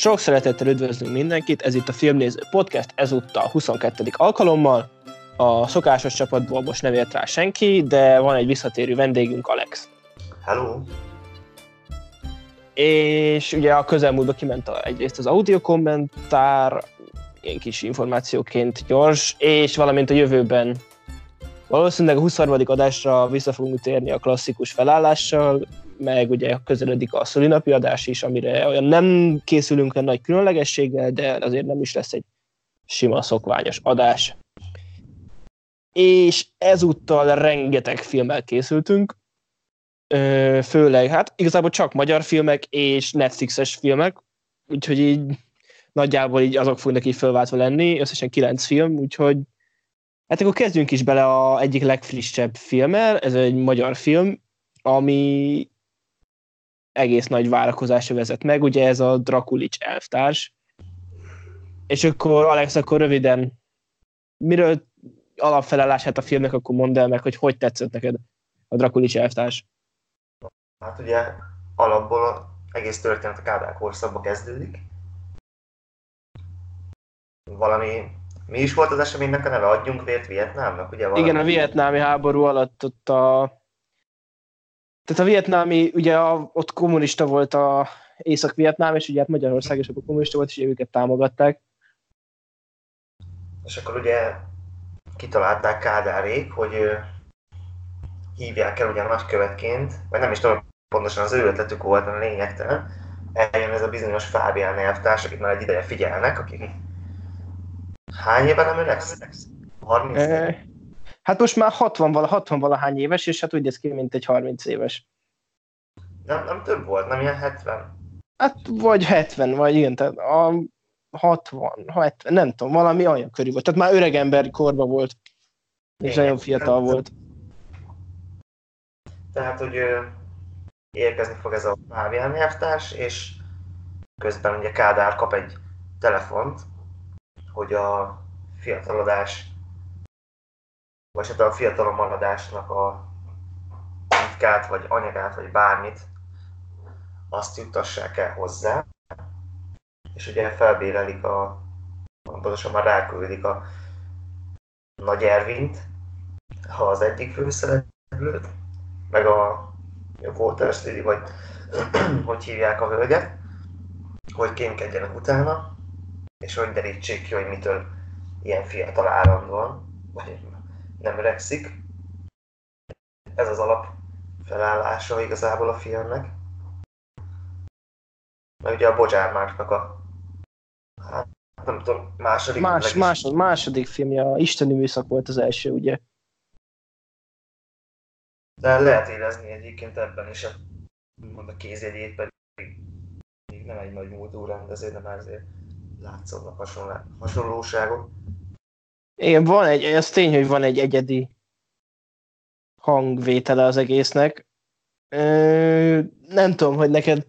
Sok szeretettel üdvözlünk mindenkit, ez itt a Filmnéző Podcast, ezúttal 22. alkalommal. A szokásos csapatból most nem ért rá senki, de van egy visszatérő vendégünk, Alex. Hello! És ugye a közelmúltban kiment a, egyrészt az audio kommentár, ilyen kis információként gyors, és valamint a jövőben valószínűleg a 23. adásra vissza fogunk térni a klasszikus felállással, meg ugye közeledik a szülinapi adás is, amire olyan nem készülünk a nagy különlegességgel, de azért nem is lesz egy sima szokványos adás. És ezúttal rengeteg filmmel készültünk, főleg, hát igazából csak magyar filmek és Netflixes filmek, úgyhogy így nagyjából így azok fognak így fölváltva lenni, összesen kilenc film, úgyhogy hát akkor kezdjünk is bele a egyik legfrissebb filmmel, ez egy magyar film, ami egész nagy várakozásra vezet meg, ugye ez a Drakulics elvtárs. És akkor Alex, akkor röviden, miről alapfelállását a filmnek, akkor mondd el meg, hogy hogy tetszett neked a Drakulics elvtárs. Hát ugye alapból egész történet a Kádár korszakba kezdődik. Valami mi is volt az eseménynek a neve? Adjunk vért Vietnámnak, ugye? Valami... Igen, a vietnámi háború alatt ott a tehát a vietnámi, ugye a, ott kommunista volt a Észak-Vietnám, és ugye hát Magyarország is akkor kommunista volt, és őket támogatták. És akkor ugye kitalálták Kádárék, hogy hívják el ugyan nagykövetként, vagy nem is tudom, pontosan az ő ötletük volt a lényegtelen, eljön ez a bizonyos Fábián elvtárs, akit már egy ideje figyelnek, aki hány éve nem öregszik? 30 e, Hát most már 60 vala, 60 valahány éves, és hát úgy néz ki, mint egy 30 éves. Nem, nem több volt, nem ilyen 70? Hát vagy 70, vagy igen, tehát a 60, 70, nem tudom, valami olyan körül volt. Tehát már öreg ember korban volt, és igen, nagyon fiatal volt. Tehát, hogy érkezni fog ez a Fábián nyelvtárs, és közben ugye Kádár kap egy telefont, hogy a fiatalodás vagy hát a fiatalon maradásnak a titkát, vagy anyagát, vagy bármit, azt juttassák el hozzá. És ugye felbérelik a, pontosan már ráküldik a Nagy Ervint, ha az egyik főszereplőt, meg a Walter Lily, vagy hogy hívják a hölgyet, hogy kémkedjenek utána, és hogy derítsék ki, hogy mitől ilyen fiatal állandóan, vagy nem öregszik. Ez az alap felállása igazából a filmnek. Mert ugye a Bodzsár Márknak a hát, nem tudom, második... Más, másod, második filmje, a Isteni műszak volt az első, ugye? De lehet érezni egyébként ebben is a, mond a kézjegyét, pedig még nem egy nagy múltú rendező, de már azért látszódnak hasonlóságok. Igen, van egy, ez tény, hogy van egy egyedi hangvétele az egésznek. Ö, nem tudom, hogy neked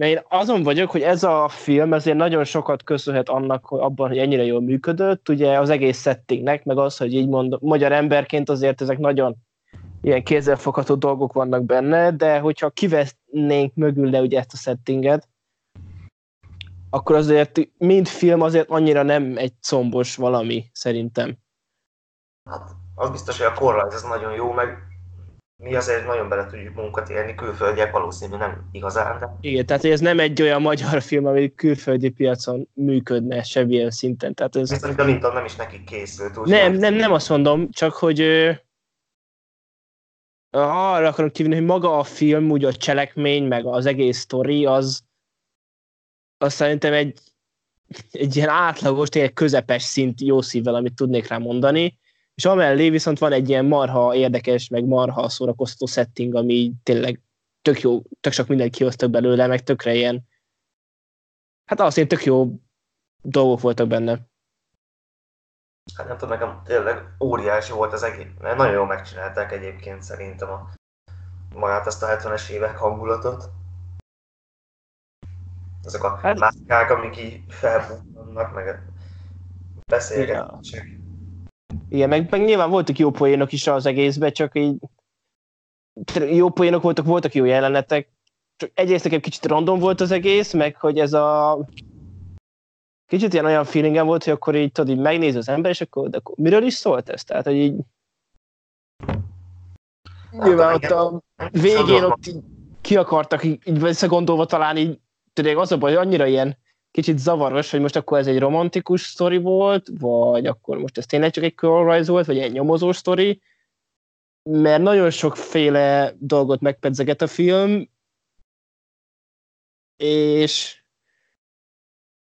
mert én azon vagyok, hogy ez a film ezért nagyon sokat köszönhet annak, hogy abban, hogy ennyire jól működött, ugye az egész settingnek, meg az, hogy így mondom, magyar emberként azért ezek nagyon ilyen kézzelfogható dolgok vannak benne, de hogyha kivesznénk mögül le ugye ezt a settinget, akkor azért mind film azért annyira nem egy combos valami, szerintem. Hát, az biztos, hogy a korrajz ez nagyon jó, meg mi azért nagyon bele tudjuk munkat élni, külföldiek valószínűleg nem igazán. De... Igen, tehát ez nem egy olyan magyar film, ami külföldi piacon működne semmilyen szinten. Tehát ez... Viszont a Linton nem is nekik készült. Úgy nem, nem, nem azt mondom, csak hogy ö, arra akarom kívülni, hogy maga a film, úgy a cselekmény, meg az egész sztori, az, az szerintem egy, egy ilyen átlagos, tényleg közepes szint jó szívvel, amit tudnék rá mondani, és amellé viszont van egy ilyen marha érdekes, meg marha szórakoztató setting, ami tényleg tök jó, tök sok mindent kihoztak belőle, meg tökre ilyen, hát azt én tök jó dolgok voltak benne. Hát nem tudom, nekem tényleg óriási volt az egész, nagyon jól megcsinálták egyébként szerintem a magát azt a 70-es évek hangulatot azok a hát... mászkák, amik így felbukkannak, meg beszélgetések. Igen. Igen, meg, meg nyilván voltak jó poénok is az egészben, csak így jó poénok voltak, voltak jó jelenetek, csak egyrészt nekem kicsit random volt az egész, meg hogy ez a kicsit ilyen olyan feelingem volt, hogy akkor így tudod, így megnéz az ember, és akkor, de akkor miről is szólt ez? Tehát, hogy így nyilván ott a végén ott így ki akartak így, így visszagondolva talán így, tudod, az a baj, hogy annyira ilyen kicsit zavaros, hogy most akkor ez egy romantikus sztori volt, vagy akkor most ez tényleg csak egy Ride volt, vagy egy nyomozó sztori, mert nagyon sokféle dolgot megpedzeget a film, és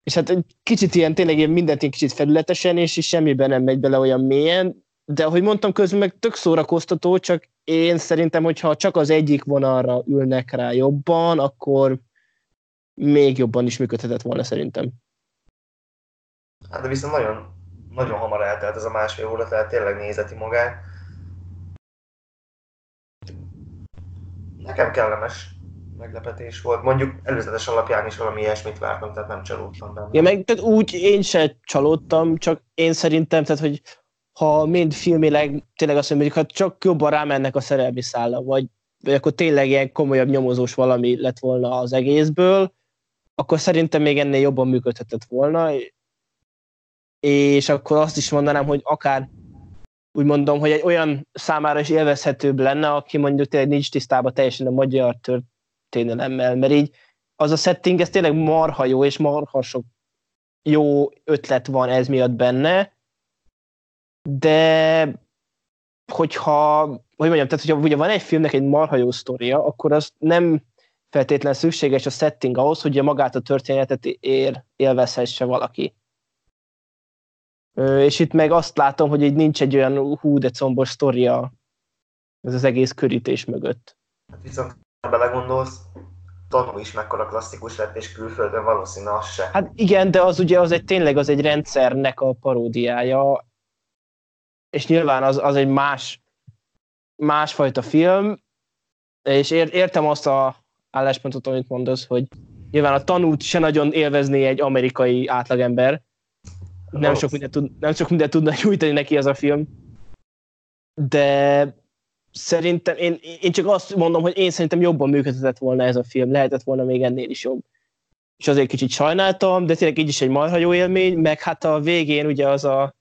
és hát egy kicsit ilyen, tényleg ilyen mindent ilyen kicsit felületesen, és is semmiben nem megy bele olyan mélyen, de ahogy mondtam, közben meg tök szórakoztató, csak én szerintem, hogyha csak az egyik vonalra ülnek rá jobban, akkor még jobban is működhetett volna szerintem. Hát de viszont nagyon, nagyon hamar eltelt ez a másfél óra, tehát tényleg nézeti magát. Nekem kellemes meglepetés volt. Mondjuk előzetes alapján is valami ilyesmit vártam, tehát nem csalódtam benne. Ja, meg tehát úgy én se csalódtam, csak én szerintem, tehát hogy ha mind filmileg tényleg azt mondjuk, ha csak jobban rámennek a szerelmi szálla, vagy, vagy akkor tényleg ilyen komolyabb nyomozós valami lett volna az egészből, akkor szerintem még ennél jobban működhetett volna, és akkor azt is mondanám, hogy akár úgy mondom, hogy egy olyan számára is élvezhetőbb lenne, aki mondjuk tényleg nincs tisztában teljesen a magyar történelemmel, mert így az a setting, ez tényleg marha jó, és marha sok jó ötlet van ez miatt benne, de hogyha, hogy mondjam, tehát hogyha ugye van egy filmnek egy marha jó sztoria, akkor az nem feltétlen szükséges a setting ahhoz, hogy magát a történetet ér, élvezhesse valaki. És itt meg azt látom, hogy így nincs egy olyan hú de combos sztoria ez az egész körítés mögött. Hát viszont ha belegondolsz, tanú is mekkora klasszikus lett, és külföldön valószínű az se. Hát igen, de az ugye az egy tényleg az egy rendszernek a paródiája, és nyilván az, az egy más, másfajta film, és értem azt a álláspontot, amit mondasz, hogy nyilván a tanút se nagyon élvezné egy amerikai átlagember, nem sok, mindent tud, nem sok mindent tudna nyújtani neki az a film, de szerintem, én, én csak azt mondom, hogy én szerintem jobban működhetett volna ez a film, lehetett volna még ennél is jobb. És azért kicsit sajnáltam, de tényleg így is egy marha jó élmény, meg hát a végén ugye az a,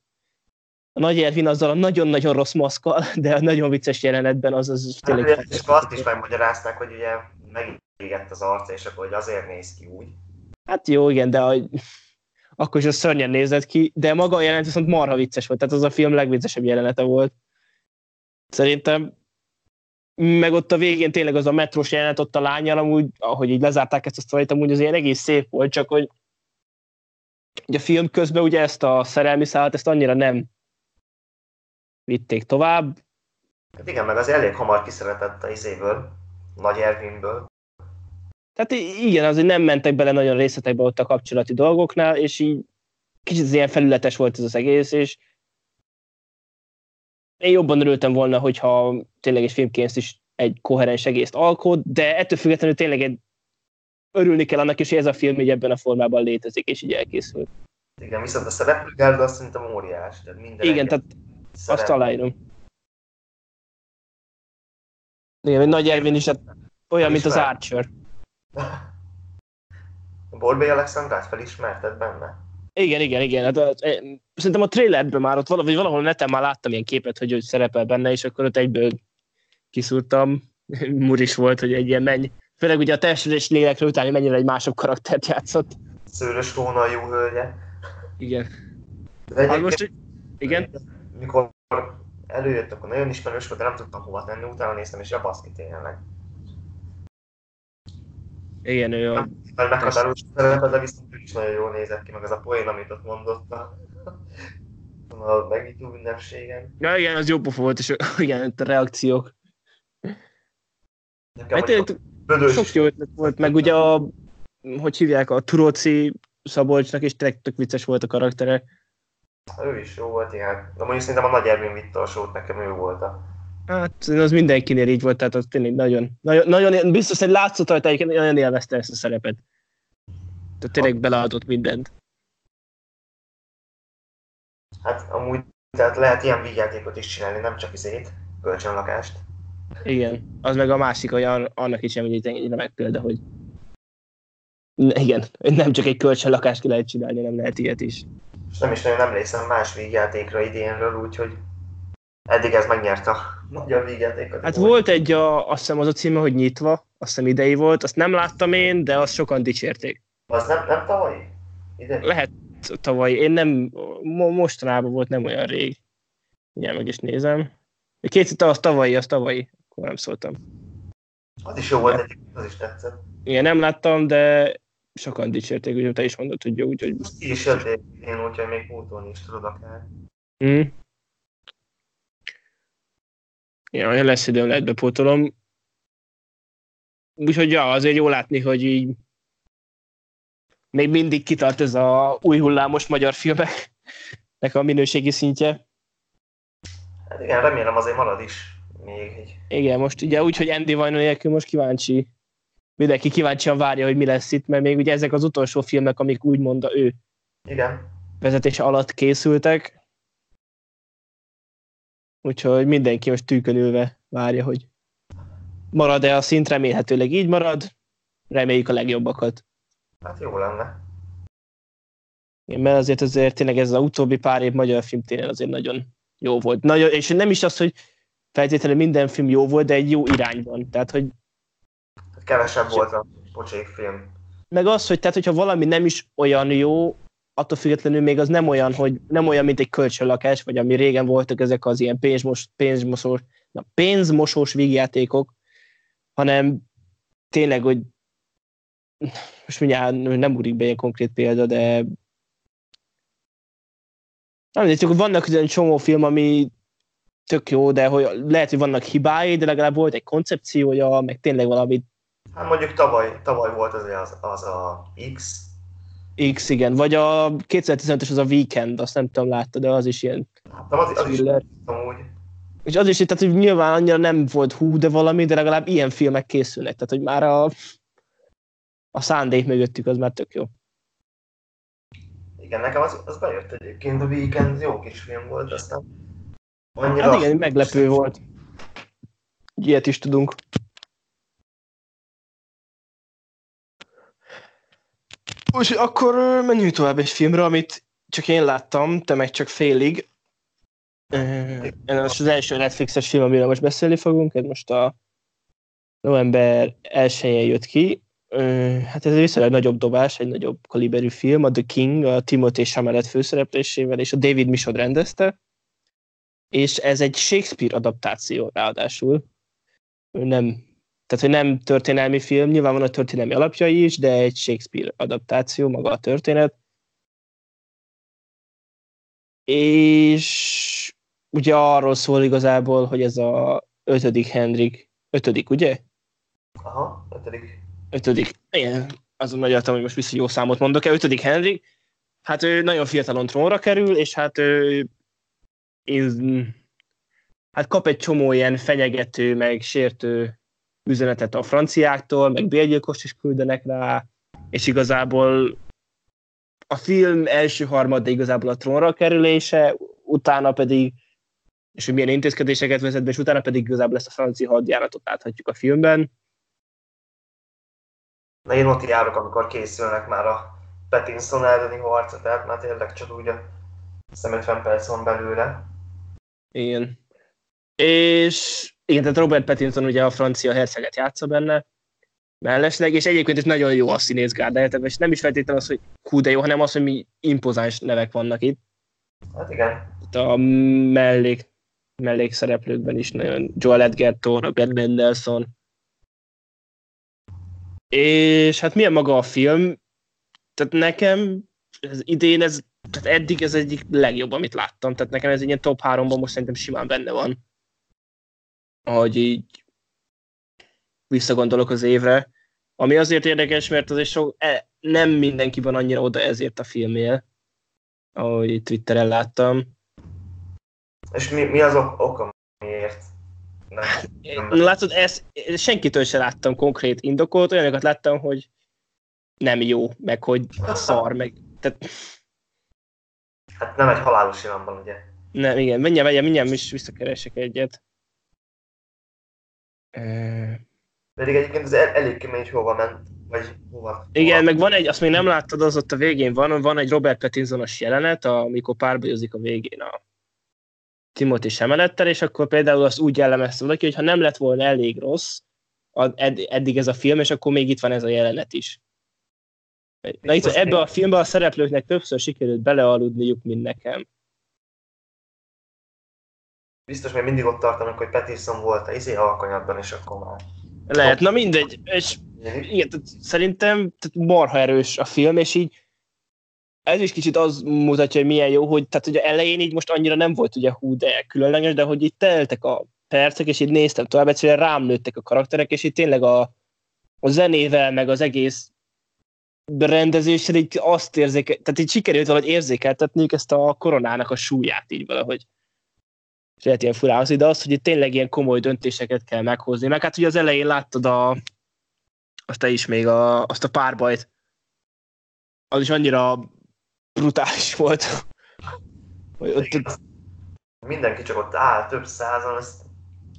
a nagy Ervin azzal a nagyon-nagyon rossz maszkal, de a nagyon vicces jelenetben az az tényleg... Hát, és azt is megmagyarázták, hogy ugye megégett az arca, és akkor hogy azért néz ki úgy. Hát jó, igen, de a, akkor is az szörnyen nézett ki, de maga a jelenet viszont marha vicces volt, tehát az a film legviccesebb jelenete volt. Szerintem meg ott a végén tényleg az a metrós jelenet ott a lányjal, amúgy, ahogy így lezárták ezt a sztorit, amúgy az ilyen egész szép volt, csak hogy a film közben ugye ezt a szerelmi szállat, ezt annyira nem vitték tovább. Hát igen, meg az elég hamar kiszeretett a izéből, Nagy Ervinből. Tehát igen, azért nem mentek bele nagyon részletekbe ott a kapcsolati dolgoknál, és így kicsit ilyen felületes volt ez az egész, és én jobban örültem volna, hogyha tényleg egy filmként is egy koherens egészt alkot, de ettől függetlenül tényleg egy örülni kell annak is, hogy ez a film így ebben a formában létezik, és így elkészült. Igen, viszont a szereplőgárda azt szerintem óriás. Tehát minden Igen, tehát szerep... azt aláírom. Igen, egy nagy Ervin is hát olyan, mint az Archer. Borbély Alexandrát felismerted benne? Igen, igen, igen. Hát, az, szerintem a trailerben már ott valahogy valahol neten már láttam ilyen képet, hogy ő szerepel benne, és akkor ott egyből kiszúrtam. Muris volt, hogy egy ilyen menny. Főleg ugye a testülés lélekre utáni mennyire egy mások karaktert játszott. Szőrös Róna jó hölgye. Igen. Hát most, igen? Mikor előjött, akkor nagyon ismerős volt, de nem tudtam hova tenni, utána néztem, és ja, baszki tényleg. Igen, ő a... Nagy meghatározó szerepe, de viszont ő is nagyon jól nézett ki, meg az a poén, amit ott mondott a, a megnyitó ünnepségen. Ja, igen, az jó pofa volt, és igen, a reakciók. Nekem hát, sok jó ötlet volt, meg ugye a, hogy hívják, a Turóci Szabolcsnak is tényleg tök vicces volt a karaktere. Ő is jó volt, igen. De mondjuk szerintem a Nagy Ervin vitte a sót, nekem ő volt a Hát az mindenkinél így volt, tehát az tényleg nagyon, nagyon, nagyon biztos, hogy látszott rajta, hogy nagyon élvezte ezt a szerepet. Tehát tényleg beleadott mindent. Hát amúgy, tehát lehet ilyen vígjátékot is csinálni, nem csak izét, kölcsönlakást. Igen, az meg a másik olyan, annak is egy remek példa, hogy igen, nem csak egy kölcsönlakást ki lehet csinálni, nem lehet ilyet is. És nem is nagyon emlékszem más vígjátékra idénről, úgyhogy eddig ez megnyerte a magyar vígjátékot. Hát volt egy, a, azt hiszem az a címe, hogy nyitva, azt hiszem idei volt, azt nem láttam én, de azt sokan dicsérték. Az nem, nem tavaly? Ide? Lehet tavaly, én nem, mo- mostanában volt, nem olyan rég. Igen, meg is nézem. Két az tavalyi, az tavalyi, akkor nem szóltam. Az is jó volt, egyik, az is tetszett. Igen, nem láttam, de sokan dicsérték, úgyhogy te is mondod, hogy jó, úgyhogy... Is jötték én, úgyhogy még pótolni is tudod akár. Mm. Ja, ha lesz időm, lehet bepótolom. Úgyhogy ja, azért jó látni, hogy így még mindig kitart ez a új hullámos magyar filmeknek a minőségi szintje. Hát igen, remélem azért marad is még egy. Igen, most ugye úgy, hogy Andy Vajna nélkül most kíváncsi. Mindenki kíváncsian várja, hogy mi lesz itt, mert még ugye ezek az utolsó filmek, amik úgy mondta ő Igen. vezetése alatt készültek. Úgyhogy mindenki most tűkön ülve várja, hogy marad-e a szint, remélhetőleg így marad. Reméljük a legjobbakat. Hát jó lenne. Igen, mert azért azért tényleg ez az utóbbi pár év magyar film tényleg azért nagyon jó volt. Nagyon, és nem is az, hogy feltétlenül minden film jó volt, de egy jó irányban. Tehát, hogy kevesebb volt a pocsék film. meg az, hogy tehát, hogyha valami nem is olyan jó, attól függetlenül még az nem olyan, hogy nem olyan, mint egy kölcsönlakás, vagy ami régen voltak ezek az ilyen pénzmos, pénzmosós, na, pénzmosós vígjátékok, hanem tényleg, hogy most mindjárt nem ugrik be ilyen konkrét példa, de nem csak vannak olyan csomó film, ami tök jó, de hogy lehet, hogy vannak hibái, de legalább volt egy koncepciója, meg tényleg valami Hát mondjuk tavaly, tavaly volt az, az, az a X, X, igen. Vagy a 2015-ös az a Weekend, azt nem tudom, látta, de az is ilyen hát az, az is amúgy. És az is, tehát hogy nyilván annyira nem volt hú, de valami, de legalább ilyen filmek készülnek. Tehát, hogy már a, a szándék mögöttük az már tök jó. Igen, nekem az, az bejött egyébként, a Weekend jó kis film volt, aztán annyira... Hát igen, meglepő volt. Ilyet is tudunk. Úgyhogy akkor menjünk tovább egy filmre, amit csak én láttam, te meg csak félig. Ez az első Netflixes film, amiről most beszélni fogunk, ez most a november 1 jött ki. Hát ez viszonylag nagyobb dobás, egy nagyobb kaliberű film, a The King, a Timothée Chalamet főszereplésével, és a David Michaud rendezte. És ez egy Shakespeare adaptáció ráadásul. Nem, tehát, hogy nem történelmi film, nyilván van a történelmi alapjai is, de egy Shakespeare adaptáció, maga a történet. És ugye arról szól igazából, hogy ez a ötödik Henrik, ötödik, ugye? Aha, ötödik. ötödik, igen, azon nagyaltam, hogy most vissza jó számot mondok-e, ötödik Henrik, hát ő nagyon fiatalon trónra kerül, és hát ő én, hát kap egy csomó ilyen fenyegető, meg sértő üzenetet a franciáktól, meg bérgyilkost is küldenek rá, és igazából a film első harmada igazából a trónra kerülése, utána pedig, és hogy milyen intézkedéseket vezet be, és utána pedig igazából ezt a francia hadjáratot láthatjuk a filmben. Na én ott járok, amikor készülnek már a Pattinson elleni harca, tehát már tényleg csak úgy a hiszem 50 perc van belőle. Igen. És igen, tehát Robert Pattinson ugye a francia herceget játsza benne, mellesleg, és egyébként is nagyon jó a színészgárda, és nem is feltétlenül az, hogy hú de jó, hanem az, hogy mi impozáns nevek vannak itt. Hát igen. Itt a mellék, mellékszereplőkben is nagyon Joel Edgerton, Robert Mendelsohn. És hát milyen maga a film? Tehát nekem ez idén ez, tehát eddig ez egyik legjobb, amit láttam. Tehát nekem ez egy ilyen top 3-ban most szerintem simán benne van. Ahogy így visszagondolok az évre. Ami azért érdekes, mert azért sok, e, nem mindenki van annyira oda ezért a filmért, ahogy Twitteren láttam. És mi, mi az ok- oka, miért? Nem, Na, látod, ezt senkitől se láttam konkrét indokot, olyanokat láttam, hogy nem jó, meg hogy szar, meg... Tehát, Hát nem egy halálos iramban, ugye? nem, igen, menjen, menjen, mindjárt is visszakeresek egyet. Pedig egyébként ez el, elég kemény, hogy hova ment, vagy hova. Igen, hova. meg van egy, azt még nem láttad, az ott a végén van, van egy Robert Pattinsonos jelenet, amikor párbajozik a végén a Timothy Semelettel, és akkor például azt úgy jellemezte valaki, hogy ha nem lett volna elég rossz ed, eddig ez a film, és akkor még itt van ez a jelenet is. Na itt ebbe a filmbe a szereplőknek többször sikerült belealudniuk, mint nekem. Biztos még mindig ott tartanak, hogy Pattinson volt a izé alkonyatban, és akkor már... Lehet, na mindegy. És igen, tehát szerintem tehát marha erős a film, és így ez is kicsit az mutatja, hogy milyen jó, hogy tehát ugye elején így most annyira nem volt ugye hú, de különleges, de hogy így teltek a percek, és így néztem tovább, egyszerűen rám nőttek a karakterek, és így tényleg a, a zenével, meg az egész rendezéssel így azt érzékel, tehát így sikerült valahogy érzékeltetniük ezt a koronának a súlyát így valahogy. És lehet ilyen furán de az, hogy itt tényleg ilyen komoly döntéseket kell meghozni. Meg hát ugye az elején láttad a, azt te is még a, azt a párbajt, az is annyira brutális volt. Hogy ott, ott... Mindenki csak ott áll, több százan, ezt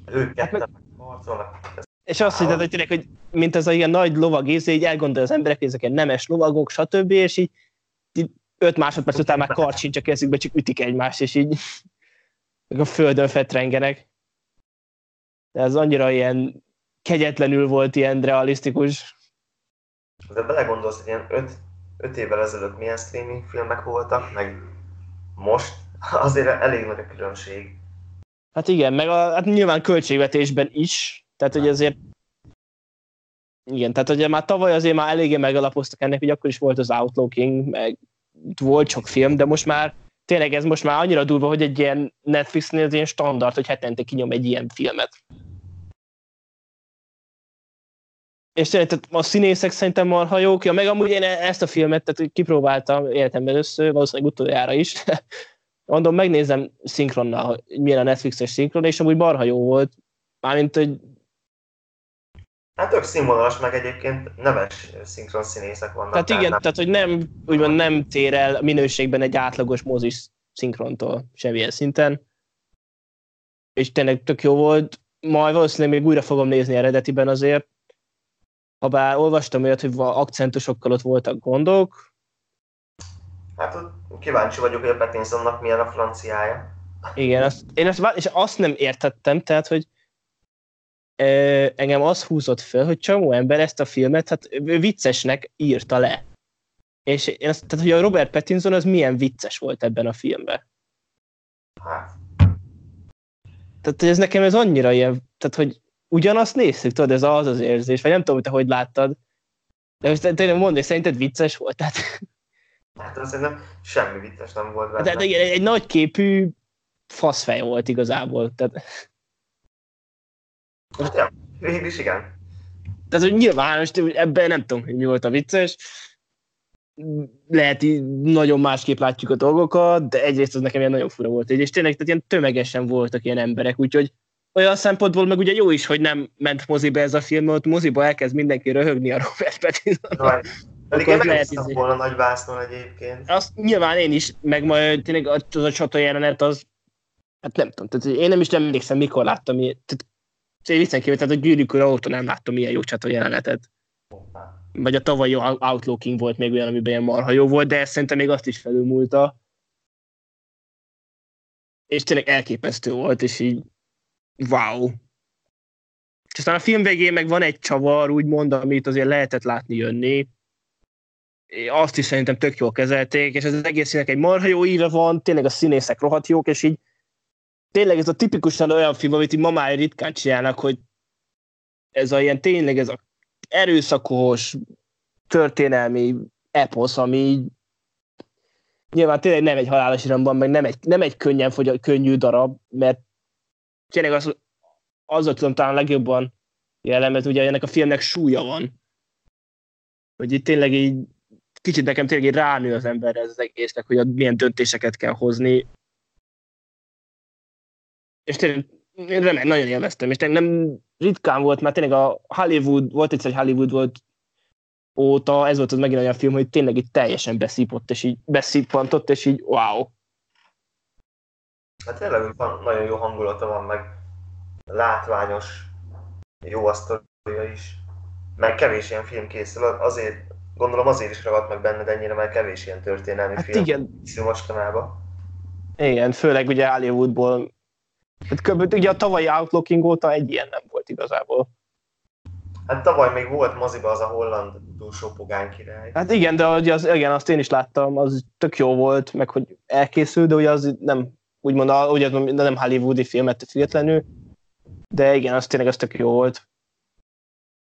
ők hát meg... harcolnak. És azt hiszed, hogy tényleg, hogy mint ez a ilyen nagy lovag észre, így elgondolja az emberek, hogy ezek ilyen nemes lovagok, stb. És így, így öt másodperc után már kart sincs a kezükbe, csak ütik egymást, és így meg a földön fetrengenek. De ez annyira ilyen kegyetlenül volt, ilyen realisztikus. De belegondolsz, hogy ilyen öt, öt évvel ezelőtt milyen streaming filmek voltak, meg most azért elég nagy a különbség. Hát igen, meg a, hát nyilván költségvetésben is, tehát hogy azért igen, tehát ugye már tavaly azért már eléggé megalapoztak ennek, hogy akkor is volt az Outlaw King, meg volt sok film, de most már tényleg ez most már annyira durva, hogy egy ilyen Netflixnél az ilyen standard, hogy hetente kinyom egy ilyen filmet. És tényleg tehát a színészek szerintem marha jók, ja, meg amúgy én ezt a filmet tehát kipróbáltam életemben először, valószínűleg utoljára is. Mondom, megnézem szinkronnal, hogy milyen a Netflixes szinkron, és amúgy marha jó volt. Mármint, hogy Hát tök színvonalas, meg egyébként neves szinkron színészek vannak. Tehát igen, nem... tehát hogy nem, úgymond nem tér el minőségben egy átlagos mozis szinkrontól semmilyen szinten. És tényleg tök jó volt. Majd valószínűleg még újra fogom nézni eredetiben azért. Habár olvastam olyat, hogy akcentusokkal ott voltak gondok. Hát kíváncsi vagyok, hogy a Pattinsonnak milyen a franciája. Igen, azt, én ezt, és azt nem értettem, tehát, hogy engem az húzott föl, hogy csomó ember ezt a filmet hát viccesnek írta le. És én azt, tehát, hogy a Robert Pattinson az milyen vicces volt ebben a filmben. Hát. Tehát ez nekem ez annyira ilyen, tehát hogy ugyanazt néztük, tudod, ez az az érzés, vagy nem tudom, te hogy láttad, de most tényleg mondd, hogy szerinted vicces volt? Tehát... Hát azt szerintem semmi vicces nem volt benne. Tehát egy, egy nagy képű faszfej volt igazából. Tehát... Hát ja, is igen. Tehát, hogy nyilván most ebben nem tudom, hogy mi volt a vicces. Lehet, nagyon másképp látjuk a dolgokat, de egyrészt az nekem ilyen nagyon fura volt. És tényleg tehát ilyen tömegesen voltak ilyen emberek, úgyhogy olyan szempontból meg ugye jó is, hogy nem ment moziba ez a film, mert moziba elkezd mindenki röhögni a Robert Pattinson. Pedig én lehet izé. volna nagy vásznon egyébként. Azt nyilván én is, meg majd tényleg az a csata jelenet az, hát nem tudom, tehát én nem is nem emlékszem, mikor láttam, tehát viccen kívül, tehát a gyűrűk óta nem láttam ilyen jó csata jelenetet. Vagy a tavalyi Outlaw King volt még olyan, amiben ilyen marha jó volt, de szerintem még azt is felülmúlta. És tényleg elképesztő volt, és így wow. És aztán a film végén meg van egy csavar, úgymond, amit azért lehetett látni jönni. Azt is szerintem tök jól kezelték, és ez az egésznek egy marha jó íve van, tényleg a színészek rohadt jók, és így tényleg ez a tipikusan olyan film, amit így ma már ritkán csinálnak, hogy ez a ilyen tényleg ez a erőszakos történelmi eposz, ami nyilván tényleg nem egy halálos iramban, meg nem egy, nem egy könnyen fogy, könnyű darab, mert tényleg az, azzal tudom talán legjobban jellemet, ugye ennek a filmnek súlya van. Hogy itt tényleg így kicsit nekem tényleg így ránő az ember ez az egésznek, hogy milyen döntéseket kell hozni, és tényleg én remek, nagyon élveztem, és tényleg nem ritkán volt, mert tényleg a Hollywood, volt egyszer, hogy Hollywood volt óta, ez volt az megint olyan film, hogy tényleg itt teljesen beszípott, és így beszípantott, és így wow. Hát tényleg van, nagyon jó hangulata van, meg látványos, jó a sztoria is. Meg kevés ilyen film készül, azért, gondolom azért is ragadt meg benned ennyire, mert kevés ilyen történelmi Hát film igen, mostanában. igen, főleg ugye Hollywoodból. Hát kb. ugye a tavalyi Outlooking óta egy ilyen nem volt igazából. Hát tavaly még volt moziba az a holland túlsó pogány király. Hát igen, de ugye az, igen, azt én is láttam, az tök jó volt, meg hogy elkészült, de ugye az nem, úgymond, a- ugye az nem hollywoodi filmet függetlenül, de igen, az tényleg az tök jó volt.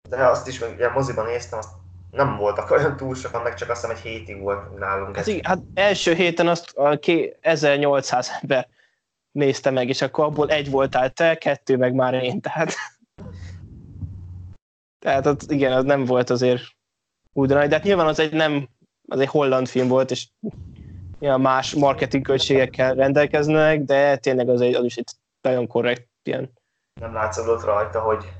De azt is, ugye moziban néztem, azt nem voltak olyan túl sokan, meg csak azt hiszem egy hétig volt nálunk. Hát, igen, hát első héten azt a ké- 1800 ember nézte meg, és akkor abból egy voltál te, kettő meg már én, tehát... Tehát az, igen, az nem volt azért úgy nagy, de hát nyilván az egy nem, az egy holland film volt, és ilyen más marketing költségekkel rendelkeznek, de tényleg az, egy, az is egy nagyon korrekt ilyen. Nem látszódott rajta, hogy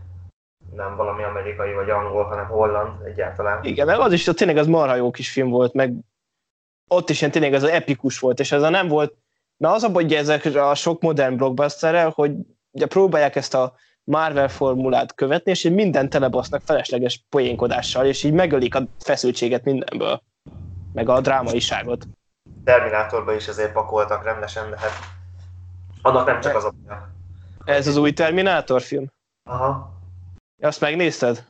nem valami amerikai vagy angol, hanem holland egyáltalán. Igen, mert az is tényleg az marha jó kis film volt, meg ott is ilyen tényleg az epikus volt, és ez a nem volt, na az a baj, ezek a sok modern blockbusterrel, hogy ugye próbálják ezt a Marvel formulát követni, és így mindent telebasznak felesleges poénkodással, és így megölik a feszültséget mindenből, meg a drámaiságot. Terminátorba is azért pakoltak rendesen, de hát annak nem csak az a. Ez az új Terminátor film? Aha. Azt megnézted?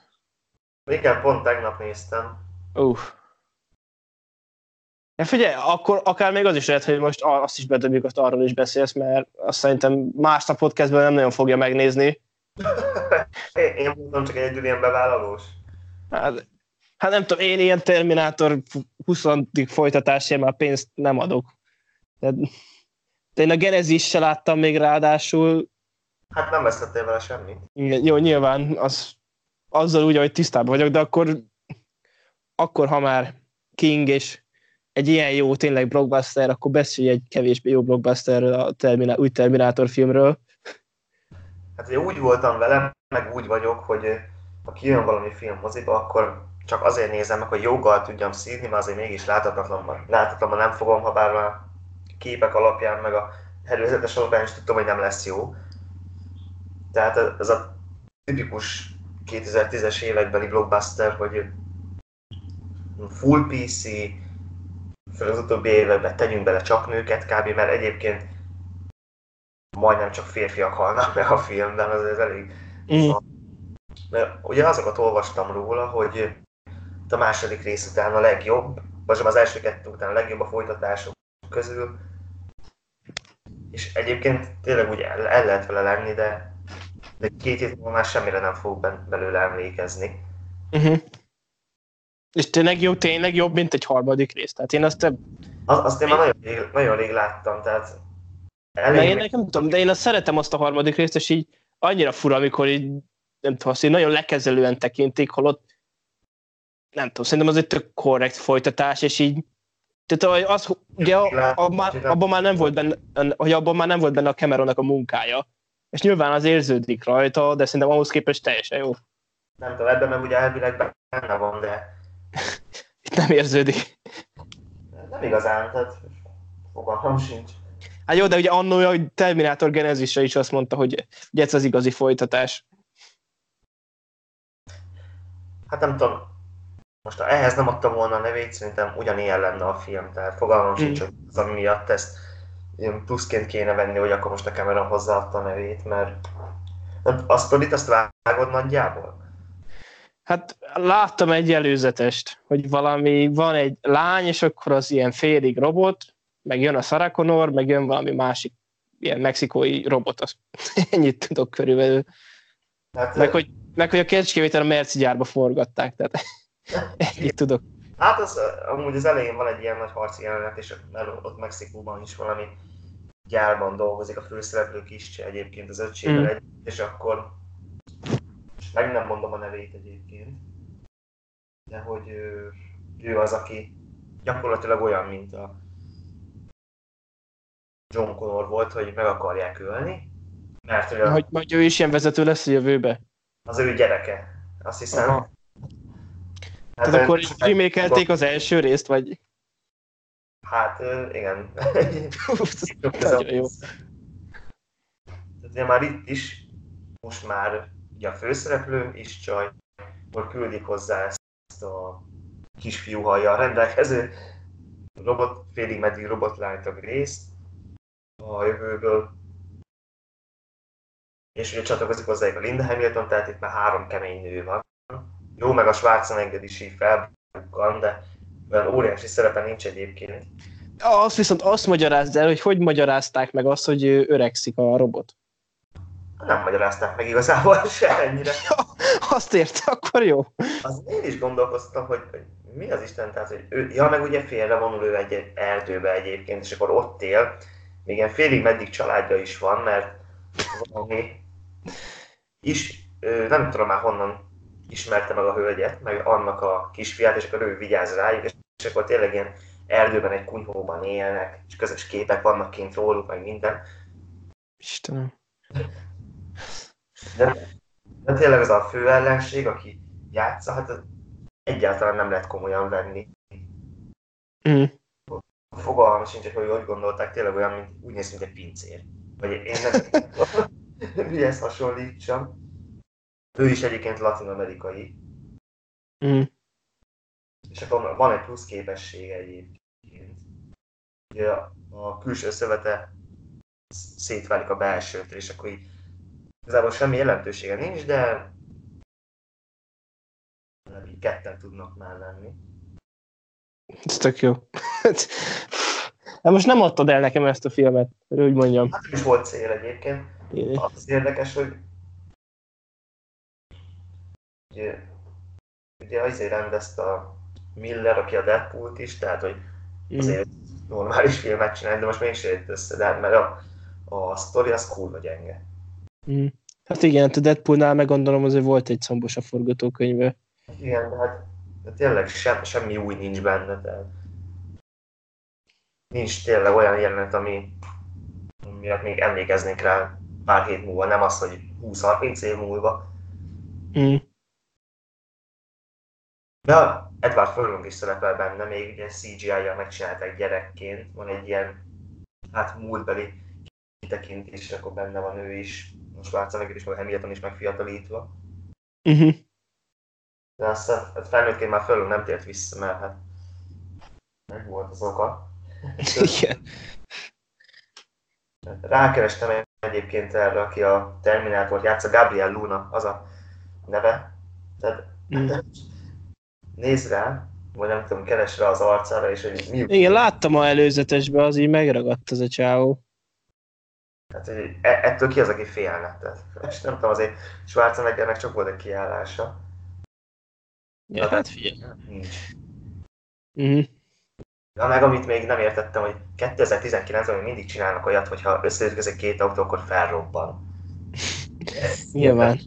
Igen, pont tegnap néztem. Uff. Ja, figyelj, akkor akár még az is lehet, hogy most azt is bedobjuk, azt arról is beszélsz, mert azt szerintem más podcastben nem nagyon fogja megnézni. Én, voltam csak egyedül ilyen bevállalós. Hát, hát nem tudom, én ilyen Terminátor 20. folytatásért már pénzt nem adok. De, de én a Genesis se láttam még ráadásul. Hát nem vesztettél vele semmit. Igen, Jó, nyilván az, azzal úgy, hogy tisztában vagyok, de akkor, akkor ha már King és egy ilyen jó tényleg blockbuster, akkor beszélj egy kevésbé jó blockbusterről, a Terminá- új Terminátor filmről. Hát ugye úgy voltam vele, meg úgy vagyok, hogy ö, ha kijön valami film moziba, akkor csak azért nézem meg, hogy joggal tudjam szívni, mert azért mégis láthatatlanban, láthatatlanban nem fogom, ha bár a képek alapján, meg a előzetes alapján is tudtam, hogy nem lesz jó. Tehát ez a tipikus 2010-es évekbeli blockbuster, hogy full PC, főleg az utóbbi években tegyünk bele csak nőket kb. mert egyébként majdnem csak férfiak halnak meg a filmben, az, ez elég Mm. mert ugye azokat olvastam róla, hogy a második rész után a legjobb, vagy az első kettő után a legjobb a folytatások közül. És egyébként tényleg úgy el, el lehet vele lenni, de, de két hét múlva már semmire nem fog belőle emlékezni. Uh-huh. És tényleg jó, tényleg jobb, mint egy harmadik rész. Tehát én azt, Az, azt én már nagyon rég, nagyon rég láttam, tehát de elég én nem tudom, de én azt szeretem azt a harmadik részt, és így annyira fura, amikor így, nem tudom, azt így nagyon lekezelően tekintik, holott nem tudom, szerintem az egy tök korrekt folytatás, és így tehát az, ugye a, a, a, abban már nem volt benne, hogy abban már nem volt benne a Cameronnak a munkája. És nyilván az érződik rajta, de szerintem ahhoz képest teljesen jó. nem tudom, ebben meg ugye elvileg benne van, de Itt nem érződik. nem igazán, tehát fogalmam sincs. Hát jó, de ugye annó a Terminator Genesisre is azt mondta, hogy ugye ez az igazi folytatás. Hát nem tudom, most ehhez nem adtam volna a nevét, szerintem ugyanilyen lenne a film, tehát fogalmam Mm. sincs, hogy az, ami miatt ezt pluszként kéne venni, hogy akkor most a Cameron hozzáadta a nevét, mert a sztorit azt vágod nagyjából? Hát láttam egy előzetest, hogy valami, van egy lány, és akkor az ilyen félig robot, meg jön a Sarah Connor, meg jön valami másik ilyen mexikói robot, az ennyit tudok körülbelül. Hát, Meg hogy, meg hogy a kecskévétel a Merci gyárba forgatták, tehát ennyit tudok. hát az, amúgy az elején van egy ilyen nagy harci jelenet, és el- ott Mexikóban is valami gyárban dolgozik a főszereplő kiscse egyébként az öcsével Mm. egy, és akkor és meg nem mondom a nevét egyébként, de hogy ő, ő az, aki gyakorlatilag olyan, mint a John Connor volt, hogy meg akarják ölni, mert hogy a, Hogy majd ő is ilyen vezető lesz a jövőbe. az ő gyereke, azt hiszem. Aha. Hát, Tehát akkor ö, remékelték az első részt, vagy... Hát igen. Nagyon jó. Tehát ugye már itt is, most már ugye a főszereplő is csaj, akkor küldik hozzá ezt a kisfiú hajjal rendelkező robot, félig meddig a részt a jövőből, és ugye csatlakozik hozzájuk a Linda Hamilton, tehát itt már három kemény nő van. Jó, meg a Schwarzenegger is így felbukkan, de olyan óriási szerepe nincs egyébként. Azt viszont azt magyarázd el, hogy hogy magyarázták meg azt, hogy öregszik a robot. Nem magyarázták meg igazából se ennyire. Ja, azt érte, akkor jó. Az én is gondolkoztam, hogy, mi az Isten, tehát, hogy ő, ja, meg ugye félre vonul ő egy erdőbe egyébként, és akkor ott él, még ilyen félig meddig családja is van, mert valami is, nem tudom már honnan ismerte meg a hölgyet, meg annak a kisfiát, és akkor ő vigyáz rájuk, és akkor tényleg ilyen erdőben, egy kunyhóban élnek, és közös képek vannak kint róluk, meg minden. Istenem. De, de tényleg az a fő ellenség, aki játsza, hát egyáltalán nem lehet komolyan venni. Mm. Fogalmam sincs, hogy hogy gondolták, tényleg olyan, mint, úgy néz, mint egy pincér. Vagy én nem mihez hasonlítsam. Ő is egyébként latin-amerikai. Mm. És akkor van egy plusz képessége egyébként. Ugye a, külső szövete szétválik a belsőtől, és akkor így igazából semmi jelentősége nincs, de így ketten tudnak már lenni. Ez tök jó. Hát most nem adtad el nekem ezt a filmet, hogy úgy mondjam. Hát nem is volt cél egyébként. Én- Az érdekes, hogy ugye, ugye azért rendezte a Miller, aki a Deadpool-t is, tehát hogy Mm. azért normális filmet csinálni, de most mégsem jött össze, de hát mert a, a sztori az kurva gyenge. Mm. Hát igen, hát a Deadpoolnál meg gondolom azért volt egy szombos a forgatókönyve. Igen, de hát de tényleg sem, semmi új nincs benne, tehát nincs tényleg olyan jelenet, ami miatt még emlékeznék rá pár hét múlva, nem az, hogy 20-30 év múlva. Mm. De Edward Furlong is szerepel benne, még ugye CGI-jal megcsinálták gyerekként, van egy ilyen hát múltbeli kitekintés, és akkor benne van ő is, most Schwarzenegger is, meg Hamilton is megfiatalítva. Uh-huh. De aztán hát felnőttként már Furlong nem tért vissza, mert hát meg volt az oka. Igen. Rákerestem egyébként erre, aki a Terminátort játsza, Gabriel Luna, az a neve. Tehát Mm. nézd rá, vagy nem tudom, keres rá az arcára, és hogy mi Igen, láttam a előzetesben, az így megragadt az a csávó. Hát, hogy e- ettől ki az, aki félne? Tehát, és nem tudom, azért Schwarzeneggernek csak volt egy kiállása. Ja, hát figyelj. Nincs. Uh-huh. Na meg amit még nem értettem, hogy 2019-ben még mindig csinálnak olyat, hogyha összeütközik két autó, akkor felrobban. Nyilván.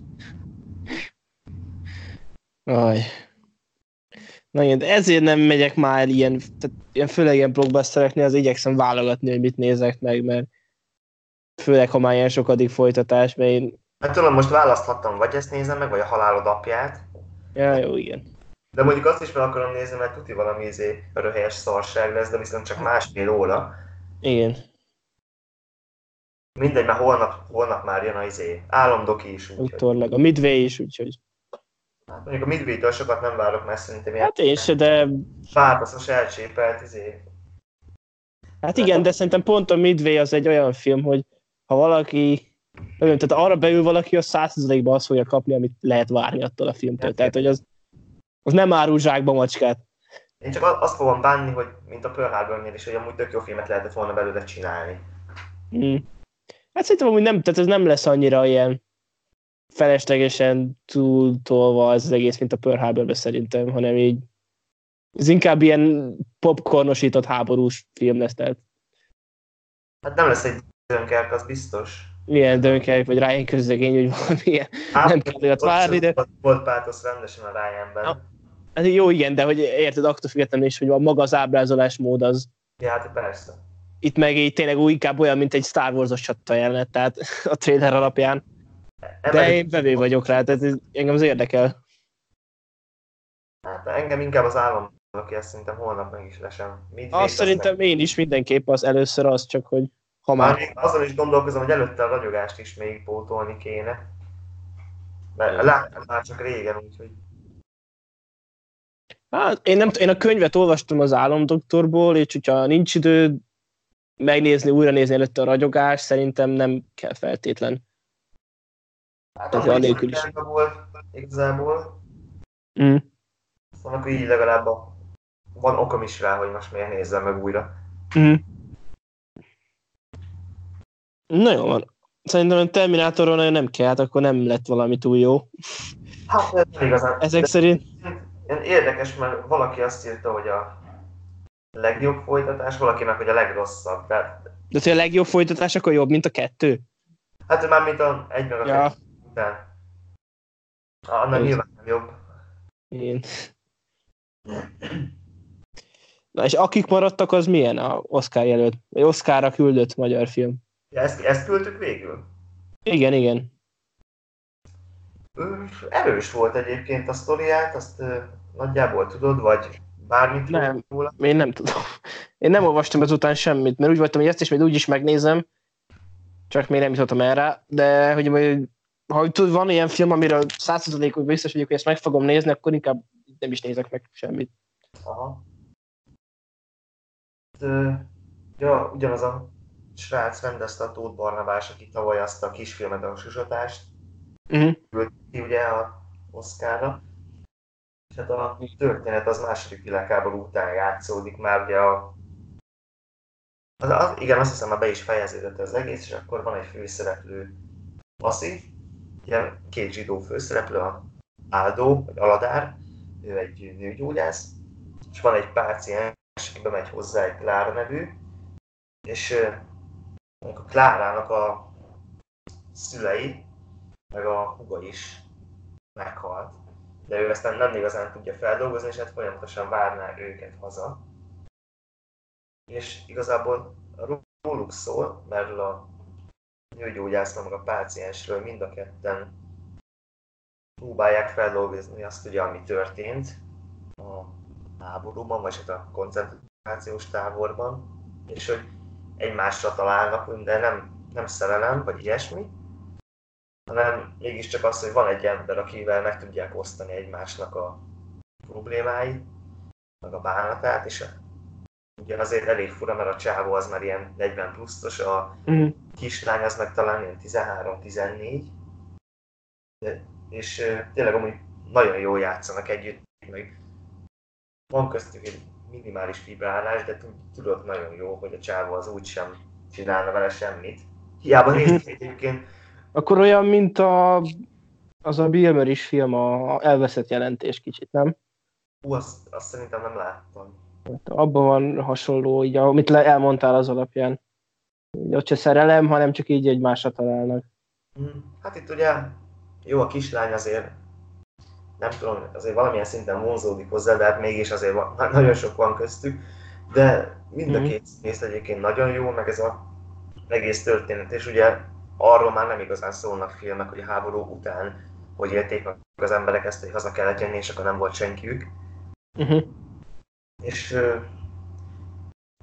Aj. Na igen, de ezért nem megyek már ilyen, tehát ilyen főleg ilyen blockbustereknél, az igyekszem válogatni, hogy mit nézek meg, mert főleg, ha már ilyen sokadik folytatás, mert én, Hát tudom, most választhattam, vagy ezt nézem meg, vagy a halálod apját. ja, jó, igen. De mondjuk azt is meg akarom nézni, mert tuti valami izé röhelyes szarság lesz, de viszont csak másfél óra. Igen. Mindegy, mert holnap, holnap már jön a izé. Álomdoki is úgy. hogy- Utólag. A Midway is, úgyhogy. Hát mondjuk a Midway-től sokat nem várok, mert szerintem ilyen Hát én se, de pártaszos elcsépelt izé. Hát igen, de szerintem pont a Midway az egy olyan film, hogy ha valaki, nem, tehát arra beül valaki, az százszerzalékban azt fogja kapni, amit lehet várni attól a filmtől. Tehát, hogy az, az nem árul zsákba macskát. Én csak azt fogom bánni, hogy mint a Pearl Harbor-nél is, hogy amúgy tök jó filmet lehetett volna belőle csinálni. Mm. Hát szerintem amúgy nem, tehát ez nem lesz annyira ilyen feleslegesen túltolva ez az egész, mint a Pearl harbor szerintem, hanem így ez inkább ilyen popcornosított háborús film lesz, tehát Hát nem lesz egy Dunkirk, az biztos. ilyen dönkerek, vagy Ryan közlegény, hogy valamilyen. Nem kell olyat várni, de- Volt, pátosz rendesen a Ryanben. Ja. Hát jó, igen, de hogy érted, attól függetlenül is, hogy a maga az ábrázolás mód az Ja, hát persze. itt meg így tényleg úgy inkább olyan, mint egy Star Wars-os csata jelenet, tehát a trailer alapján. De Emelik- én vevő vagyok rá, tehát ez, engem az érdekel. Hát engem inkább az állam, aki ezt szerintem holnap meg is lesem. Mit Azt szerintem én is mindenképp az először az, csak hogy ha Már még azon is gondolkozom, hogy előtte a ragyogást is még pótolni kéne. Mert láttam már csak régen, úgyhogy... Hát, én, nem, én a könyvet olvastam az álomdoktorból, és hogyha nincs idő megnézni, újra nézni előtte a ragyogás, szerintem nem kell feltétlen. Hát Ez anélkül is. volt igazából. Mm. Szóval akkor így legalább a... van okom is rá, hogy most miért nézzem meg újra. Mm. Na jó van. Szerintem a Terminátorról nagyon nem kell, hát akkor nem lett valami túl jó. Hát ez nem igazán. Ezek de- szerint Ilyen érdekes, mert valaki azt írta, hogy a legjobb folytatás, valakinek, hogy a legrosszabb. Tehát, de hogy a legjobb folytatás akkor jobb, mint a kettő. hát már mint a egy meg a Ja. kettő után. Annak Ez- nyilván nem jobb. Én. Na és akik maradtak, az milyen a Oscar jelölt? Vagy Oscarra küldött magyar film? Ezt, ezt küldtük végül. Igen, igen. Erős volt egyébként a sztoriát, azt nagyjából tudod, vagy bármit Nem. róla. Én nem tudom. Én nem olvastam ezután semmit, mert úgy voltam, hogy ezt is majd úgy is megnézem, csak még nem jutottam erre, de hogy majd, ha tud, van ilyen film, amiről százszerzalékos biztos vagyok, hogy ezt meg fogom nézni, akkor inkább nem is nézek meg semmit. Aha. Ö, ja, ugyanaz a srác rendezte a Tóth Barnabás, aki tavaly azt a kisfilmet, a Susatást, Uh-huh. küldte ki ugye a Oscarra. És hát a történet az második világháború után játszódik már ugye a az, az, igen, azt hiszem már be is fejeződött az egész, és akkor van egy főszereplő Aszi, ugye két zsidó főszereplő, a Áldó, vagy Aladár, ő egy nőgyógyász, és van egy páciens, aki bemegy hozzá egy Klára nevű, és a Klárának a szülei, meg a huga is meghalt. De ő ezt nem, igazán tudja feldolgozni, és hát folyamatosan várná őket haza. És igazából róluk szól, mert a nőgyógyászról, meg a páciensről mind a ketten próbálják feldolgozni azt ugye, ami történt a háborúban, vagy hát a koncentrációs táborban, és hogy egymásra találnak, de nem, nem szerelem, vagy ilyesmi, hanem mégiscsak az, hogy van egy ember, akivel meg tudják osztani egymásnak a problémáit, meg a bánatát, és ugye azért elég fura, mert a csávó az már ilyen 40 pluszos, a Uh-huh. kislány az meg talán ilyen 13-14, De- és tényleg amúgy nagyon jól játszanak együtt, meg van köztük egy minimális fibrálás, de tud- tudod nagyon jó, hogy a csávó az úgysem csinálna vele semmit. Hiába nézik egyébként, Akkor olyan, mint a, az a Bill is film, a elveszett jelentés kicsit, nem? Hú, azt, azt szerintem nem láttam. Hát Abban van hasonló, így, amit le- elmondtál az alapján. Így Ott se szerelem, hanem csak így egymásra találnak. Hm, Hát itt ugye jó a kislány azért, nem tudom, azért valamilyen szinten vonzódik hozzá, de hát mégis azért van, na- nagyon sok van köztük, de mind a Mhm. két színész egyébként nagyon jó, meg ez a egész történet, és ugye arról már nem igazán szólnak filmek, hogy a háború után hogy élték meg az emberek ezt, hogy haza kellett jönni, és akkor nem volt senkiük. Uh-huh. És ö,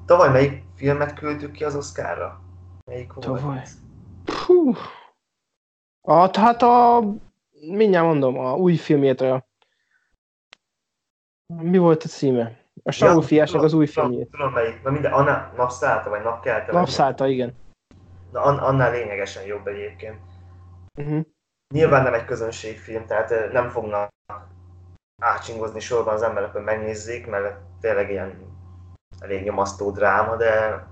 tavaly melyik filmet küldtük ki az Oscarra? Melyik volt? Tavaly. Hú. A, hát a, mindjárt mondom, a új filmjét, a, mi volt a címe? A Saul fiásnak az új filmjét. Tudom melyik, na minden, annál napszállta vagy napkelte. vagy- Napszállta, igen. Na, an, annál lényegesen jobb egyébként. Uh-huh. Nyilván nem egy közönségfilm, tehát nem fognak átcsingozni sorban az emberek, hogy megnézzék, mert tényleg ilyen elég nyomasztó dráma, de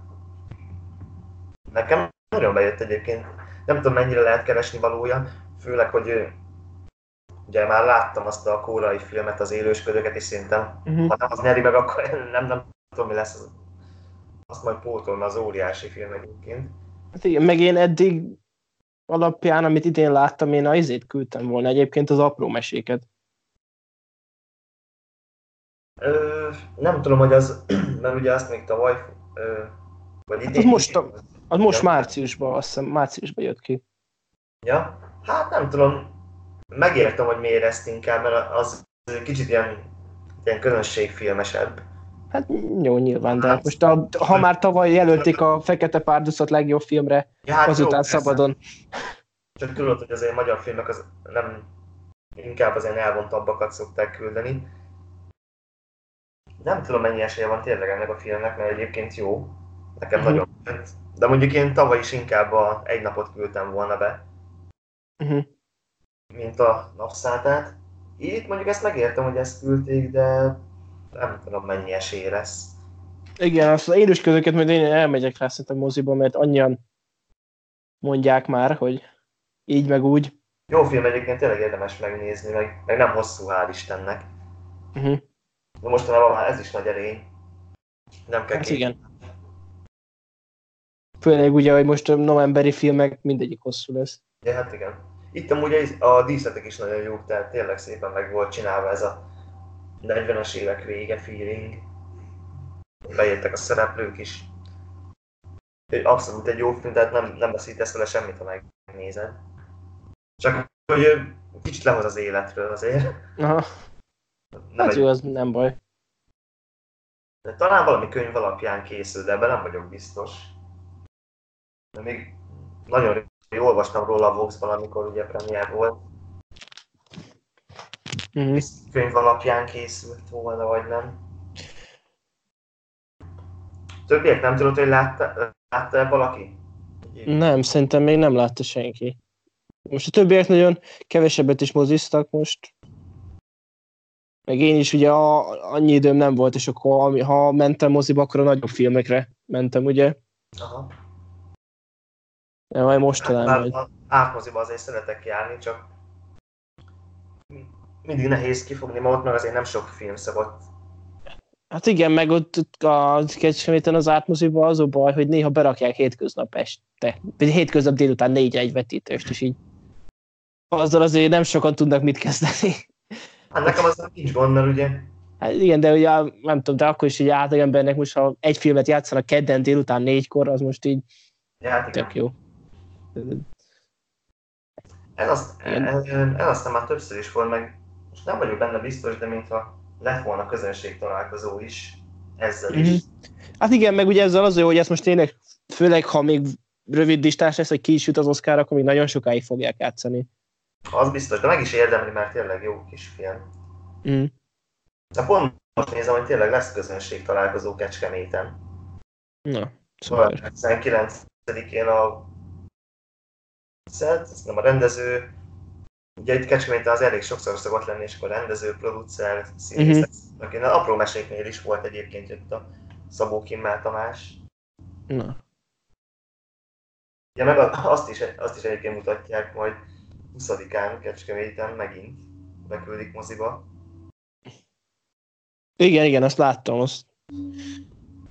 nekem nagyon bejött egyébként. Nem tudom mennyire lehet keresni valója, főleg, hogy ugye már láttam azt a kórai filmet, az élősködőket, és szerintem Uh-huh. ha nem az nyeri meg, akkor nem, nem tudom, mi lesz az. Azt majd pótolna az óriási film egyébként. Hát igen, meg én eddig alapján, amit idén láttam, én a izét küldtem volna egyébként az apró meséket. Ö, nem tudom, hogy az, mert ugye azt még tavaly, ö, vagy idén... Hát az most a- Az most márciusban, azt hiszem márciusban jött ki. Ja? Hát nem tudom, megértem, hogy miért ezt inkább, mert az kicsit ilyen, ilyen közönségfilmesebb. Hát jó, nyilván, de most a, ha már tavaly jelölték a Fekete Párducot legjobb filmre, Ja, hát azután jó, szabadon. Csak tudod, hogy azért magyar filmek az nem inkább az ilyen elvontabbakat szokták küldeni. Nem tudom mennyi esélye van tényleg ennek a filmnek, mert egyébként jó. Nekem uh-huh. nagyon. De mondjuk én tavaly is inkább a egy napot küldtem volna be, Uh-huh. Mint a napszátát. Itt mondjuk ezt megértem, hogy ezt küldték, de nem tudom mennyi esély lesz. Igen, azt az élős közöket majd én elmegyek rá szerintem moziba, mert annyian mondják már, hogy így meg úgy. Jó film egyébként tényleg érdemes megnézni, meg, meg nem hosszú, hál' Istennek. Uh-huh. De mostanában már ez is nagy erény. Nem kell Hát igen. Főleg ugye, hogy most a novemberi filmek mindegyik hosszú lesz. Ja, hát igen. Itt amúgy a- díszletek is nagyon jók, tehát tényleg szépen meg volt csinálva ez a 40-es évek vége feeling. Bejöttek a szereplők is. Abszolút egy jó film, tehát nem, nem veszítesz vele semmit, ha megnézed. Csak hogy kicsit lehoz az életről azért. Aha, Nem hát egy, jó, az nem baj. de talán valami könyv alapján készül, de ebben nem vagyok biztos. De még nagyon rég olvastam róla a Vox-ban, amikor ugye premier volt. Uh-huh. könyv alapján készült volna, vagy nem. Többiek nem tudod, hogy látta, látta valaki? Nem, szerintem még nem látta senki. Most a többiek nagyon kevesebbet is moziztak most. Meg én is ugye a, annyi időm nem volt, és akkor ami- ha mentem moziba, akkor a nagyobb filmekre mentem, ugye? Aha. De majd most talán Hát, majd. a- átmoziba azért szeretek járni, csak mindig nehéz kifogni magát, meg azért nem sok film szokott. Hát igen, meg ott ott a Kecskeméten az átmoziba az a baj, hogy néha berakják hétköznap este. Vagy hétköznap délután négyre egy vetítést, és így azzal azért nem sokan tudnak mit kezdeni. Hát nekem az nincs gond, mert ugye Hát igen, de ugye nem tudom, de akkor is egy átlagembernek most, ha egy filmet játszanak kedden délután négykor, az most így ja, hát tök jó. Ez, azt, ez, aztán már többször is volt, meg most nem vagyok benne biztos, de mintha lett volna közönség találkozó is ezzel is. Mhm. Hát igen, meg ugye ezzel az hogy ezt most tényleg, főleg ha még rövid listás lesz, hogy ki is jut az Oscar, akkor még nagyon sokáig fogják játszani. Az biztos, de meg is érdemli, mert tényleg jó kis film. Mm. De pont most nézem, hogy tényleg lesz közönség találkozó Kecskeméten. Na, Szóval szuper. 19-én a Szed, ez nem a rendező, ugye itt Kecskeméten az elég sokszor szokott lenni, és akkor rendező, producer, színész, uh-huh. a apró meséknél is volt egyébként jött a Szabó Kimmel Tamás. Na. Ja, meg azt is, azt is egyébként mutatják majd 20-án Kecskeméten megint beküldik moziba. Igen, igen, azt láttam, azt.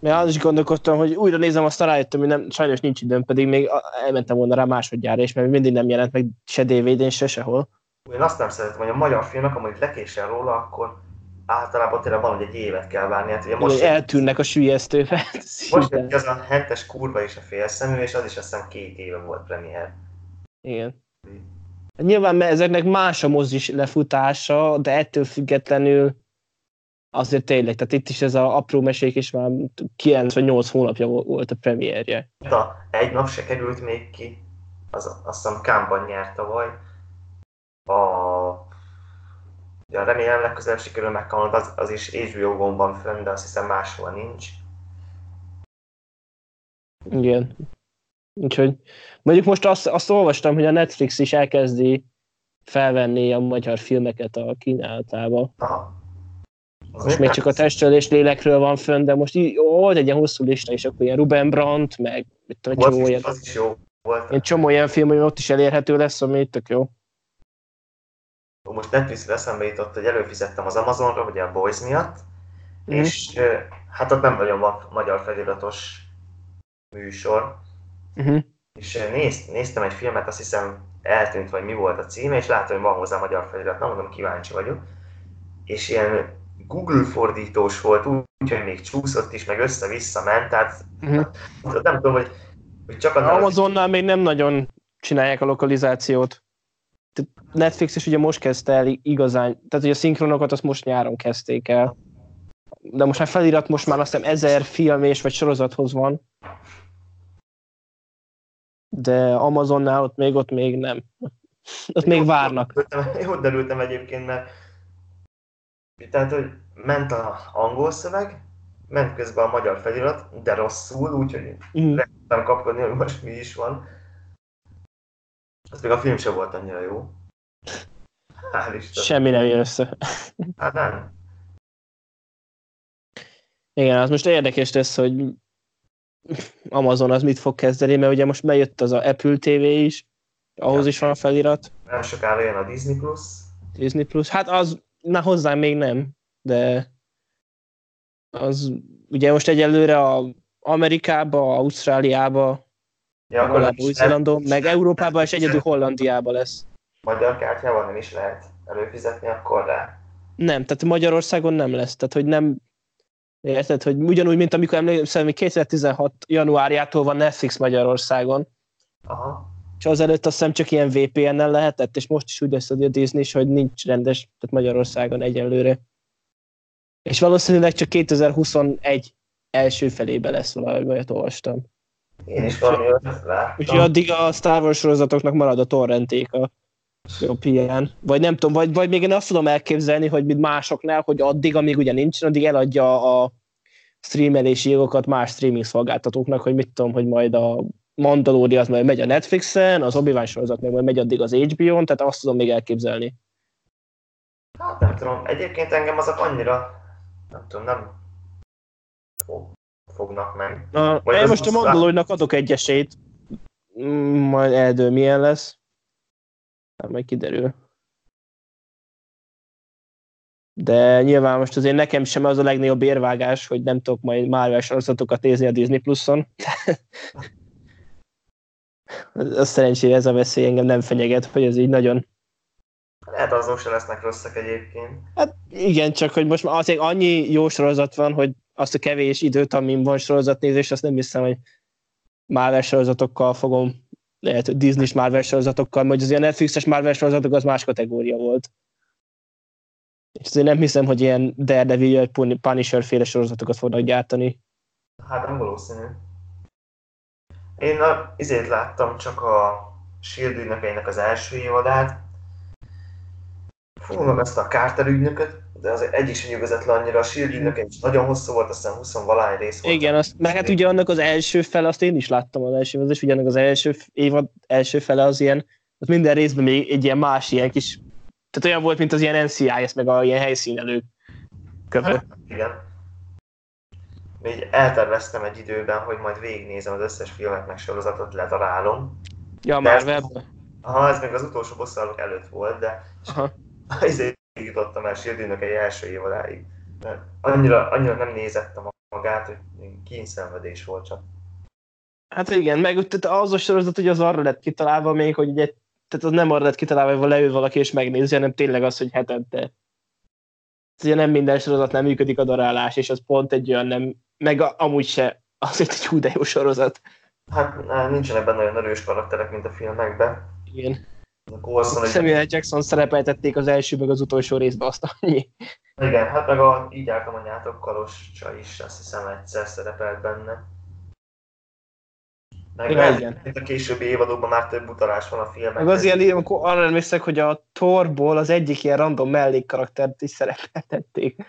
Mert az is gondolkodtam, hogy újra nézem, aztán rájöttem, hogy nem, sajnos nincs időm, pedig még elmentem volna rá másodjára is, mert mindig nem jelent meg se DVD-n, se sehol. Én azt nem szeretem, hogy a magyar filmek, amúgy lekésel róla, akkor általában tényleg van, hogy egy évet kell várni. Hát ugye Most eltűnnek a sülyeztővel. most jött az a hentes kurva és a félszemű, és az is azt hiszem két éve volt premier. Igen. Nyilván mert ezeknek más a mozis lefutása, de ettől függetlenül azért tényleg, tehát itt is ez a apró mesék is már 98 hónapja vo- volt a premierje. Hát a egy nap se került még ki, az, azt hiszem Kámban nyert tavaly. A, ugye remélem legközelebb sikerül megkapnod, az, az is HBO-gon van fönn, de azt hiszem máshol nincs. Igen. Úgyhogy mondjuk most azt, azt olvastam, hogy a Netflix is elkezdi felvenni a magyar filmeket a kínálatába. Aha. Most még csak a testről lélekről van fönn, de most így, ó, volt egy ilyen hosszú lista, és akkor ilyen Ruben Brandt, meg mit tudom, csomó ilyen, az is jó volt. ilyen csomó ilyen film, ami ott is elérhető lesz, ami tök jó. Most Netflixre eszembe jutott, hogy előfizettem az Amazonra, ugye a Boys miatt, Mhm. és hát ott nem nagyon van magyar feliratos műsor, Uh-huh. és néz, néztem egy filmet, azt hiszem eltűnt, vagy mi volt a címe, és látom, hogy van hozzá magyar felirat, nem mondom, kíváncsi vagyok. És ilyen Google fordítós volt, úgyhogy még csúszott is, meg össze-vissza ment, tehát Uh-huh. nem tudom, hogy, hogy csak annál... Amazonnál még nem nagyon csinálják a lokalizációt. Netflix is ugye most kezdte el igazán, tehát hogy a szinkronokat azt most nyáron kezdték el. De most már felirat most már azt hiszem ezer film és vagy sorozathoz van. De Amazonnál ott még ott még nem. Ott még várnak. Jó derültem egyébként, mert tehát, hogy ment a angol szöveg, ment közben a magyar felirat, de rosszul, úgyhogy mm. lehettem kapkodni, hogy most mi is van. Az még a film sem volt annyira jó. Hál' Isten. Semmi nem jön össze. Hát nem. Igen, az most érdekes lesz, hogy Amazon az mit fog kezdeni, mert ugye most bejött az a Apple TV is, ahhoz is van a felirat. Nem sokára jön a Disney Plus. Disney Plus, hát az, na hozzám még nem, de az ugye most egyelőre a Amerikába, Ausztráliába, ja, Új-Zélandon, meg Európában és egyedül Hollandiába lesz. Magyar kártyával nem is lehet előfizetni akkor rá? Nem, tehát Magyarországon nem lesz, tehát hogy nem Érted, hogy ugyanúgy, mint amikor emlékszem, hogy 2016 januárjától van Netflix Magyarországon. Aha. És azelőtt azt hiszem csak ilyen VPN-nel lehetett, és most is úgy lesz a Disney hogy nincs rendes, tehát Magyarországon egyenlőre. És valószínűleg csak 2021 első felébe lesz valami, olyat olvastam. Én is valami láttam. Úgyhogy addig a Star Wars sorozatoknak marad a torrenték a jobb ilyen. Vagy nem tudom, vagy, vagy még én azt tudom elképzelni, hogy mint másoknál, hogy addig, amíg ugye nincs, addig eladja a streamelési jogokat más streaming szolgáltatóknak, hogy mit tudom, hogy majd a Mandalorian az majd megy a Netflixen, az obi sorozat meg majd megy addig az HBO-n, tehát azt tudom még elképzelni. Hát nem tudom, egyébként engem azok annyira, nem tudom, nem fognak meg. Na, én most a Mandaloriannak adok egy esélyt, mm, majd eldől milyen lesz. Hát majd kiderül. De nyilván most azért nekem sem az a legnagyobb érvágás, hogy nem tudok majd Marvel sorozatokat nézni a Disney Plus-on. az szerencsére ez a veszély engem nem fenyeget, hogy ez így nagyon... Lehet azok se lesznek rosszak egyébként. Hát igen, csak hogy most már azért annyi jó sorozat van, hogy azt a kevés időt, amin van sorozatnézés, azt nem hiszem, hogy Marvel sorozatokkal fogom lehet, Disney-s Marvel sorozatokkal, vagy az ilyen Netflix-es Marvel sorozatok az más kategória volt. És azért nem hiszem, hogy ilyen Daredevil, Punisher féle sorozatokat fognak gyártani. Hát nem valószínű. Én a, izét láttam csak a Shield ügynökeinek az első évadát. Fú, meg ezt a Carter ügynököt, de az egyik sem nyugodott le annyira. A Shield ügynöke is nagyon hosszú volt, aztán 20 valány rész volt. Igen, azt, meg hát ugye annak az első fele, azt én is láttam az első, az is ugye annak az első évad első fele az ilyen, az minden részben még egy ilyen más ilyen kis, tehát olyan volt, mint az ilyen NCIS, meg a ilyen helyszínelő köpő. Hát, igen. Még elterveztem egy időben, hogy majd végignézem az összes filmet, meg sorozatot, ledarálom. Ja, már webben. Aha, ez még az utolsó bosszalok előtt volt, de. Ezért jutottam el Shield egy első évadáig. Mert annyira, annyira nem nézettem magát, hogy kényszenvedés volt csak. Hát igen, meg tehát az a sorozat, hogy az arra lett kitalálva még, hogy ugye, tehát az nem arra lett kitalálva, hogy leül valaki és megnézi, hanem tényleg az, hogy hetente. Ugye nem minden sorozat nem működik a darálás, és az pont egy olyan nem, meg a, amúgy se azért egy hú de jó sorozat. Hát nincsenek benne olyan erős karakterek, mint a filmekben. Igen. Coulson, Samuel hogy... Jackson szerepeltették az első meg az utolsó részben azt annyi. Igen, hát meg a így anyátok Kalos Csa is azt hiszem egyszer szerepelt benne. Meg ja, igen. a későbbi évadokban már több utalás van a filmekben. Meg az ilyen, amikor arra emlékszek, hogy a Thorból az egyik ilyen random mellékkaraktert is szerepeltették.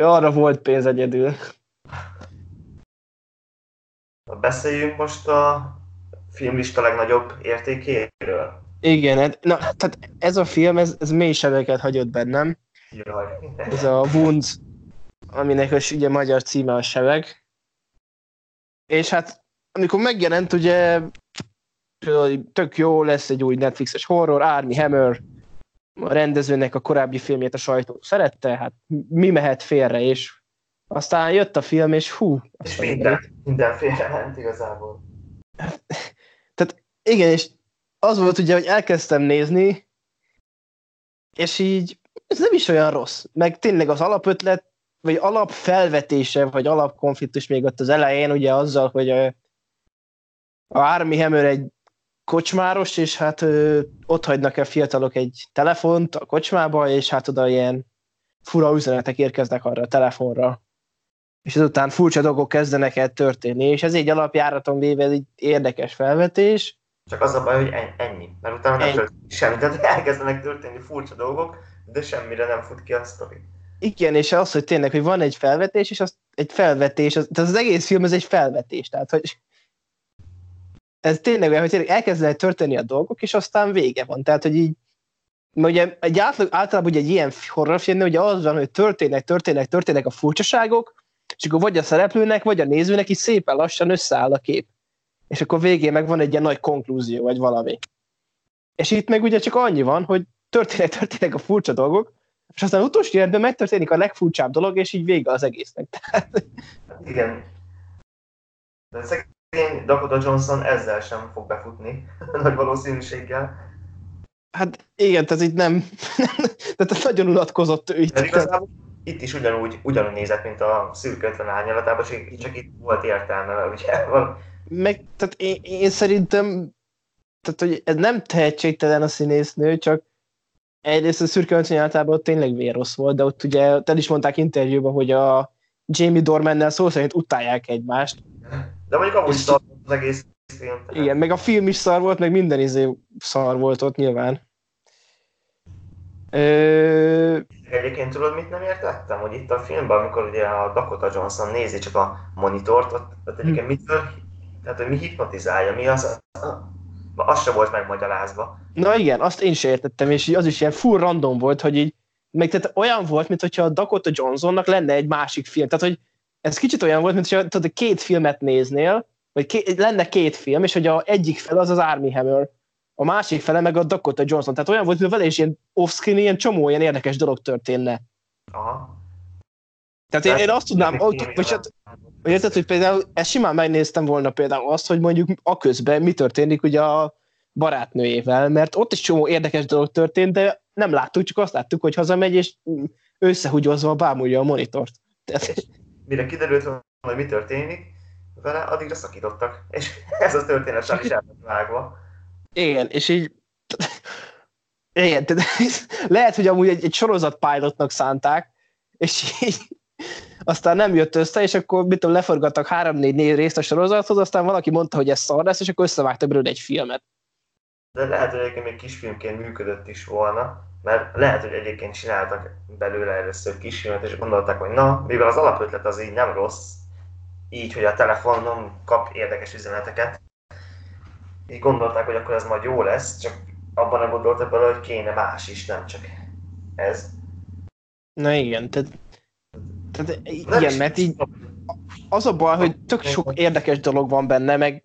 Arra volt pénz egyedül. Beszéljünk most a filmlista legnagyobb értékéről. Igen, hát, na, tehát ez a film, ez, ez mély sebeket hagyott bennem. Jaj. Ez a Wound, aminek az ugye magyar címe a sebek. És hát, amikor megjelent, ugye tök jó, lesz egy új Netflixes horror, Army Hammer, a rendezőnek a korábbi filmjét a sajtó szerette, hát mi mehet félre, és aztán jött a film, és hú. És minden, minden félre ment igazából. Igen, és az volt ugye, hogy elkezdtem nézni, és így ez nem is olyan rossz. Meg tényleg az alapötlet, vagy alapfelvetése, vagy alapkonfliktus még ott az elején, ugye azzal, hogy a, a Army Hammer egy kocsmáros, és hát ö, ott hagynak el fiatalok egy telefont a kocsmába, és hát oda ilyen fura üzenetek érkeznek arra a telefonra. És ezután furcsa dolgok kezdenek el történni, és ez egy alapjáraton véve egy érdekes felvetés, Csak az a baj, hogy ennyi. Mert utána nem történik semmi. Tehát elkezdenek történni furcsa dolgok, de semmire nem fut ki a sztori. Igen, és az, hogy tényleg, hogy van egy felvetés, és az egy felvetés, az, tehát az egész film ez egy felvetés, tehát hogy ez tényleg olyan, hogy tényleg elkezdenek történni a dolgok, és aztán vége van. Tehát, hogy így, ugye egy átlag, általában ugye egy ilyen horrorfilmnél ugye az van, hogy történnek, történnek, történnek a furcsaságok, és akkor vagy a szereplőnek, vagy a nézőnek is szépen lassan összeáll a kép. És akkor végén meg van egy ilyen nagy konklúzió, vagy valami. És itt meg ugye csak annyi van, hogy történnek, történnek a furcsa dolgok, és aztán utolsó életben megtörténik a legfurcsább dolog, és így vége az egésznek. Tehát... Igen. De szegény Dakota Johnson ezzel sem fog befutni, nagy valószínűséggel. Hát igen, tehát itt nem, tehát nagyon unatkozott ő itt. De igazából itt is ugyanúgy, ugyanúgy nézett, mint a szűk 50 árnyalatában, csak itt volt értelme, ugye? Meg, tehát én, én szerintem, tehát hogy ez nem tehetségtelen a színésznő, csak egyrészt a szürke általában tényleg vérosz volt, de ott ugye el is mondták interjúban, hogy a Jamie Dormannel szó szerint utálják egymást. De mondjuk amúgy szar az egész film. Igen, meg a film is szar volt, meg minden izé szar volt ott nyilván. Ö... Egyébként tudod, mit nem értettem? Hogy itt a filmben, amikor ugye a Dakota Johnson nézi csak a monitort, ott, ott egyébként hm. mitől, tehát hogy mi hipnotizálja, mi az, az se volt megmagyarázva. Na igen, azt én sem értettem, és az is ilyen full random volt, hogy így, meg tehát olyan volt, mintha a Dakota Johnsonnak lenne egy másik film. Tehát, hogy ez kicsit olyan volt, mintha tudod, két filmet néznél, vagy két, lenne két film, és hogy a egyik fel az az Army Hammer, a másik fele meg a Dakota Johnson. Tehát olyan volt, hogy vele is ilyen off-screen, ilyen csomó ilyen érdekes dolog történne. Aha. Tehát én, én azt tudnám, hogy, vagy hát, érted, hogy például ezt simán megnéztem volna például azt, hogy mondjuk a közben mi történik ugye a barátnőjével, mert ott is csomó érdekes dolog történt, de nem láttuk, csak azt láttuk, hogy hazamegy, és összehúgyozva bámulja a monitort. Tehát... Mire kiderült, hogy mi történik, vele addigra szakítottak, és ez a történet sem is vágva. Igen, és így igen, tehát lehet, hogy amúgy egy, egy sorozat pilotnak szánták, és így aztán nem jött össze, és akkor mit tudom, leforgattak három-négy részt a sorozathoz, aztán valaki mondta, hogy ez szar lesz, és akkor összevágtak belőle egy filmet. De lehet, hogy egyébként még kisfilmként működött is volna, mert lehet, hogy egyébként csináltak belőle először kisfilmet, és gondolták, hogy na, mivel az alapötlet az így nem rossz, így, hogy a telefonon kap érdekes üzeneteket, így gondolták, hogy akkor ez majd jó lesz, csak abban nem gondoltak bele, hogy kéne más is, nem csak ez. Na igen, tehát tehát igen, mert így az a baj, hogy tök sok érdekes dolog van benne, meg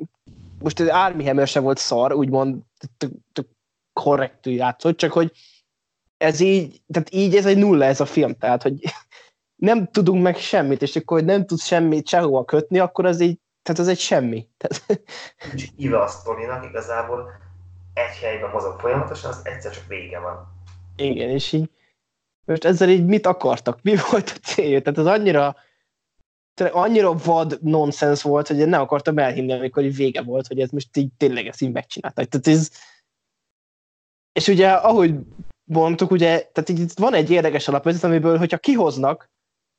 most az Army Hammer se volt szar, úgymond tök, tök korrektül játszott, csak hogy ez így, tehát így ez egy nulla ez a film, tehát hogy nem tudunk meg semmit, és akkor hogy nem tudsz semmit sehova kötni, akkor az így, tehát az egy semmi. Tehát... Nincs íve a sztorinak, igazából egy helyben mozog folyamatosan, az egyszer csak vége van. Igen, és így most ezzel így mit akartak? Mi volt a célja? Tehát az annyira annyira vad nonsens volt, hogy én nem akartam elhinni, amikor így vége volt, hogy ez most így tényleg ezt így megcsinálták. Tehát ez... És ugye, ahogy mondtuk, ugye, tehát így van egy érdekes alapvezet, amiből, hogyha kihoznak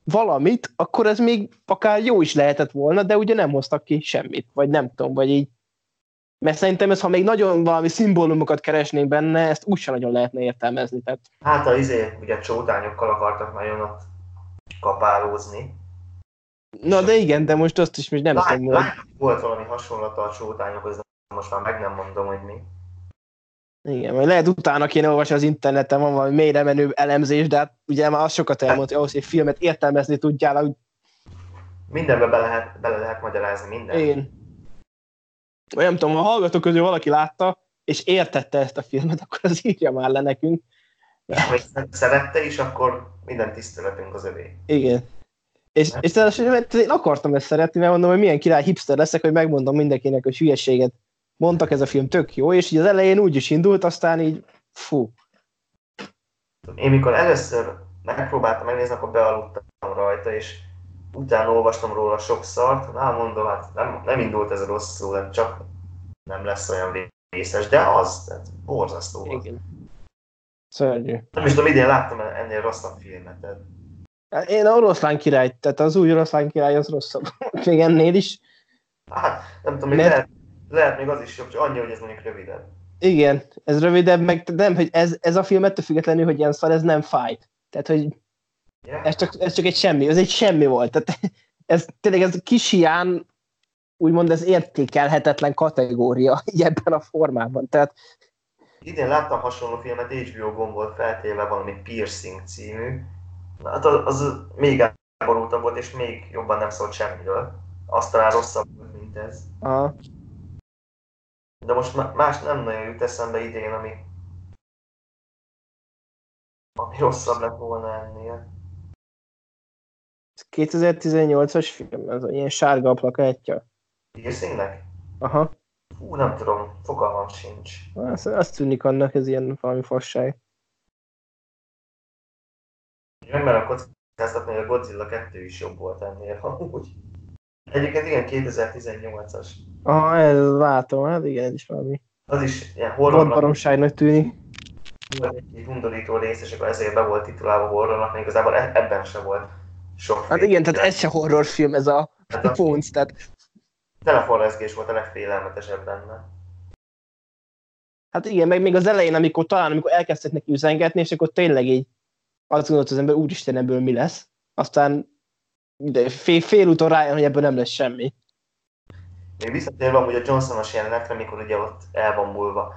valamit, akkor ez még akár jó is lehetett volna, de ugye nem hoztak ki semmit, vagy nem tudom, vagy így mert szerintem ez, ha még nagyon valami szimbólumokat keresnénk benne, ezt úgysem nagyon lehetne értelmezni. Tehát... Hát a izé, ugye csótányokkal akartak nagyon ott kapálózni. Na de igen, de most azt is még nem tudom. Hogy... Volt valami hasonlata a csótányokhoz, most már meg nem mondom, hogy mi. Igen, majd lehet utána kéne olvasni az interneten, van valami mélyre menő elemzés, de hát ugye már az sokat elmondta, hogy ahhoz, hogy filmet értelmezni tudjál, hogy... Mindenbe bele lehet, bele lehet magyarázni, minden. Én nem tudom, a hallgatók közül valaki látta, és értette ezt a filmet, akkor az írja már le nekünk. Vagy szerette is, akkor minden tiszteletünk az övé. Igen. És, és tehát, én akartam ezt szeretni, mert mondom, hogy milyen király hipster leszek, hogy megmondom mindenkinek, hogy hülyeséget mondtak, ez a film tök jó, és így az elején úgy is indult, aztán így fú. Én mikor először megpróbáltam megnézni, akkor bealudtam rajta, és utána olvastam róla sok szart, na mondom, hát nem, nem indult ez rosszul, hát csak nem lesz olyan vészes, de az, tehát borzasztó volt. Igen. Szörnyű. Nem is tudom, idén láttam ennél rosszabb filmet. Tehát... Hát én a oroszlán király, tehát az új oroszlán király az rosszabb. Még ennél is. Hát, nem tudom, Mert... lehet, lehet még az is jobb, csak annyi, hogy ez mondjuk rövidebb. Igen, ez rövidebb, meg nem, hogy ez, ez a film ettől függetlenül, hogy ilyen szar, ez nem fájt. Tehát, hogy yeah. ez, csak, ez csak egy semmi, ez egy semmi volt. Tehát ez tényleg ez kis hián, úgymond ez értékelhetetlen kategória ebben a formában. Tehát Idén láttam hasonló filmet, HBO gomb volt feltéve valami Piercing című. Na, hát az, az még elborultabb volt, és még jobban nem szólt semmiről. Azt talán rosszabb volt, mint ez. Aha. De most más nem nagyon jut eszembe idén, ami, ami rosszabb lett volna ennél. 2018-as film, ez ilyen sárga plakátja. Piercingnek? Aha. Hú, nem tudom, fogalmam sincs. Azt, azt tűnik annak, ez ilyen valami fasság. Meg mert a kockáztatni, hogy a Godzilla 2 is jobb volt ennél, amúgy. Egyébként igen, 2018-as. Aha, ez látom, hát igen, ez is valami. Az is ilyen horrornak. baromságnak tűnik. Volt egy undorító rész, és akkor ezért be volt titulálva horrornak, még igazából e- ebben sem volt sok Hát igen, tehát ez se horrorfilm, ez a, hát a Phones, tehát telefonrezgés volt a legfélelmetesebb benne. Hát igen, meg még az elején, amikor talán, amikor elkezdtek neki üzengetni, és akkor tényleg így azt gondolt az ember, úristen, ebből mi lesz. Aztán de fél, fél úton rájön, hogy ebből nem lesz semmi. Még visszatérve amúgy a Johnsonos jelenetre, amikor ugye ott el van múlva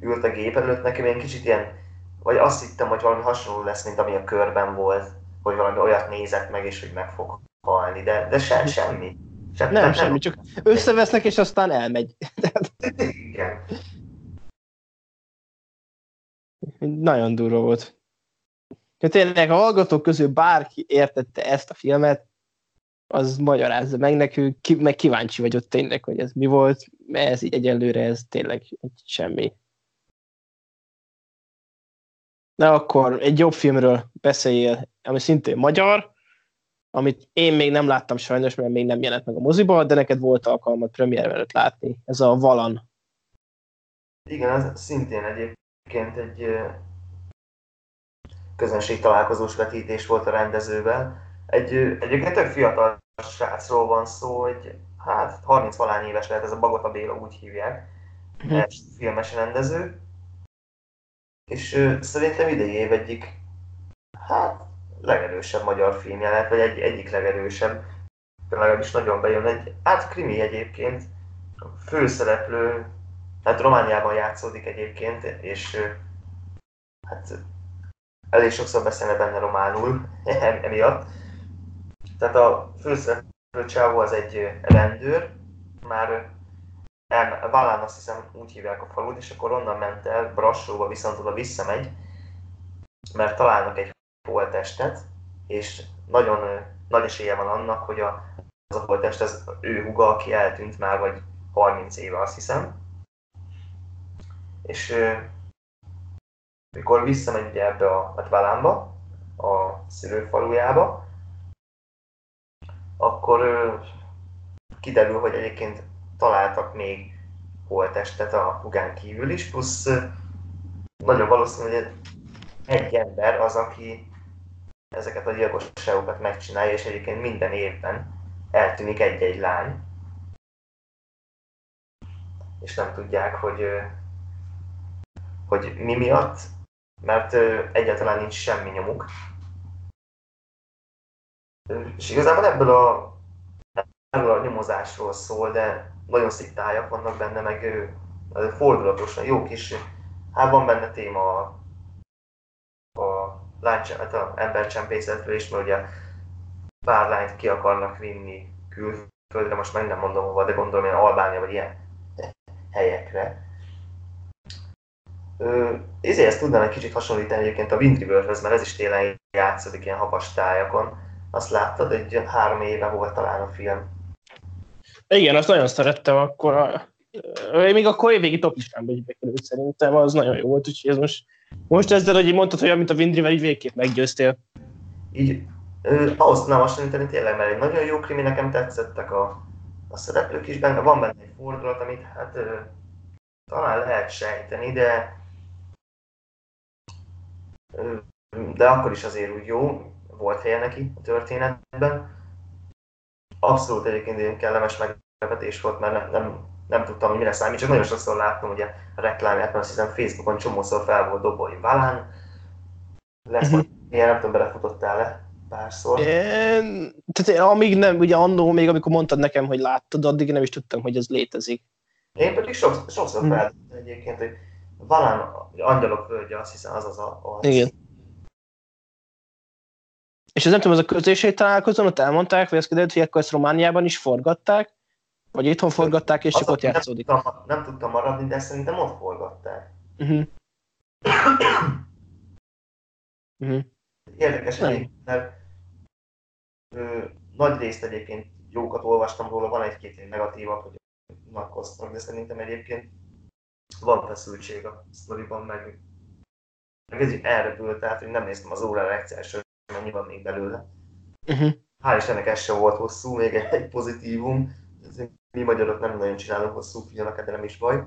ült a gép előtt, nekem ilyen kicsit ilyen, vagy azt hittem, hogy valami hasonló lesz, mint ami a körben volt, hogy valami olyat nézett meg, és hogy meg fog halni, de, de sem, semmi. Sem, nem, nem, semmi, csak összevesznek, és aztán elmegy. Igen. Nagyon durva volt. Tényleg, a hallgatók közül bárki értette ezt a filmet, az magyarázza meg nekünk, ki, meg kíváncsi vagyok tényleg, hogy ez mi volt, mert ez így egyelőre ez tényleg egy semmi. Na akkor egy jobb filmről beszéljél, ami szintén magyar, amit én még nem láttam sajnos, mert még nem jelent meg a moziba, de neked volt alkalmat premier előtt látni. Ez a Valan. Igen, ez szintén egyébként egy közönség találkozós vetítés volt a rendezővel. Egy, egyébként tök fiatal srácról van szó, hogy hát 30 valány éves lehet, ez a Bagota Béla úgy hívják, mm. filmes rendező. És ő, szerintem idei év egyik, hát legerősebb magyar film jelent, vagy egy, egyik legerősebb, legalábbis nagyon bejön. Egy, hát krimi egyébként, főszereplő, hát Romániában játszódik egyébként, és hát elég sokszor beszélne benne románul emiatt. Tehát a főszereplő csávó az egy rendőr, már el, Valán azt hiszem úgy hívják a falut, és akkor onnan ment el, Brassóba viszont oda visszamegy, mert találnak egy holttestet, és nagyon nagy esélye van annak, hogy a, az a holttest az ő huga, aki eltűnt már vagy 30 éve, azt hiszem. És mikor visszamegy ebbe a Valánba, a szülőfalujába, akkor kiderül, hogy egyébként találtak még holttestet a hugán kívül is, plusz nagyon valószínű, hogy egy ember az, aki ezeket a gyilkosságokat megcsinálja, és egyébként minden évben eltűnik egy-egy lány, és nem tudják, hogy, hogy mi miatt, mert egyáltalán nincs semmi nyomuk. És igazából ebből a, ebből a nyomozásról szól, de nagyon szép tájak vannak benne, meg fordulatosan jó kis, hát van benne téma a, a lány, hát a embercsempészetről is, mert ugye pár lányt ki akarnak vinni külföldre, most meg nem mondom hova, de gondolom ilyen Albánia vagy ilyen helyekre. Ezért ezt tudnám egy kicsit hasonlítani egyébként a Wind Riverhez, mert ez is télen játszódik ilyen havas tájakon. Azt láttad, egy három éve volt talán a film. Igen, azt nagyon szerettem akkor. A... Én még akkor évvégi top listámba is bekerült szerintem, az nagyon jó volt, úgyhogy ez most, most ezzel, hogy mondtad, hogy mint a Windrivel, így végképp meggyőztél. Így, ahhoz tudnám hasonlítani tényleg, mert egy nagyon jó krimi, nekem tetszettek a, a szereplők is benne, van benne egy fordulat, amit hát ö, talán lehet sejteni, de ö, de akkor is azért úgy jó, volt helye neki a történetben abszolút egyébként egy kellemes meglepetés volt, mert nem, nem nem tudtam, hogy mire számít, csak nagyon sokszor láttam ugye a reklámját, mert azt hiszem Facebookon csomószor fel volt dobva, hogy Valán lesz uh-huh. ilyen, nem tudom, belefutottál-e párszor? Én, tehát amíg nem, ugye annó még amikor mondtad nekem, hogy láttad, addig nem is tudtam, hogy ez létezik. Én pedig sokszor, sokszor hmm. egyébként, hogy Valán angyalok völgye, azt hiszem az az a... Az. Igen. És ez nem tudom, az a közösség találkozón ott elmondták, vagy azt kiderült, hogy akkor ezt Romániában is forgatták, vagy itthon forgatták, és csak ott játszódik. Nem tudtam, nem tudtam maradni, de szerintem ott forgatták. Uh-huh. uh-huh. Érdekes egyébként, mert ö, nagy részt egyébként jókat olvastam róla, van egy-két negatívat, hogy unatkoztak, de szerintem egyébként van feszültség a sztoriban, meg, meg ez így elrepült, tehát hogy nem néztem az órára egyszer, mennyi van még belőle. Uh-huh. Hál' Istennek ez sem volt hosszú, még egy pozitívum. Mi magyarok nem nagyon csinálunk hosszú filmeket, de nem is baj.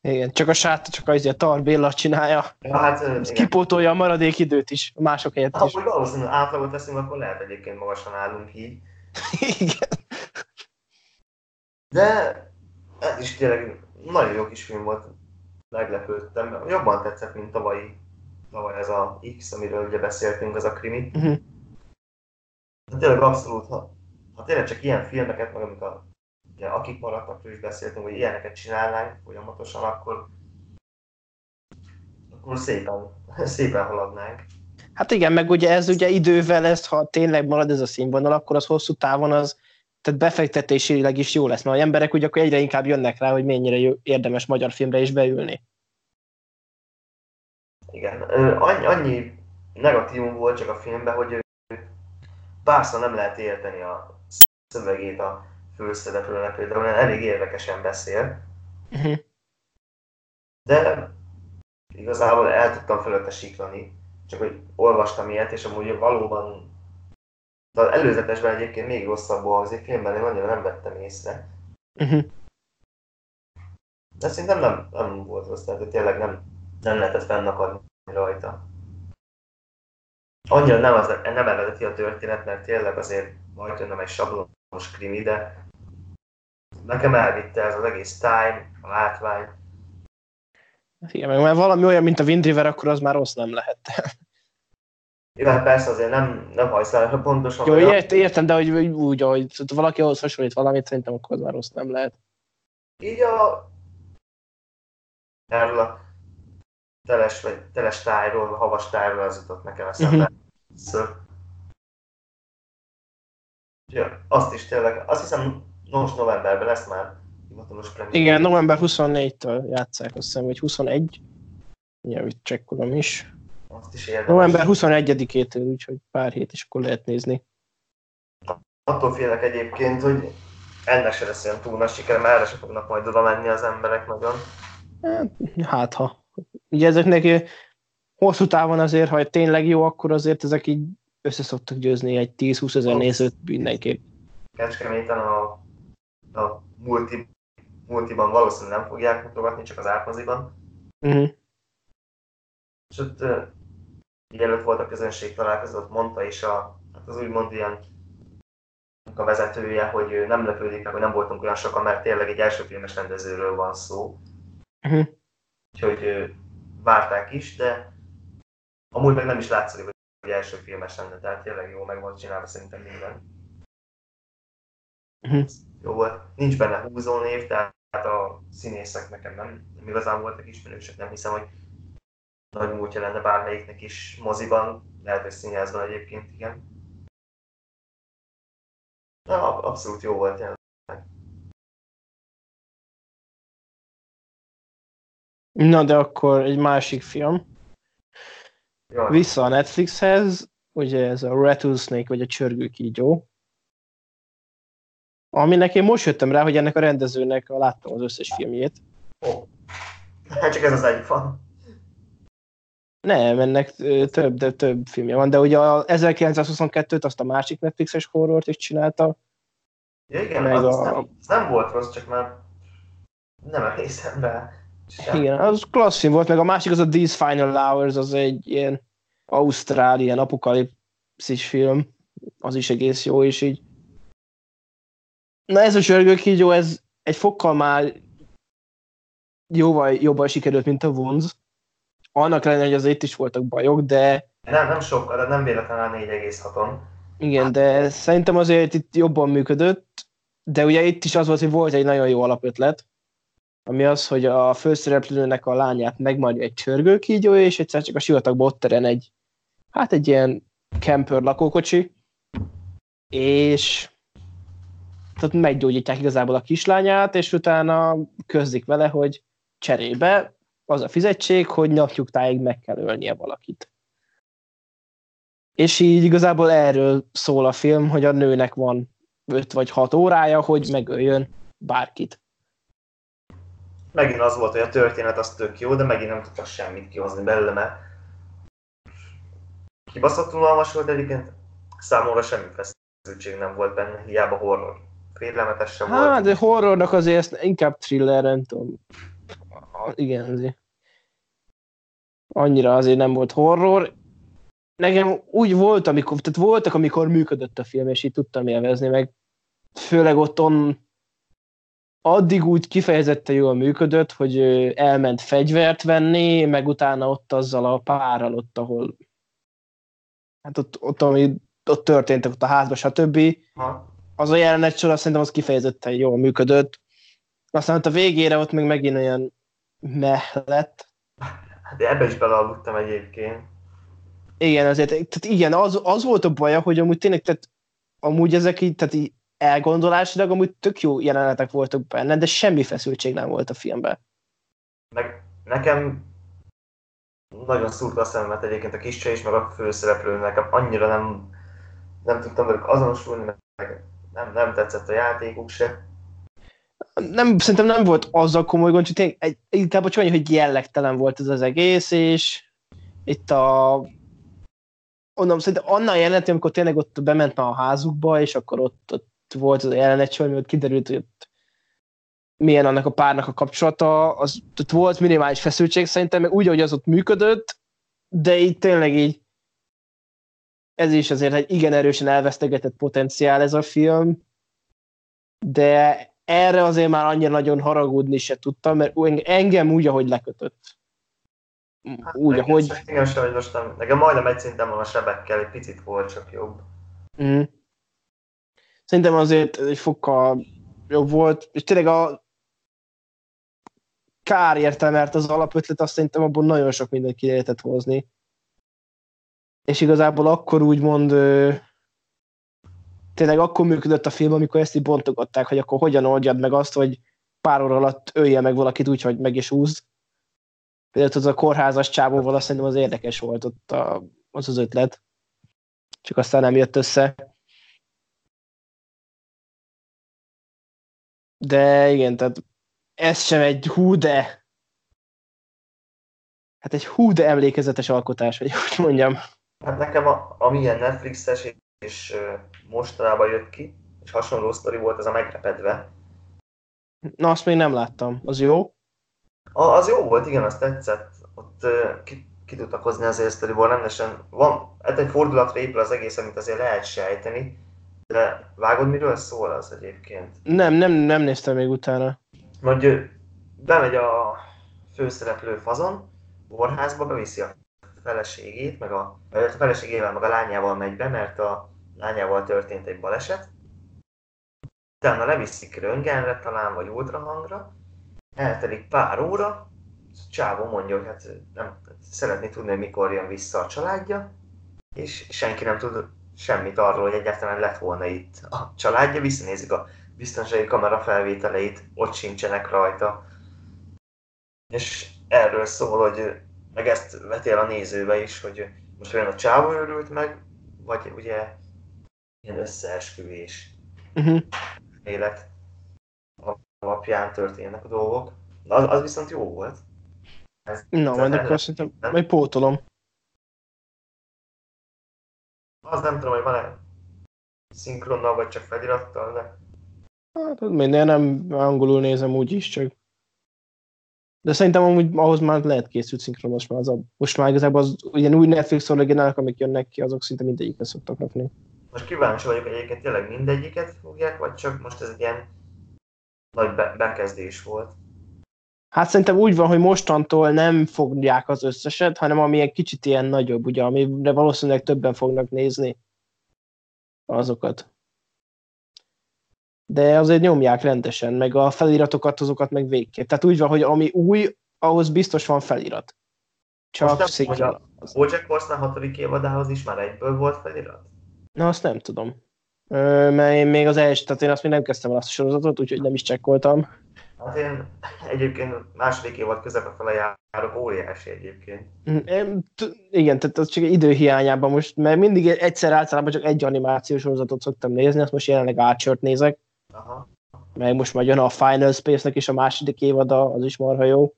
Igen, csak a sát, csak az a Tar Béla csinálja. Ja, hát. Kipótolja a maradék időt is, a mások helyett is. Ha valószínűleg átlagot veszünk, akkor lehet egyébként magasan állunk így. Igen. De ez is tényleg nagyon jó kis film volt. Meglepődtem. Jobban tetszett, mint tavalyi, tavaly ez a X, amiről ugye beszéltünk, az a krimi. Uh-huh. De tényleg abszolút, ha, ha tényleg csak ilyen filmeket, meg amik a, ugye, akik maradtak, is beszéltünk, hogy ilyeneket csinálnánk folyamatosan, akkor akkor szépen, szépen haladnánk. Hát igen, meg ugye ez ugye idővel, ezt, ha tényleg marad ez a színvonal, akkor az hosszú távon az, tehát befektetésileg is jó lesz, mert az emberek ugye akkor egyre inkább jönnek rá, hogy mennyire jó, érdemes magyar filmre is beülni. Igen, annyi, annyi negatívum volt csak a filmben, hogy párszor nem lehet érteni a szövegét a főszereplőnek, például elég érdekesen beszél. Uh-huh. De igazából el tudtam fölötte siklani, csak hogy olvastam ilyet, és amúgy valóban de az előzetesben egyébként még rosszabb azért filmben én annyira nem vettem észre. Uh-huh. De szerintem nem, nem volt rossz, tehát tényleg nem, nem lehetett fennakadni rajta. Annyira nem, az, nem eredeti a történet, mert tényleg azért majd nem egy sablonos krimi, de nekem elvitte ez az egész time, a látvány. Igen, meg mert valami olyan, mint a Wind River, akkor az már rossz nem lehet. Igen, persze azért nem, nem hajsz el pontosan. Jó, ért, értem, de hogy úgy, hogy valaki ahhoz hasonlít valamit, szerintem akkor az már rossz nem lehet. Így a... Erről a teles, vagy teles tájról, havas tájról az jutott nekem eszembe. Uh-huh. Ja, azt is tényleg, azt hiszem most novemberben lesz már hivatalos premier. Igen, november 24-től játszák, azt hiszem, vagy 21. Ja, itt csekkolom is. Azt is érdemes. November 21-től, úgyhogy pár hét is akkor lehet nézni. Attól félek egyébként, hogy ennek se lesz olyan túl nagy siker, mert erre se fognak majd oda menni az emberek nagyon. Hát, hát ha. Ugye ezeknek hosszú távon azért, ha tényleg jó, akkor azért ezek így össze szoktak győzni egy 10-20 ezer nézőt mindenképp. Kecskeméten a, a multi, multiban valószínűleg nem fogják mutogatni, csak az átmoziban. Uh-huh. És ott mielőtt volt a közönség találkozott, mondta is a, hát az úgymond ilyen a vezetője, hogy nem lepődik meg, hogy nem voltunk olyan sokan, mert tényleg egy első filmes rendezőről van szó. Uh-huh. Úgyhogy várták is, de amúgy meg nem is látszik, hogy első filmes lenne, tehát tényleg jó meg volt csinálva szerintem minden. Uh-huh. Jó volt. Nincs benne húzó név, tehát a színészek nekem nem, nem igazán voltak ismerősök, nem hiszem, hogy nagy múltja lenne bármelyiknek is moziban, lehet, hogy színházban egyébként, igen. Na, abszolút jó volt tényleg. Na, de akkor egy másik film. Jaj. Vissza a Netflixhez, ugye ez a Rattlesnake, vagy a Csörgő kígyó. Aminek én most jöttem rá, hogy ennek a rendezőnek láttam az összes filmjét. Hát csak ez az egy van. Nem, ennek több, de több filmje van, de ugye a 1922-t azt a másik Netflixes horrort is csinálta. Ja, igen, meg az, a... nem, az nem volt rossz, csak már nem emlékszem be. Igen, az klassz film volt, meg a másik az a These Final Hours, az egy ilyen ausztrál, ilyen apokalipszis film, az is egész jó, és így. Na ez a sörgőkígyó, ez egy fokkal már jóval jobban sikerült, mint a Wunz. Annak lenne, hogy azért is voltak bajok, de... Nem, nem sokkal, de nem véletlenül a 4,6-on. Igen, de szerintem azért itt jobban működött, de ugye itt is az volt, hogy volt egy nagyon jó alapötlet, ami az, hogy a főszereplőnek a lányát megmarja egy csörgőkígyó, és egyszer csak a sivatagban ott terem egy, hát egy ilyen camper lakókocsi, és tehát meggyógyítják igazából a kislányát, és utána közzik vele, hogy cserébe az a fizetség, hogy napjuktáig meg kell ölnie valakit. És így igazából erről szól a film, hogy a nőnek van 5 vagy 6 órája, hogy megöljön bárkit. Megint az volt, hogy a történet az tök jó, de megint nem tudtak semmit kihozni belőle, mert kibaszott unalmas volt egyébként, számomra semmi feszültség nem volt benne, hiába horror. Félelmetes sem Hát, volt. de horrornak azért ezt inkább thriller, nem tudom. Igen, azért. Annyira azért nem volt horror. Nekem úgy volt, amikor, tehát voltak, amikor működött a film, és így tudtam élvezni, meg főleg ott on, addig úgy kifejezetten jól működött, hogy elment fegyvert venni, meg utána ott azzal a párral ott, ahol hát ott, ott ami ott történtek ott a házban, stb Ha. az a jelenet sor, azt szerintem az kifejezetten jól működött. Aztán ott a végére ott még megint olyan meh lett. De ebbe is belealudtam egyébként. Igen, azért, tehát igen, az, az volt a baja, hogy amúgy tényleg, tehát amúgy ezek így, tehát így elgondolásilag amúgy tök jó jelenetek voltak benne, de semmi feszültség nem volt a filmben. Meg nekem nagyon szúrta a szememet egyébként a kis csaj is, meg a főszereplő, nekem annyira nem, nem tudtam velük azonosulni, meg nem, nem tetszett a játékuk se. Nem, szerintem nem volt az a komoly gond, csak tényleg egy, inkább csak annyi, hogy jellegtelen volt ez az egész, és itt a onnan szerintem annál jelenet, amikor tényleg ott bement a házukba, és akkor ott, ott volt az a jelenet, hogy kiderült, hogy milyen annak a párnak a kapcsolata, az ott volt minimális feszültség szerintem, meg úgy, hogy az ott működött, de így tényleg így ez is azért egy igen erősen elvesztegetett potenciál ez a film, de erre azért már annyira nagyon haragudni se tudtam, mert engem úgy, ahogy lekötött. Úgy, nekem, ahogy... Sem, hogy most nem, nekem majdnem egy szinten van a sebekkel, egy picit volt csak jobb. Mm. Szerintem azért egy fokkal jobb volt, és tényleg a kár érte, mert az alapötlet azt szerintem abból nagyon sok mindent ki lehetett hozni. És igazából akkor úgymond tényleg akkor működött a film, amikor ezt így bontogatták, hogy akkor hogyan oldjad meg azt, hogy pár óra alatt ölje meg valakit úgy, hogy meg is úszd. Például az a kórházas csávóval azt szerintem az érdekes volt ott a, az az ötlet. Csak aztán nem jött össze. De igen, tehát ez sem egy hú de hát egy hú de emlékezetes alkotás, vagy úgy mondjam. Hát nekem, a, ami ilyen Netflixes és, mostanában jött ki, és hasonló sztori volt, ez a megrepedve. Na, azt még nem láttam. Az jó? A, az jó volt, igen, azt tetszett. Ott uh, ki, ki tudtak hozni azért sztoriból, rendesen van, hát egy fordulatra épül az egész, amit azért lehet sejteni, de vágod, miről szól az egyébként? Nem, nem, nem néztem még utána. Hogy bemegy a főszereplő fazon, kórházba, beviszi a feleségét, meg a, a feleségével, meg a lányával megy be, mert a lányával történt egy baleset. Utána leviszik röntgenre talán, vagy ultrahangra. Eltelik pár óra, Csávó mondja, hogy hát nem, szeretné tudni, hogy mikor jön vissza a családja, és senki nem tud semmit arról, hogy egyáltalán lett volna itt a családja, visszanézik a biztonsági kamera felvételeit, ott sincsenek rajta. És erről szól, hogy meg ezt veti el a nézőbe is, hogy most olyan a csávó örült meg, vagy ugye ilyen összeesküvés Uh-huh. élet alapján történnek a dolgok. Az, az viszont jó volt. Ez, Na, majd akkor szerintem majd pótolom. Az nem tudom, hogy van-e szinkronnal, vagy csak felirattal, de Hát minden nem angolul nézem úgy is, csak de szerintem amúgy ahhoz már lehet készült szinkron, most már, az a, most már igazából az ilyen új Netflix originálok, amik jönnek ki, azok szinte mindegyikre szoktak rakni. most kíváncsi vagyok egyébként tényleg mindegyiket fogják, vagy csak most ez egy ilyen nagy be- bekezdés volt. Hát szerintem úgy van, hogy mostantól nem fogják az összeset, hanem ami egy kicsit ilyen nagyobb, ugye, amire valószínűleg többen fognak nézni azokat. De azért nyomják rendesen, meg a feliratokat, azokat meg végképp. Tehát úgy van, hogy ami új, ahhoz biztos van felirat. Csak Most nem hogy a Bojack Horseman hatodik évadához is már egyből volt felirat? Na, azt nem tudom. Ö, mert én még az első, tehát én azt még nem kezdtem el azt a sorozatot, úgyhogy nem is csekkoltam. Hát én egyébként második évad közepe fele járok, óriási egyébként. Igen, tehát az csak időhiányában most, mert mindig egyszer általában csak egy animációs sorozatot szoktam nézni, azt most jelenleg Archer-t nézek, Aha. meg most majd jön a Final Space-nek is a második évada, az is marha jó.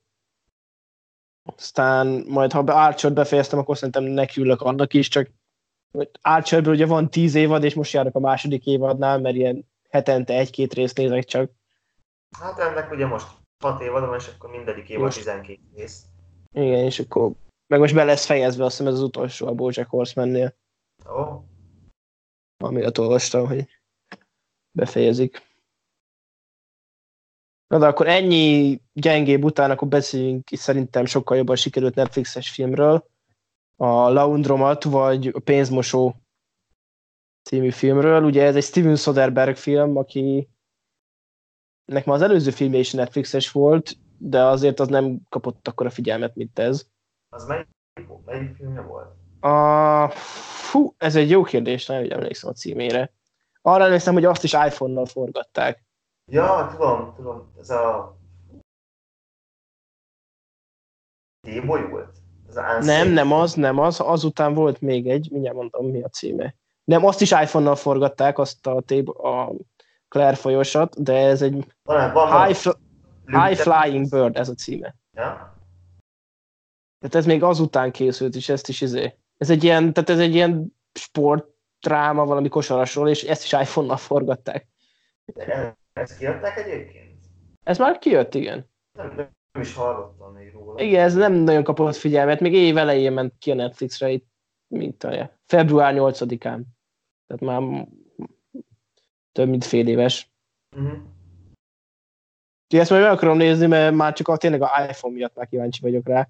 Aztán majd, ha Archer-t befejeztem, akkor szerintem nekiülök annak is, csak Archerből ugye van tíz évad, és most járok a második évadnál, mert ilyen hetente egy-két részt nézek csak. Hát ennek ugye most 6 évad van, és akkor mindegyik évad Most. 12 rész. Igen, és akkor meg most be lesz fejezve, azt hiszem ez az utolsó a Bojack Horseman-nél, Ó, amiatt olvastam, hogy befejezik. Na de akkor ennyi gyengébb után, akkor beszéljünk is szerintem sokkal jobban sikerült Netflixes filmről. A Laundromat, vagy a Pénzmosó című filmről. Ugye ez egy Steven Soderbergh film, aki nek már az előző filmje is Netflixes volt, de azért az nem kapott akkora figyelmet, mint ez. az melyik, melyik filmje volt? A... Fú, ez egy jó kérdés, nem emlékszem a címére. Arra emlékszem, hogy azt is iPhone-nal forgatták. Ja, tudom, tudom, ez a... Déboly volt? Ez a Nem, nem az, nem az. Azután volt még egy, mindjárt mondom, mi a címe. Nem, azt is iPhone-nal forgatták, azt a, téb- a Claire folyosat, de ez egy Van, van. High, fl- High Flying Bird, ez a címe. Ja? Tehát ez még azután készült, és ezt is izé. Ez egy ilyen, tehát ez egy ilyen sportdráma valami kosarasról, és ezt is iPhone-nal forgatták. De ezt kiadták egyébként? Ez már kijött, igen. Nem, nem is hallottam még róla. Igen, ez nem nagyon kapott figyelmet, még év elején ment ki a Netflixre, itt, mint a február 8-án. Tehát már több mint fél éves. Uh-huh. Úgyhogy ezt majd meg akarom nézni, mert már csak a, tényleg a iPhone miatt már kíváncsi vagyok rá.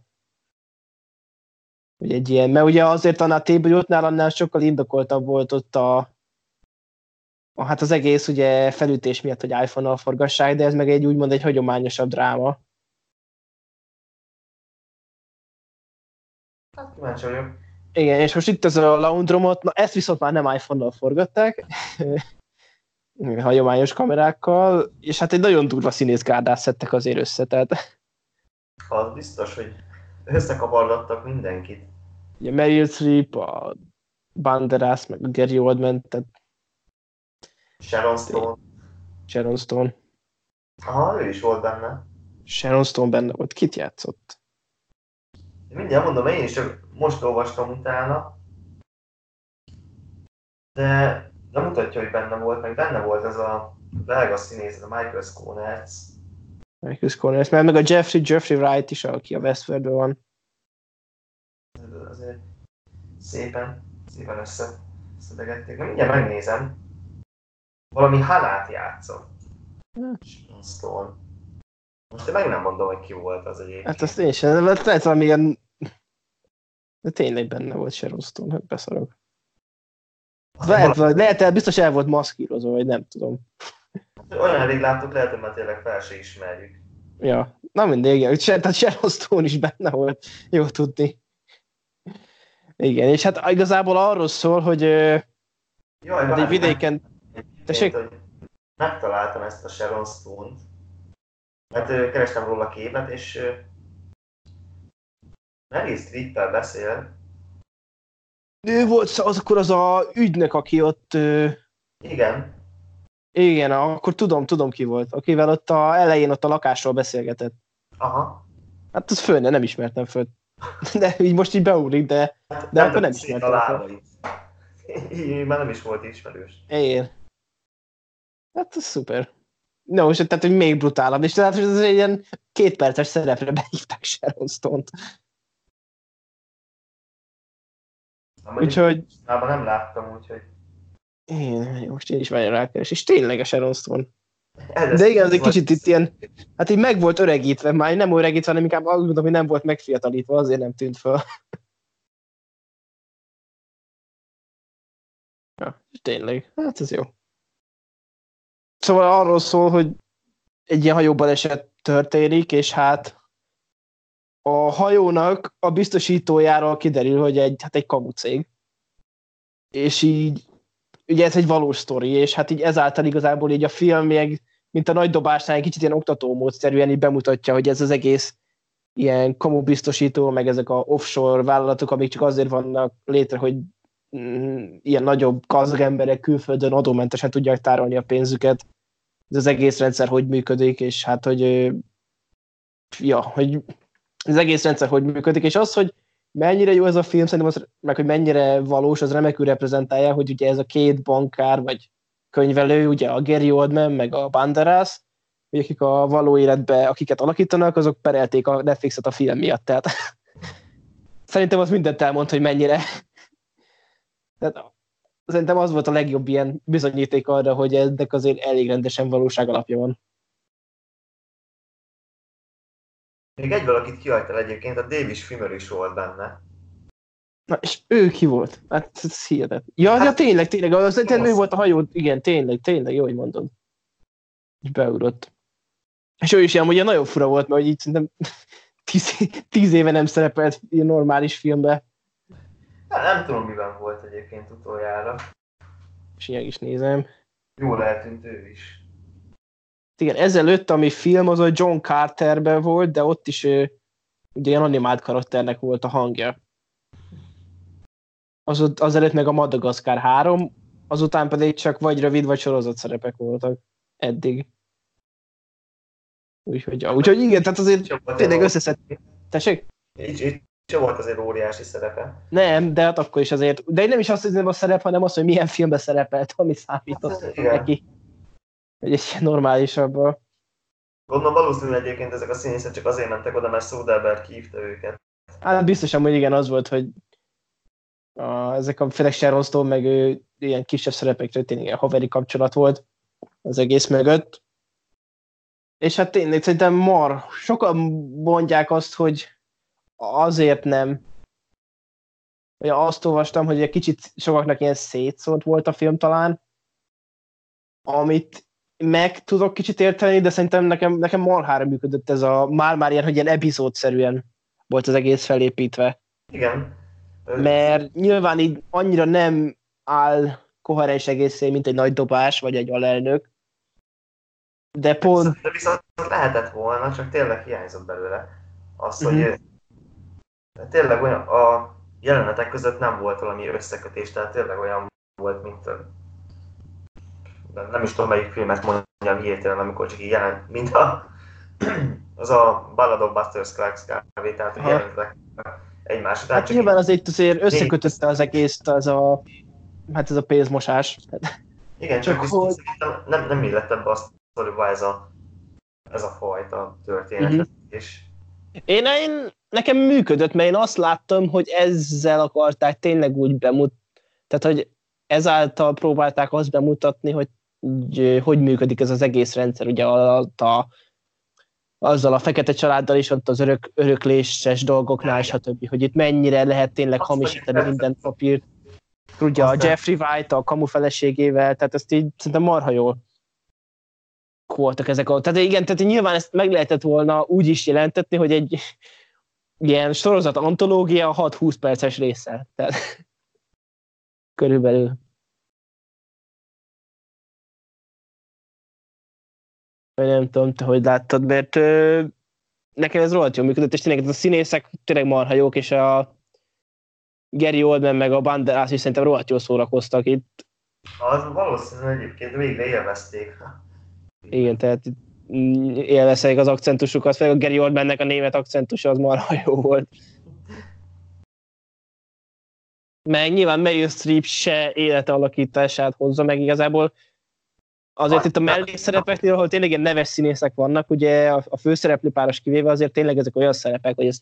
Hogy egy ilyen, mert ugye azért annál tébolyótnál annál sokkal indokoltabb volt ott a, a hát az egész ugye felütés miatt, hogy iPhone-nal forgassák, de ez meg egy úgymond egy hagyományosabb dráma. Hát kíváncsi vagyok. Igen, és most itt ez a Laundromot, na ezt viszont már nem iPhone-nal forgatták, hagyományos kamerákkal, és hát egy nagyon durva színészgárdát szedtek azért össze, tehát Az biztos, hogy összekavargattak mindenkit. ugye Meryl Streep, a Banderas, meg a Gary Oldman, tehát Sharon Stone. Sharon Stone. Aha, ő is volt benne. Sharon Stone benne volt, kit játszott? Mindjárt mondom, én is csak most olvastam utána. De nem mutatja, hogy benne volt, meg benne volt ez a belga színész, a Michael Sconertz. Michael Sconnell, mert meg a Jeffrey, Jeffrey Wright is, aki a Westworldben van. Azért szépen, szépen össze, összedegették. Na, mindjárt megnézem. Valami Hanát játszott. Hm. Stone. Most én meg nem mondom, hogy ki volt az egyébként. Hát azt én sem, de lehet valami ilyen... De tényleg benne volt Sharon Stone, hát beszarok. Lehet, vagy lehet, biztos el volt maszkírozva, vagy nem tudom. Olyan rég láttuk, lehet, hogy már tényleg fel se ismerjük. Ja, na mindegy, igen, Sher- tehát Sharon Stone is benne volt, jó tudni. Igen, és hát igazából arról szól, hogy Jaj, egy várj, vidéken, Tessék? Megtaláltam ezt a Sharon Stone-t. Mert ö, kerestem róla képet, és Meryl Streep-tel beszél. Ő volt az akkor az a ügynök, aki ott, Igen, igen, akkor tudom, tudom ki volt, akivel ott a elején ott a lakásról beszélgetett. aha. Hát az föl, nem ismertem föl. De így most így beugrik, de Hát De akkor nem ismertem lábait. Így már nem is volt ismerős. én. Hát ez szuper. No, és tehát, hogy még brutálabb. És tehát, hogy ez egy ilyen két perces szerepre behívták Sharon Stone-t. Úgyhogy Mában nem láttam, úgyhogy... én, most én is vagyok rákeres. És tényleg a Sharon Stone. Ez- De igen, ez egy kicsit itt ilyen, hát így meg volt öregítve, már nem öregítve, hanem inkább azt mondom, hogy nem volt megfiatalítva, azért nem tűnt fel. Ja, tényleg, hát ez jó. Szóval arról szól, hogy egy ilyen hajóbaleset történik, és hát a hajónak a biztosítójáról kiderül, hogy egy, hát egy kamucég. És így, ugye ez egy valós sztori, és hát így ezáltal igazából így a film még, mint a nagy dobásnál egy kicsit ilyen oktatómódszerűen így bemutatja, hogy ez az egész ilyen kamu biztosító, meg ezek a offshore vállalatok, amik csak azért vannak létre, hogy mm, ilyen nagyobb gazdag emberek külföldön adómentesen tudják tárolni a pénzüket. Ez az egész rendszer hogy működik, és hát, hogy ja, hogy az egész rendszer hogy működik, és az, hogy mennyire jó ez a film, szerintem az, meg hogy mennyire valós, az remekül reprezentálja, hogy ugye ez a két bankár, vagy könyvelő, ugye a Gary Oldman, meg a Banderas, hogy akik a való életben, akiket alakítanak, azok perelték a Netflixet a film miatt, tehát szerintem az mindent elmond, hogy mennyire tehát szerintem az volt a legjobb ilyen bizonyíték arra, hogy ennek azért elég rendesen valóság alapja van. Még egy valakit kihagytál egyébként, a Davis Fimmer is volt benne. Na, és ő ki volt? Hát ez hihetet. Ja, hát, ja tényleg, tényleg, az, az, ő volt a hajó, igen, tényleg, tényleg, jó, hogy mondod. És beugrott. És ő is ilyen, ugye nagyon fura volt, mert így szerintem tíz, tíz éve nem szerepelt ilyen normális filmbe, Hát nem tudom, miben volt egyébként utoljára. és ilyen is nézem. Jól eltűnt ő is. Igen, ezelőtt, ami film, az a John Carterben volt, de ott is ő, ugye ilyen animált karakternek volt a hangja. Az, azelőtt meg a Madagaszkár 3, azután pedig csak vagy rövid, vagy sorozat szerepek voltak eddig. Úgyhogy, úgyhogy igen, tehát azért tényleg összeszedték. Tessék? Így, így se volt azért óriási szerepe. Nem, de hát akkor is azért. De én nem is azt hiszem a szerep, hanem az, hogy milyen filmben szerepelt, ami számított Hát, igen. Hogy egy ilyen normálisabb. Gondolom valószínűleg egyébként ezek a színészek csak azért mentek oda, mert Soderbergh hívta őket. Hát biztosan, hogy igen, az volt, hogy a, ezek a főleg Sharon Stone, meg ő, ilyen kisebb szerepekre tényleg ilyen haveri kapcsolat volt az egész mögött. És hát tényleg szerintem mar. Sokan mondják azt, hogy azért nem. Vagy azt olvastam, hogy egy kicsit sokaknak ilyen szétszólt volt a film talán, amit meg tudok kicsit érteni, de szerintem nekem, nekem marhára működött ez a már-már ilyen, hogy ilyen epizódszerűen volt az egész felépítve. Igen. Mert nyilván így annyira nem áll koherens egészé, mint egy nagy dobás, vagy egy alelnök. De pont, De viszont lehetett volna, csak tényleg hiányzott belőle. Az, hogy uh tényleg olyan, a jelenetek között nem volt valami összekötés, tehát tényleg olyan volt, mint ö, nem, is tudom melyik filmet mondjam hirtelen, amikor csak így jelent, mint a, az a Ballad of Buster Scruggs kávé, tehát hogy jelentek egymás után. hát nyilván azért azért összekötötte az egész, az a, hát ez a pénzmosás. Igen, Csak csak hogy- szerintem nem, nem illett ebbe a sztoriba ez a, ez a fajta történet. Mhm. És Én, én, nekem működött, mert én azt láttam, hogy ezzel akarták tényleg úgy bemutatni, tehát hogy ezáltal próbálták azt bemutatni, hogy így, hogy működik ez az egész rendszer, ugye a, a, azzal a fekete családdal is, ott az örök, örökléses dolgoknál, stb. Hogy itt mennyire lehet tényleg Azt hamisítani minden papírt. Ugye a Jeffrey White, a kamu feleségével, tehát ezt így szerintem marha jól voltak ezek a... Tehát igen, tehát nyilván ezt meg lehetett volna úgy is jelentetni, hogy egy ilyen sorozat antológia 6-20 perces része. Tehát körülbelül. Vagy nem tudom, te hogy láttad, mert ö, nekem ez rohadt jól működött, és tényleg ez a színészek tényleg marha jók, és a Gary Oldman meg a Banderas is szerintem rohadt jól szórakoztak itt. az valószínűleg egyébként végre élvezték. Igen, tehát élvezhetik az akcentusukat, főleg a Gary Oldmannek a német akcentusa az marha jó volt. Meg nyilván Meryl Streep se élete alakítását hozza meg igazából. Azért itt a mellékszerepeknél, ahol tényleg ilyen neves színészek vannak, ugye a, a főszereplő páros kivéve azért tényleg ezek olyan szerepek, hogy ez,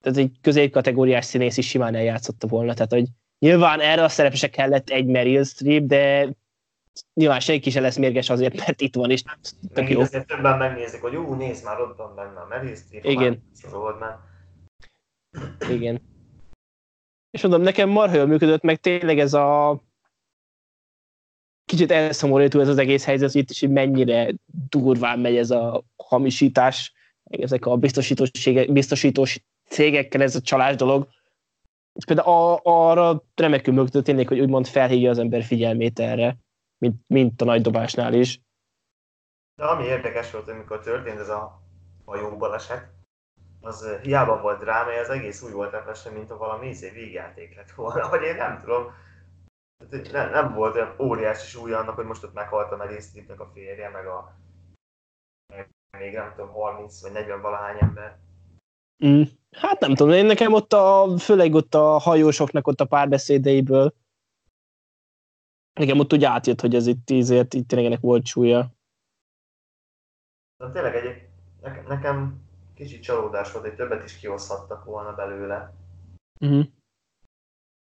ez egy középkategóriás színész is simán eljátszotta volna. Tehát, hogy nyilván erre a szerepre se kellett egy Meryl Streep, de nyilván senki se lesz mérges azért, mert itt van, és tök jó. Azért többen megnézik, hogy ú, nézd már, ott van benne a Meryl Streep, Igen. Oldman. Igen. És mondom, nekem marha jól működött, meg tényleg ez a kicsit elszomorító ez az egész helyzet, itt is, hogy mennyire durván megy ez a hamisítás, ezek a biztosítós, cégekkel ez a csalás dolog. És például a, arra remekül működött tényleg, hogy úgymond felhívja az ember figyelmét erre, mint, mint a nagy dobásnál is. De ami érdekes volt, amikor történt ez a hajóbaleset, az hiába volt dráma, az egész úgy volt efesen, mint a valami izé végjáték lett volna, vagy én nem tudom. Nem, nem volt olyan óriási súlya annak, hogy most ott meghalt a Meryl a férje, meg a még nem tudom, 30 vagy 40 valahány ember. Mm. Hát nem tudom, én nekem ott a, főleg ott a hajósoknak ott a párbeszédeiből nekem ott úgy átjött, hogy ez itt tízért, itt tényleg ennek volt súlya. De tényleg egy, nekem kicsit csalódás volt, hogy többet is kihozhattak volna belőle. Uh-huh.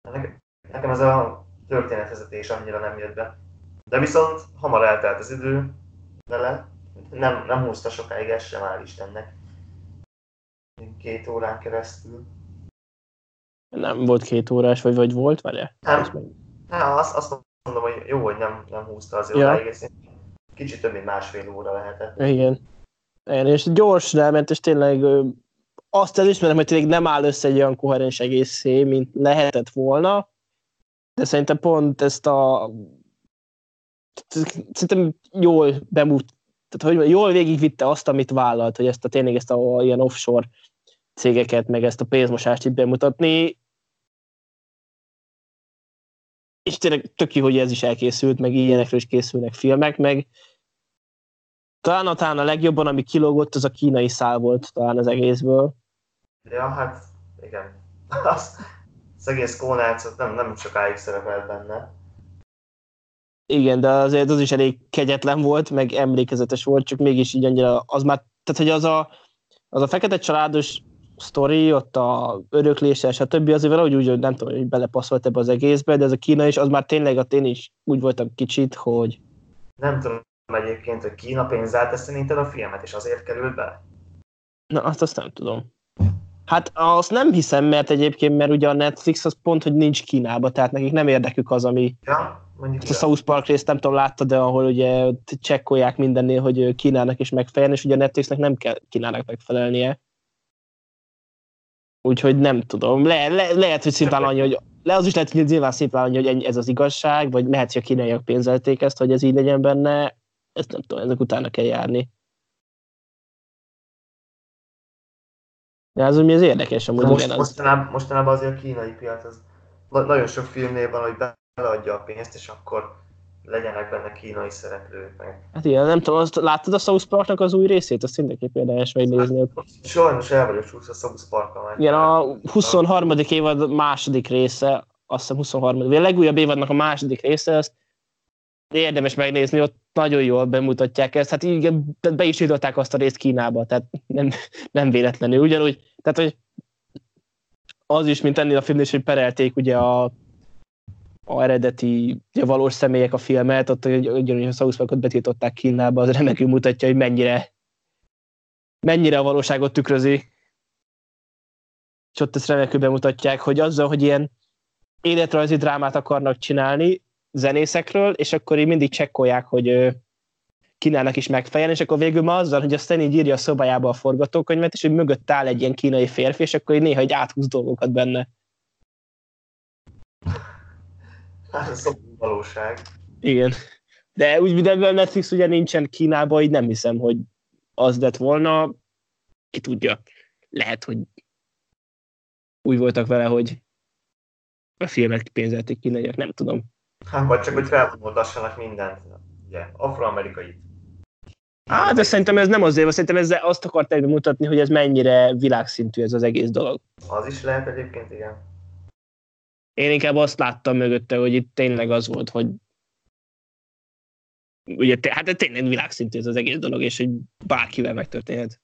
Nekem, nekem ez a történetvezetés annyira nem jött be. De viszont hamar eltelt az idő vele, nem, nem húzta sokáig, ez sem áll Istennek. Két órán keresztül. Nem volt két órás, vagy, vagy volt vele? Nem, nem azt, azt mondom, hogy jó, hogy nem, nem húzta az ja. odáig, kicsit több mint másfél óra lehetett. Igen. Igen, és gyors elment, és tényleg azt elismerem, hogy tényleg nem áll össze egy olyan koherens egészé, mint lehetett volna, de szerintem pont ezt a szerintem jól bemut, tehát hogy jól végigvitte azt, amit vállalt, hogy ezt a tényleg ezt a ilyen offshore cégeket, meg ezt a pénzmosást itt bemutatni. És tényleg tök jó, hogy ez is elkészült, meg ilyenekről is készülnek filmek, meg talán, talán a legjobban, ami kilógott, az a kínai szál volt talán az egészből. Ja, hát igen. Az, az egész kónác nem, nem sokáig szerepelt benne. Igen, de azért az is elég kegyetlen volt, meg emlékezetes volt, csak mégis így annyira, az már, tehát hogy az a, az a fekete családos sztori, ott a öröklése, stb. azért valahogy úgy, hogy nem tudom, hogy belepasszolt ebbe az egészbe, de ez a Kína is, az már tényleg a én is úgy voltam kicsit, hogy... Nem tudom egyébként, hogy Kína pénzállt szerinted a filmet, és azért került be? Na, azt azt nem tudom. Hát azt nem hiszem, mert egyébként, mert ugye a Netflix az pont, hogy nincs Kínába, tehát nekik nem érdekük az, ami... Ja, mondjuk a South Park részt nem tudom, láttad, de ahol ugye csekkolják mindennél, hogy Kínának is megfeleljen, és ugye a Netflixnek nem kell Kínának megfelelnie. Úgyhogy nem tudom. Le, le, lehet, hogy szimplán annyi, hogy le az is lehet, hogy nyilván szimplán annyi, hogy ez az igazság, vagy lehet, hogy a kínaiak pénzelték ezt, hogy ez így legyen benne. Ezt nem tudom, ezek utána kell járni. De az ami ez érdekes amúgy. Most, igen, mostanában, mostanában azért a kínai piac az nagyon sok filmnél van, hogy beleadja a pénzt, és akkor legyenek benne kínai szereplők meg. Hát igen, nem tudom, azt láttad a South Parknak az új részét? Azt mindenképp érdemes megnézni. Hát, sajnos el vagyok csúszva a South park már. Igen, a 23. évad második része, azt hiszem 23. A legújabb évadnak a második része, azt érdemes megnézni, ott nagyon jól bemutatják ezt. Hát igen, be is jutották azt a részt Kínába, tehát nem, nem véletlenül. Ugyanúgy, tehát hogy az is, mint ennél a filmnél hogy perelték ugye a a eredeti a valós személyek a filmet, ott ugyanúgy a South Parkot betiltották Kínába, az remekül mutatja, hogy mennyire, mennyire a valóságot tükrözi. És ott ezt remekül bemutatják, hogy azzal, hogy ilyen életrajzi drámát akarnak csinálni zenészekről, és akkor így mindig csekkolják, hogy Kínának is megfejen, és akkor végül ma azzal, hogy a Stanley írja a szobájába a forgatókönyvet, és hogy mögött áll egy ilyen kínai férfi, és akkor így néha egy áthúz dolgokat benne. Hát ez valóság. Igen. De úgy, de a Netflix ugye nincsen Kínában, így nem hiszem, hogy az lett volna. Ki tudja. Lehet, hogy úgy voltak vele, hogy a filmek pénzelték kínaiak, nem tudom. Hát, vagy csak, hogy felmutassanak mindent. Ugye, afroamerikai. Á, de szerintem ez nem azért, szerintem ezzel azt akarták mutatni, hogy ez mennyire világszintű ez az egész dolog. Az is lehet egyébként, igen. Én inkább azt láttam mögötte, hogy itt tényleg az volt, hogy ugye, hát tényleg világszintű ez az egész dolog, és hogy bárkivel megtörténhet.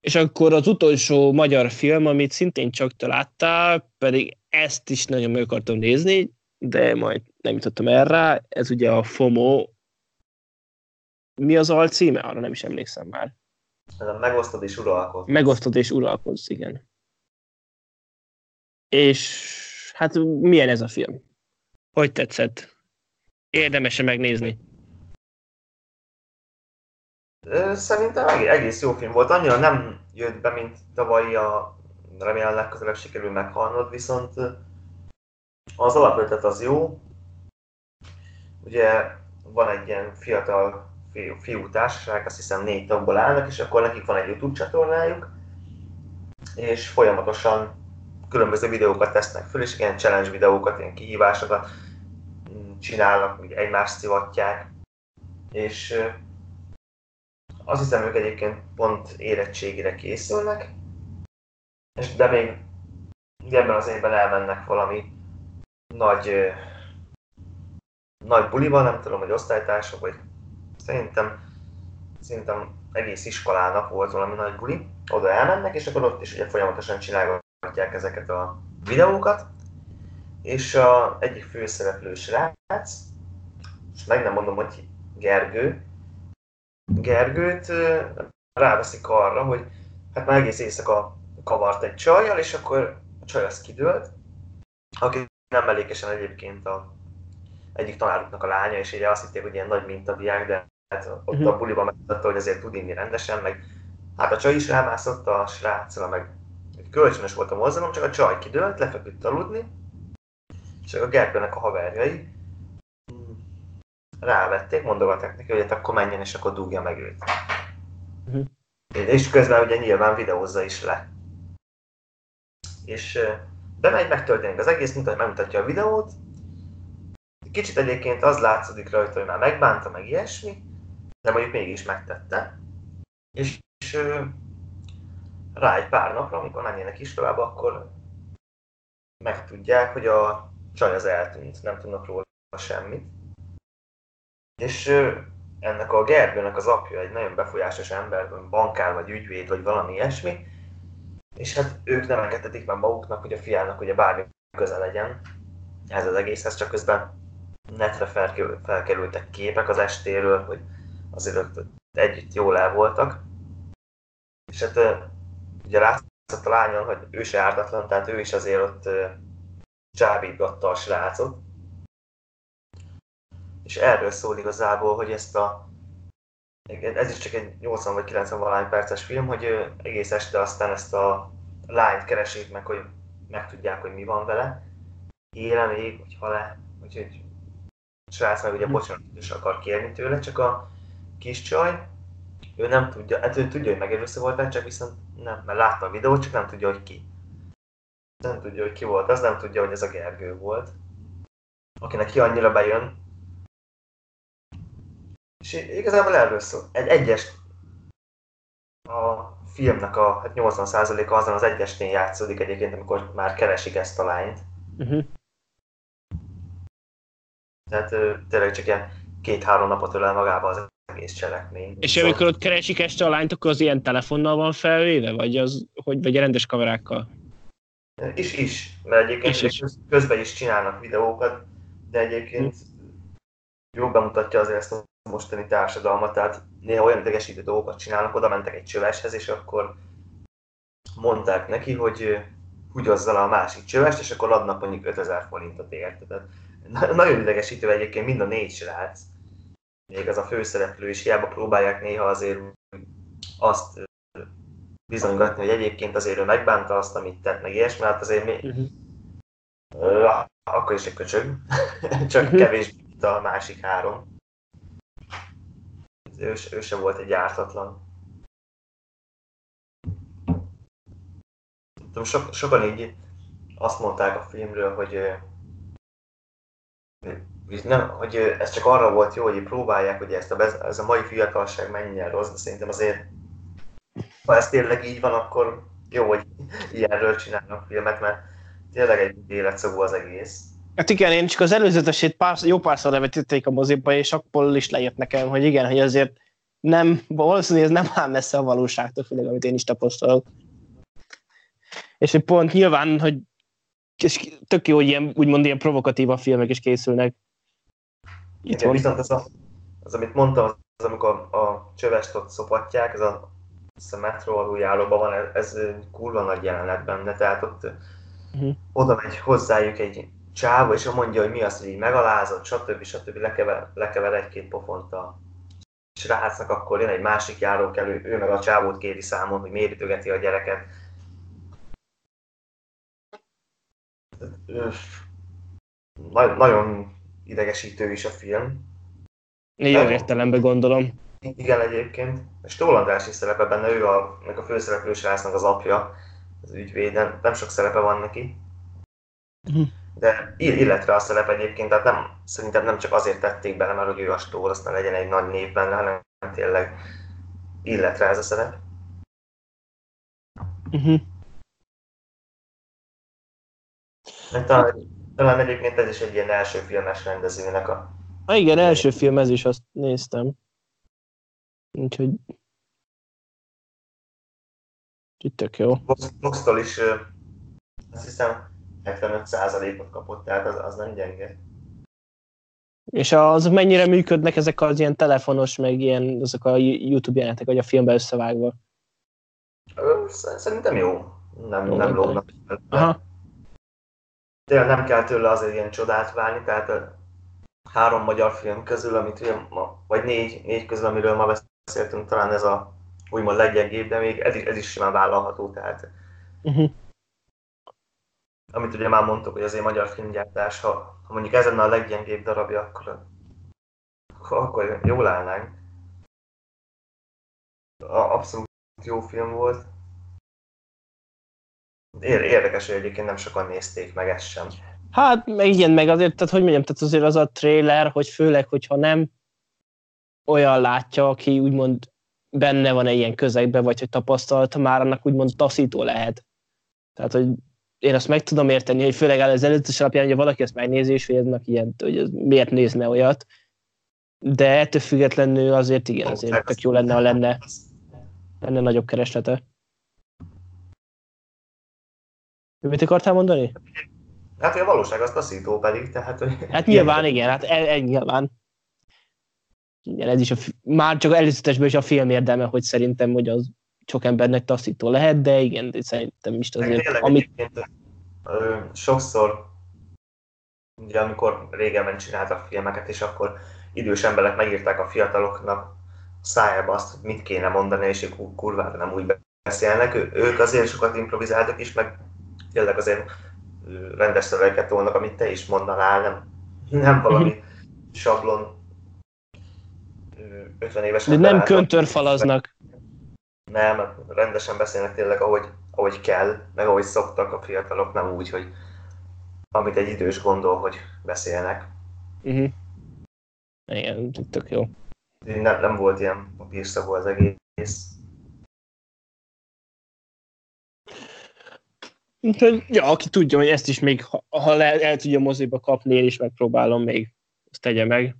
És akkor az utolsó magyar film, amit szintén csak te láttál, pedig ezt is nagyon meg akartam nézni, de majd nem jutottam erre. Ez ugye a FOMO. Mi az alcíme? Arra nem is emlékszem már. Megosztod és uralkodsz. Megosztod és uralkodsz, igen. És hát milyen ez a film? Hogy tetszett? Érdemes-e megnézni? Szerintem egész jó film volt. Annyira nem jött be, mint tavalyi a remélem legközelebb sikerül meghalnod, viszont az alapötlet az jó. Ugye van egy ilyen fiatal fiú, fiú társaság, azt hiszem négy tagból állnak, és akkor nekik van egy YouTube csatornájuk, és folyamatosan különböző videókat tesznek föl, és ilyen challenge videókat, ilyen kihívásokat csinálnak, még egymást szivatják, és azt hiszem, ők egyébként pont érettségire készülnek, és de még ebben az évben elmennek valami nagy, nagy buliba, nem tudom, hogy osztálytársak, vagy szerintem, szerintem egész iskolának volt valami nagy buli, oda elmennek, és akkor ott is ugye folyamatosan csinálgatják ezeket a videókat, és a egyik főszereplő srác, és meg nem mondom, hogy Gergő, Gergőt ráveszik arra, hogy hát már egész éjszaka kavart egy csajjal, és akkor a csaj az kidőlt, aki nem mellékesen egyébként a egyik tanáruknak a lánya, és ugye azt hitték, hogy ilyen nagy mintadiák, de hát ott uh-huh. a buliban megmutatta, hogy azért tud inni rendesen, meg hát a csaj is rámászott a srácra, meg kölcsönös volt a mozdulom, csak a csaj kidőlt, lefeküdt aludni, és a Gergőnek a haverjai rávették, mondogatták neki, hogy hát akkor menjen, és akkor dugja meg őt. Uh-huh. És közben ugye nyilván videózza is le. És bemegy, megtörténik az egész, mutat, megmutatja a videót. Kicsit egyébként az látszódik rajta, hogy már megbánta, meg ilyesmi, de mondjuk mégis megtette. És, és rá egy pár napra, amikor menjenek iskolába, akkor megtudják, hogy a csaj az eltűnt, nem tudnak róla semmit. És ennek a Gergőnek az apja egy nagyon befolyásos ember, bankár vagy ügyvéd, vagy valami ilyesmi, és hát ők nem engedhetik meg maguknak, hogy a fiának ugye bármi köze legyen ez az egészhez, csak közben netre felkerültek képek az estéről, hogy azért együtt jól el voltak. És hát ugye látszott a lányon, hogy ő se ártatlan, tehát ő is azért ott csábítgatta a srácot. És erről szól igazából, hogy ezt a ez is csak egy 80 vagy 90 valány perces film, hogy egész este aztán ezt a lányt keresik meg, hogy megtudják, hogy mi van vele. Éle még, vagy hal-e, úgyhogy a srác meg ugye hm. bocsánatot is akar kérni tőle, csak a kis csaj, ő nem tudja, hát ő tudja, hogy megelőző volt, csak viszont nem, mert látta a videót, csak nem tudja, hogy ki. Nem tudja, hogy ki volt, az nem tudja, hogy ez a Gergő volt. Akinek ki annyira bejön, és igazából erről szól. Egy egyes a filmnek a hát 80%-a azon az egyesnél játszódik egyébként, amikor már keresik ezt a lányt. Uh-huh. Tehát tényleg csak ilyen két-három napot ölel magába az egész cselekmény. És szóval... amikor ott keresik este a lányt, akkor az ilyen telefonnal van felvéve, vagy, az, hogy, vagy rendes kamerákkal? Is, is. Mert egyébként is, is. közben is csinálnak videókat, de egyébként hm. jól bemutatja azért ezt a mostani társadalmat, tehát néha olyan idegesítő dolgokat csinálnak, oda mentek egy csöveshez, és akkor mondták neki, hogy húgyozzal a másik csövest, és akkor adnak mondjuk 5000 forintot érte. Tehát nagyon idegesítő egyébként mind a négy srác, még az a főszereplő is, hiába próbálják néha azért azt bizonygatni, hogy egyébként azért ő megbánta azt, amit tett, meg ilyesmi, hát azért mi... Uh-huh. akkor is egy köcsög, csak uh-huh. kevés, mint a másik három ő, ő sem volt egy ártatlan. So, sokan így azt mondták a filmről, hogy nem, hogy ez csak arra volt jó, hogy próbálják, hogy ezt a, ez a mai fiatalság mennyire rossz, de szerintem azért, ha ez tényleg így van, akkor jó, hogy ilyenről csinálnak filmet, mert tényleg egy életszagú az egész. Hát igen, én csak az előzetesét pár, jó párszor levetítették a moziba, és akkor is lejött nekem, hogy igen, hogy azért nem, valószínűleg ez nem áll messze a valóságtól, főleg amit én is tapasztalok. És hogy pont nyilván, hogy és tök jó, hogy ilyen, úgymond ilyen provokatív a filmek is készülnek. Igen, viszont az, a, az, amit mondtam, az, amikor a csövest ott szopatják, ez a, ez a metró aluljáróban van, ez, ez kurva nagy jelenet benne, tehát ott uh-huh. oda megy hozzájuk egy csávó, és mondja, hogy mi az, hogy így megalázott, stb. stb. lekever, lekever egy-két pofont a srácnak, akkor jön egy másik járókelő, ő meg a csávót kéri számon, hogy miért ütögeti a gyereket. Nagyon idegesítő is a film. Jó értelemben gondolom. Igen, egyébként. És Tóth András is szerepe benne, ő a, meg a főszereplő srácnak az apja, az ügyvéden. Nem sok szerepe van neki. De illetve a szerep egyébként, tehát nem, szerintem nem csak azért tették bele, mert hogy ő a stól, aztán legyen egy nagy név benne, hanem tényleg illetre ez a szerep. Uh-huh. talán, talán egyébként ez is egy ilyen első filmes rendezőnek a... Ha igen, első film ez is, azt néztem. Úgyhogy... Itt tök jó. Boxtól is azt hiszem 75%-ot kapott, tehát az, az nem gyenge. És az mennyire működnek ezek az ilyen telefonos, meg ilyen, azok a YouTube jelenetek, vagy a filmbe összevágva? Szerintem jó. Nem, jó, nem lógnak. Aha. Tényleg nem kell tőle azért ilyen csodát válni, tehát a három magyar film közül, amit ugye ma, vagy négy, négy közül, amiről ma beszéltünk, talán ez a úgymond leggyengébb, de még ez is, ez is simán vállalható, tehát uh-huh amit ugye már mondtuk, hogy azért magyar filmgyártás, ha, ha mondjuk ez lenne a leggyengébb darabja, akkor, akkor jól állnánk. Abszolút jó film volt. Érdekes, hogy egyébként nem sokan nézték meg ezt sem. Hát, meg igen, meg azért, tehát hogy mondjam, tehát azért az a trailer, hogy főleg, hogyha nem olyan látja, aki úgymond benne van egy ilyen közegben, vagy hogy tapasztalta már, annak úgymond taszító lehet. Tehát, hogy én azt meg tudom érteni, hogy főleg az előzetes alapján, hogy valaki ezt megnézi, és hogy eznek ilyen, hogy miért nézne olyat, de ettől függetlenül azért igen, azért tök jó lenne, ha lenne, lenne nagyobb kereslete. Mit akartál mondani? Hát, a valóság az taszító pedig, tehát... Hogy hát nyilván, igen, hát el, el, nyilván. Igen, ez is a, már csak előzetesből is a film érdeme, hogy szerintem, hogy az sok embernek taszító lehet, de igen, de szerintem is azért, tényleg, amit... Ö, sokszor, ugye amikor régen csináltak filmeket, és akkor idős emberek megírták a fiataloknak szájába azt, hogy mit kéne mondani, és ők kurvára nem úgy beszélnek. Ő, ők azért sokat improvizáltak is, meg tényleg azért rendes szövegeket tolnak, amit te is mondanál, nem, nem valami sablon 50 évesen. De nem köntörfalaznak. Nem, rendesen beszélnek tényleg, ahogy, ahogy kell, meg ahogy szoktak a fiatalok, nem úgy, hogy amit egy idős gondol, hogy beszélnek. Uh-huh. Igen, tök jó. Nem, nem volt ilyen papírszagú az egész. Úgyhogy, ja, aki tudja, hogy ezt is még, ha, ha le, el tudja moziba kapni, én is megpróbálom még, azt tegye meg.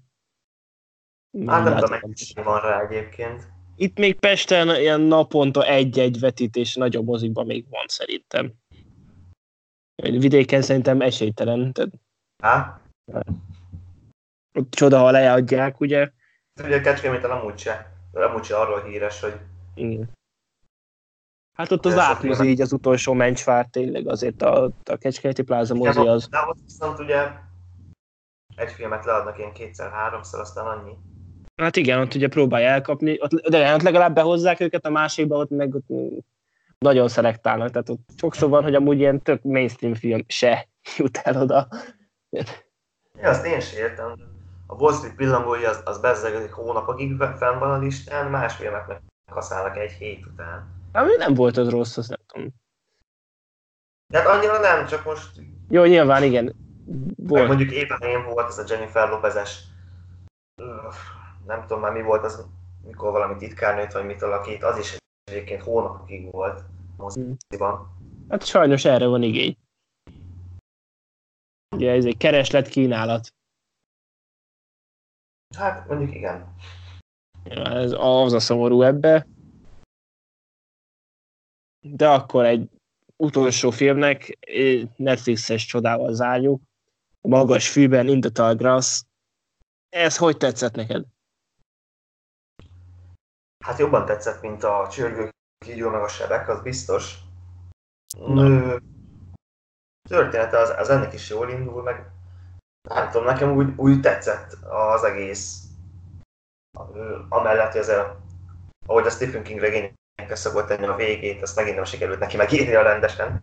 Hát nem tudom, mennyi van rá egyébként. Itt még Pesten ilyen naponta egy-egy vetítés nagyobb mozikban még van szerintem. Vidéken szerintem esélytelen. Tehát... Há? Csoda, ha leadják, ugye? Ugye Kecskeméten amúgy se. Amúgy se arról híres, hogy... Igen. Hát ott az átmozi így az utolsó mencsvár tényleg azért a, a Kecskeméti pláza mozi az. De ott viszont ugye egy filmet leadnak ilyen kétszer-háromszor, aztán annyi. Hát igen, ott ugye próbálja elkapni, ott, de ott legalább behozzák őket, a másikba ott meg ott nagyon szelektálnak, tehát ott sokszor van, hogy amúgy ilyen tök mainstream film se jut el oda. Ja, azt én sem értem. A Wall Street pillangója az, az bezzegedik hónapokig fenn van a listán, más filmeknek használnak egy hét után. Hát nem volt az rossz, azt nem tudom. Hát annyira nem, csak most... Jó, nyilván igen. Volt. mondjuk éppen én volt ez a Jennifer Lopez-es nem tudom már mi volt az, mikor valami titkárnőt vagy mit alakít, az is egyébként hónapokig volt moziban. Hát sajnos erre van igény. Ugye ez egy kereslet kínálat. Hát mondjuk igen. Ja, ez az a szomorú ebbe. De akkor egy utolsó filmnek Netflixes csodával zárjuk. A magas fűben, In the Tall Grass. Ez hogy tetszett neked? Hát jobban tetszett, mint a csörgő kígyó meg a sebek, az biztos. No. Története az, az ennek is jól indul, meg nem tudom, nekem úgy, úgy tetszett az egész. Amellett, hogy ez a, ahogy a Stephen King regényekkel szokott tenni a végét, azt megint nem sikerült neki megírni a rendesen.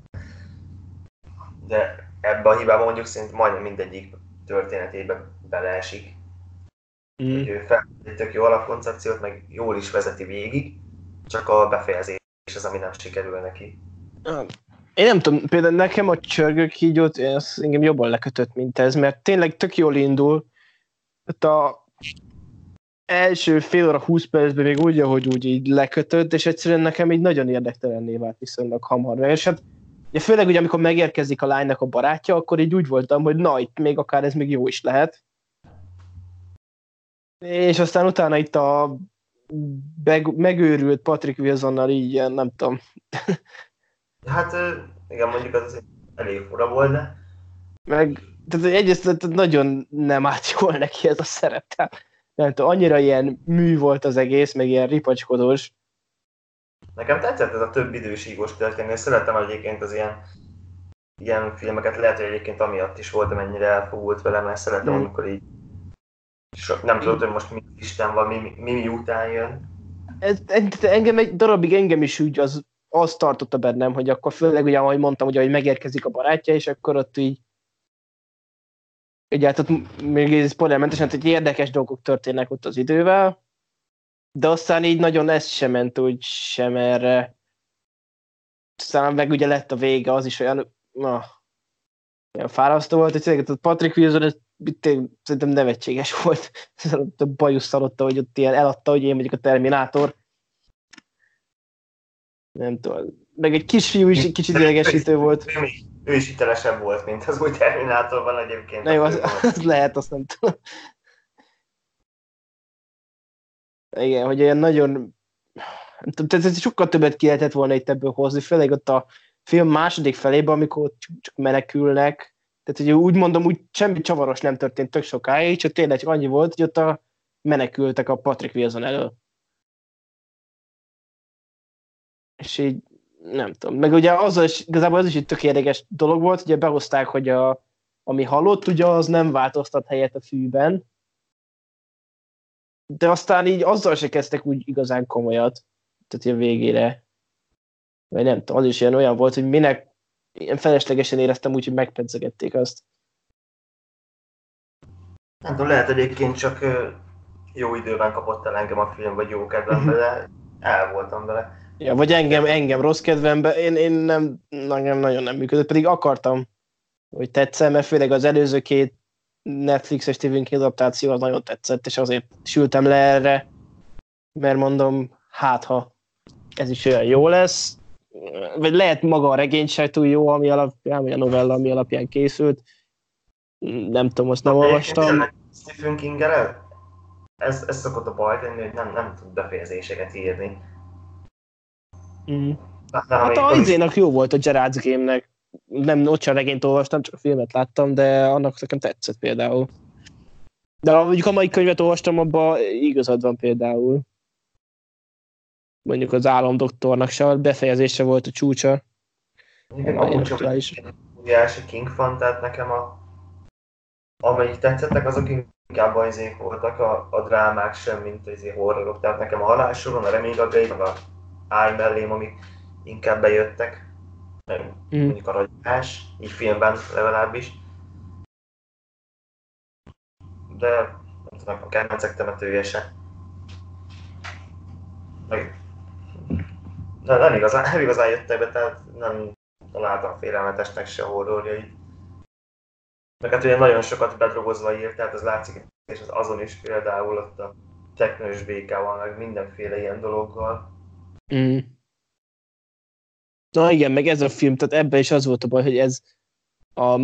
De ebbe a hibába mondjuk szerint majdnem mindegyik történetébe beleesik. Mm. Hogy ő fel egy tök jó alapkoncepciót, meg jól is vezeti végig, csak a befejezés az, ami nem sikerül neki. Én nem tudom, például nekem a csörgő kígyót, ez engem jobban lekötött, mint ez, mert tényleg tök jól indul. Hát a első fél óra, 20 percben még úgy, ahogy úgy így lekötött, és egyszerűen nekem így nagyon érdektelenné vált viszonylag hamar. És hát ugye főleg ugye, amikor megérkezik a lánynak a barátja, akkor így úgy voltam, hogy na, itt még akár ez még jó is lehet. És aztán utána itt a megőrült Patrick Wilsonnal így ilyen, nem tudom. Hát igen, mondjuk az elég fura volt, de... Meg, tehát egyrészt nagyon nem állt jól neki ez a szerep. Nem tudom, annyira ilyen mű volt az egész, meg ilyen ripacskodós. Nekem tetszett ez a több időségos történet, és szeretem egyébként az ilyen, ilyen filmeket, lehet, hogy egyébként amiatt is voltam ennyire elfogult vele, mert szeretem, mm. amikor így so, nem tudod, hogy most mi Isten van, mi, mi, mi után jön. Ez, engem egy darabig engem is úgy az azt tartotta bennem, hogy akkor főleg ugye, ahogy mondtam, ugye, hogy megérkezik a barátja, és akkor ott így ugye hát ott még ez spoilermentesen, hogy érdekes dolgok történnek ott az idővel, de aztán így nagyon ez sem ment úgy sem erre. Aztán meg ugye lett a vége, az is olyan, na, olyan fárasztó volt, hogy tényleg, Patrick Wilson, ez szerintem nevetséges volt. a bajusz hogy ott ilyen eladta, hogy én vagyok a Terminátor nem tudom. Meg egy kisfiú is kicsit idegesítő volt. Ő, ő is hitelesebb volt, mint az új Terminátorban egyébként. Na jó, az, az lehet, azt nem tudom. Igen, hogy olyan nagyon... Nem tudom, tehát sokkal többet ki lehetett volna itt ebből hozni, főleg ott a film második felében, amikor csak menekülnek. Tehát, hogy úgy mondom, úgy semmi csavaros nem történt tök sokáig, csak tényleg csak annyi volt, hogy ott a menekültek a Patrick Wilson elől. és így nem tudom. Meg ugye az is, igazából az is egy tök érdekes dolog volt, ugye behozták, hogy a, ami halott, ugye az nem változtat helyet a fűben, de aztán így azzal se kezdtek úgy igazán komolyat, tehát a végére. Vagy nem tudom, az is ilyen olyan volt, hogy minek ilyen feleslegesen éreztem úgy, hogy megpedzegették azt. Nem tudom, lehet egyébként csak jó időben kapott el engem a film, vagy jó kedvembe, de el voltam vele. Ja, vagy engem, engem rossz kedvembe, én, én nem, engem nagyon nem működött, pedig akartam, hogy tetszem, mert főleg az előző két Netflixes Stephen King adaptáció az nagyon tetszett, és azért sültem le erre, mert mondom, hát ha ez is olyan jó lesz, vagy lehet maga a regény se túl jó, ami alapján, vagy a novella, ami alapján készült. Nem tudom, azt nem olvastam. Stephen king ez, ez szokott a baj tenni, hogy nem, nem tud befejezéseket írni Mm. Hát a izének jó volt a Gerard's Game-nek. Nem, ott sem regényt olvastam, csak a filmet láttam, de annak nekem tetszett például. De mondjuk a mai könyvet olvastam, abban igazad van például. Mondjuk az álomdoktornak se, befejezése volt a csúcsa. Igen, amúgy csak óriási King fan, tehát nekem a amelyik tetszettek, azok inkább az izék voltak a, a drámák sem, mint az horrorok. Tehát nekem a halálsoron, a remény a a állj mellém, amik inkább bejöttek, meg mm. mondjuk a ragyogás, így filmben legalábbis. De nem tudom, a kedvencek temetője se. Meg, de nem igazán, nem igazán jöttek be, tehát nem találtam félelmetesnek se horrorjait. Meg hát ugye nagyon sokat bedrogozva írt, tehát az látszik, és az azon is például ott a teknős békával, meg mindenféle ilyen dologgal Mm. Na igen, meg ez a film, tehát ebben is az volt a baj, hogy ez a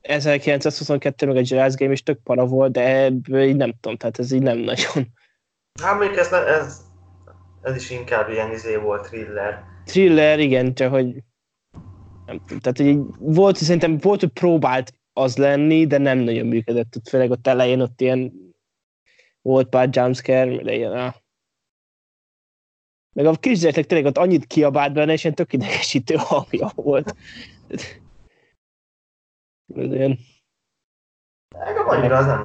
1922 meg a Jazz Game is tök para volt, de ebből így nem tudom, tehát ez így nem nagyon. Hát még ez, ez, ez is inkább ilyen izé volt, thriller. Thriller, igen, csak hogy nem tudom, tehát hogy volt, szerintem volt, hogy próbált az lenni, de nem nagyon működött. Ott főleg ott elején ott ilyen volt pár jumpscare, de ilyen, ah. Meg a kisgyereknek tényleg ott annyit kiabált benne, és ilyen tök idegesítő hangja volt. Ez ilyen... Engem annyira az nem,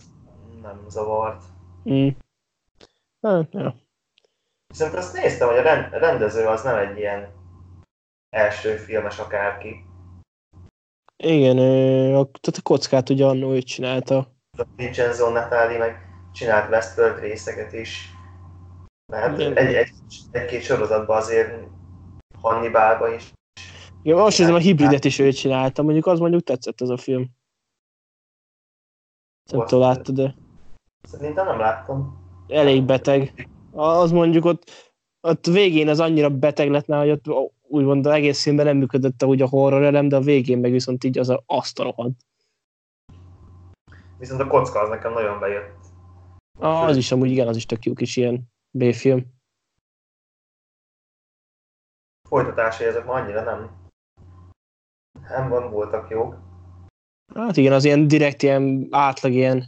nem zavart. Mm. Hát, ja. Viszont azt néztem, hogy a rend- rendező az nem egy ilyen első filmes akárki. Igen, a, tehát a kockát ugye annó ő csinálta. Vincenzo Natali meg csinált Westworld részeket is. Mert egy, egy, egy-két sorozatban azért Hannibalban is. Igen, azt hiszem a hibridet is ő csinálta, mondjuk az mondjuk tetszett ez a film. Nem tudom, láttad, de Szerintem nem láttam. elég beteg. Az mondjuk ott, ott végén az annyira beteg lett nála, hogy ott úgymond egész filmben nem működött úgy a horror elem, de a végén meg viszont így az a, azt a rohadt. Viszont a kocka az nekem nagyon bejött. Ah, az is amúgy igen, az is tök jó kis ilyen B-film. Folytatásai ezek ma annyira nem. Nem van, voltak jók. Hát igen, az ilyen direkt ilyen átlag ilyen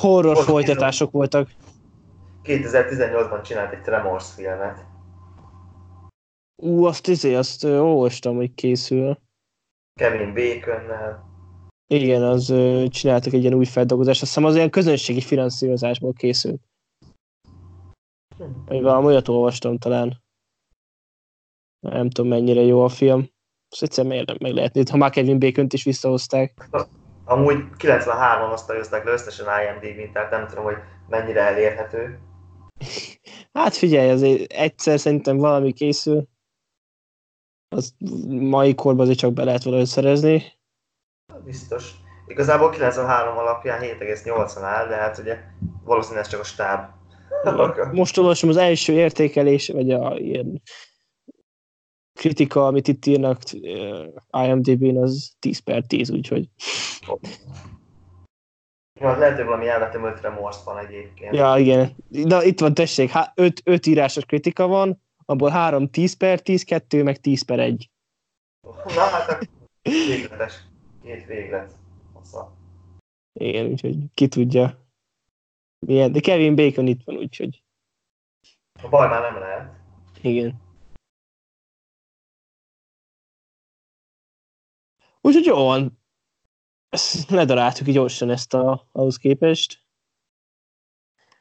horror Ott folytatások voltak. 2018-ban csinált egy Tremors filmet. Ú, azt izé, azt ö, olvastam, hogy készül. Kevin Baconnel. Igen, az ö, csináltak egy ilyen új feldolgozást, azt hiszem az ilyen közönségi finanszírozásból készült. Vagy valami olyat olvastam talán. Nem tudom mennyire jó a film. Azt egyszerűen meg lehet nézni, ha már Kevin bacon is visszahozták. Amúgy 93-an osztályozták le összesen IMDb-n, tehát nem tudom, hogy mennyire elérhető. Hát figyelj, azért egyszer szerintem valami készül. Az mai korban azért csak be lehet valahogy szerezni. Biztos. Igazából 93 alapján 7,8-an áll, de hát ugye valószínűleg ez csak a stáb. Most olvasom az első értékelés, vagy a ilyen kritika, amit itt írnak uh, IMDb-n, az 10 per 10, úgyhogy Ja, lehet, hogy valami elvetemült remorse van egyébként. ja, igen. De itt van, tessék, 5 öt írásos kritika van, abból 3 10 per 10, 2 meg 10 per 1. Na hát akkor végletes. Két véglet. Hossza. Igen, úgyhogy ki tudja. Milyen. De Kevin Bacon itt van, úgyhogy A baj már nem lehet. igen. Úgyhogy jó van. Ezt ledaráltuk így gyorsan ezt a, ahhoz képest.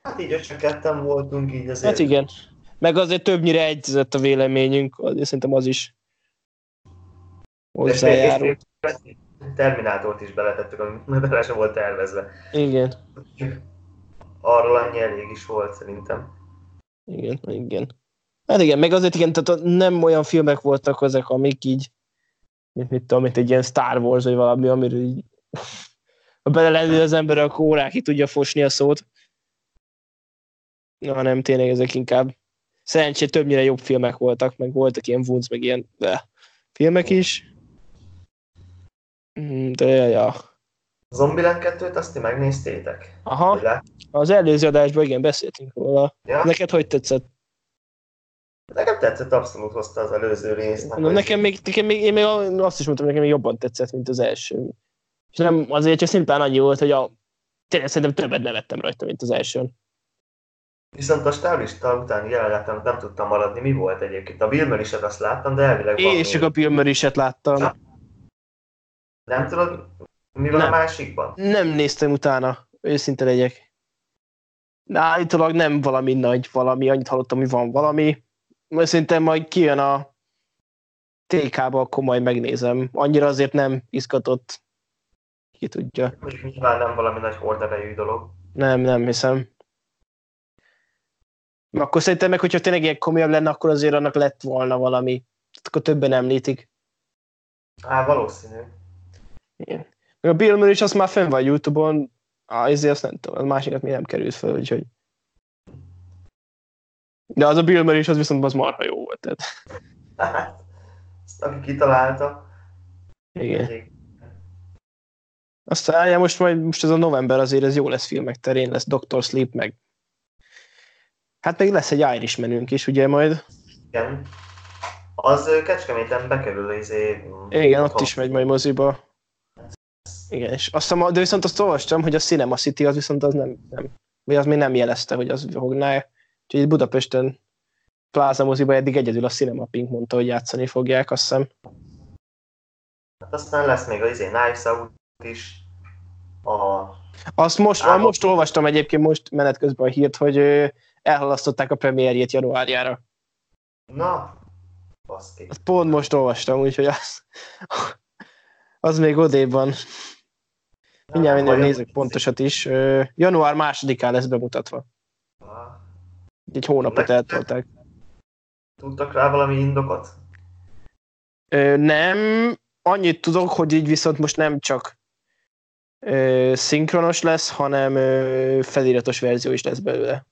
Hát így csak ketten voltunk, így azért. Hát igen. Meg azért többnyire egyezett a véleményünk, azért szerintem az is hozzájárult. Terminátort is beletettük, ami bele sem volt tervezve. Igen, Arról annyi elég is volt szerintem. igen, igen. Hát igen, meg azért igen, tehát nem olyan filmek voltak ezek, amik így, mint mit tudom, mint egy ilyen Star Wars, vagy valami, amiről így, ha belelendül az ember, akkor órákig tudja fosni a szót. Na, nem, tényleg ezek inkább szerencsére többnyire jobb filmek voltak, meg voltak ilyen Wunz, meg ilyen de, filmek is. Mm, De ja. Zombieland 2-t azt ti megnéztétek? Aha, az előző adásban igen, beszéltünk róla. Ja? Neked hogy tetszett? Nekem tetszett, abszolút hozta az előző részt. Mondom, nekem még, nekem még, én még azt is mondtam, nekem még jobban tetszett, mint az első. És nem azért csak szimplán annyi volt, hogy a, tényleg szerintem többet nevettem rajta, mint az elsőn. Viszont a stáblista utáni jelenetem nem tudtam maradni. Mi volt egyébként? A Bill is azt láttam, de elvileg Én is csak a Bill Murray-set láttam. Ja. Nem tudod, mi van Nem. a másikban? Nem néztem utána, őszinte legyek. De állítólag nem valami nagy valami, annyit hallottam, hogy van valami. Szerintem majd kijön a TK-ba, akkor majd megnézem. Annyira azért nem izgatott. Ki tudja. Nyilván nem valami nagy horderejű dolog. Nem, nem hiszem. Akkor szerintem meg, hogyha tényleg ilyen komolyabb lenne, akkor azért annak lett volna valami. Akkor többen említik. Á, valószínű. Igen. Meg a Bill Murray is azt már fenn van Youtube-on, ah, ezért azt nem tudom, a másikat még nem került fel, úgyhogy... De az a Bill Murray is, az viszont az marha jó volt. Tehát. Hát, ezt aki kitalálta. Igen. Aztán ja, most majd most ez a november azért ez jó lesz filmek terén, lesz Doctor Sleep, meg hát még lesz egy Irishmanünk is, ugye majd. Igen. Az Kecskeméten bekerül, izé... Igen, ott is megy majd moziba. Igen, és azt hiszem, de viszont azt olvastam, hogy a Cinema City az viszont az nem, nem vagy az még nem jelezte, hogy az fogná. Úgyhogy itt Budapesten Plaza moziba eddig egyedül a Cinema Pink mondta, hogy játszani fogják, azt hiszem. Hát aztán lesz még az izé Knives Out is. A... Azt most, Állam. most olvastam egyébként most menet közben a hírt, hogy elhalasztották a premierjét januárjára. Na, baszki. Azt pont most olvastam, úgyhogy az, az még odébb van. Mindjárt minden nézek pontosat is. Január másodikán lesz bemutatva. Egy hónapot eltolták. Tudtak rá valami indokot? Ö, nem, annyit tudok, hogy így viszont most nem csak ö, szinkronos lesz, hanem ö, feliratos verzió is lesz belőle.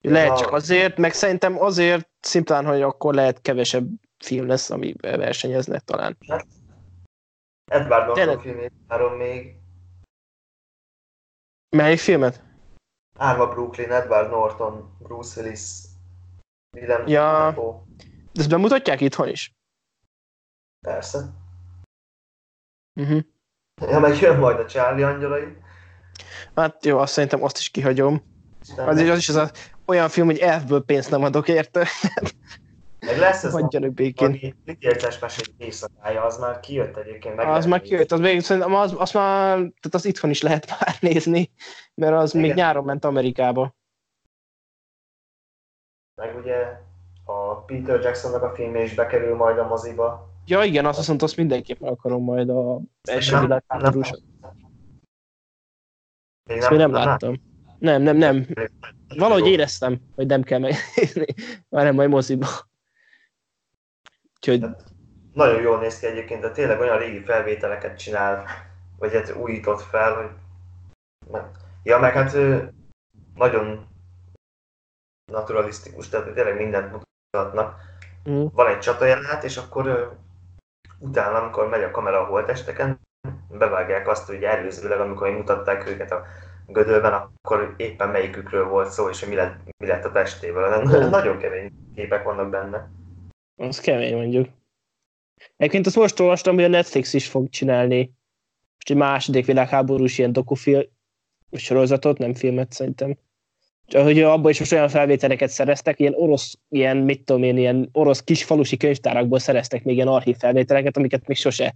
Lehet csak azért, meg szerintem azért szimplán, hogy akkor lehet kevesebb film lesz, ami versenyeznek talán. Hát, Edward Norton filmét várom még. Melyik filmet? Árva Brooklyn, Edward Norton, Bruce Willis, Willem ja. De ezt bemutatják itthon is? Persze. Uh-huh. Ja, meg jön majd a Charlie angyalai. Hát jó, azt szerintem azt is kihagyom. Az, is, az is az a, olyan film, hogy elfből pénzt nem adok érte. Meg lesz ez Hagyjanak békén. Litélces mesék éjszakája, az már kijött egyébként. Meg az már kijött, az még szerintem az, az már, tehát az itthon is lehet már nézni, mert az Igen. még nyáron ment Amerikába. Meg ugye a Peter Jacksonnak a filmje is bekerül majd a moziba. Ja igen, azt viszont azt mindenképpen akarom majd a első világháborús. Még nem, nem, láttam. Nem, nem, nem. Valahogy éreztem, hogy nem kell megnézni, már nem majd moziba. Úgyhogy... Hát, nagyon jól néz ki egyébként, de tényleg olyan régi felvételeket csinál, vagy hát újított fel, hogy... Ja, meg hát nagyon naturalisztikus, tehát tényleg mindent mutatnak. Mm. Van egy csatajelenet, és akkor utána, amikor megy a kamera a holtesteken, bevágják azt, hogy előzőleg, amikor mutatták őket a gödölben, akkor éppen melyikükről volt szó, és hogy mi lett, mi lett a testével. Nagyon kemény képek vannak benne. Az kemény mondjuk. Egyébként azt most olvastam, hogy a Netflix is fog csinálni most egy második világháborús ilyen dokufilm sorozatot, nem filmet szerintem. Csak hogy abból is most olyan felvételeket szereztek, ilyen orosz, ilyen, mit tudom én, ilyen orosz kisfalusi könyvtárakból szereztek még ilyen archív felvételeket, amiket még sose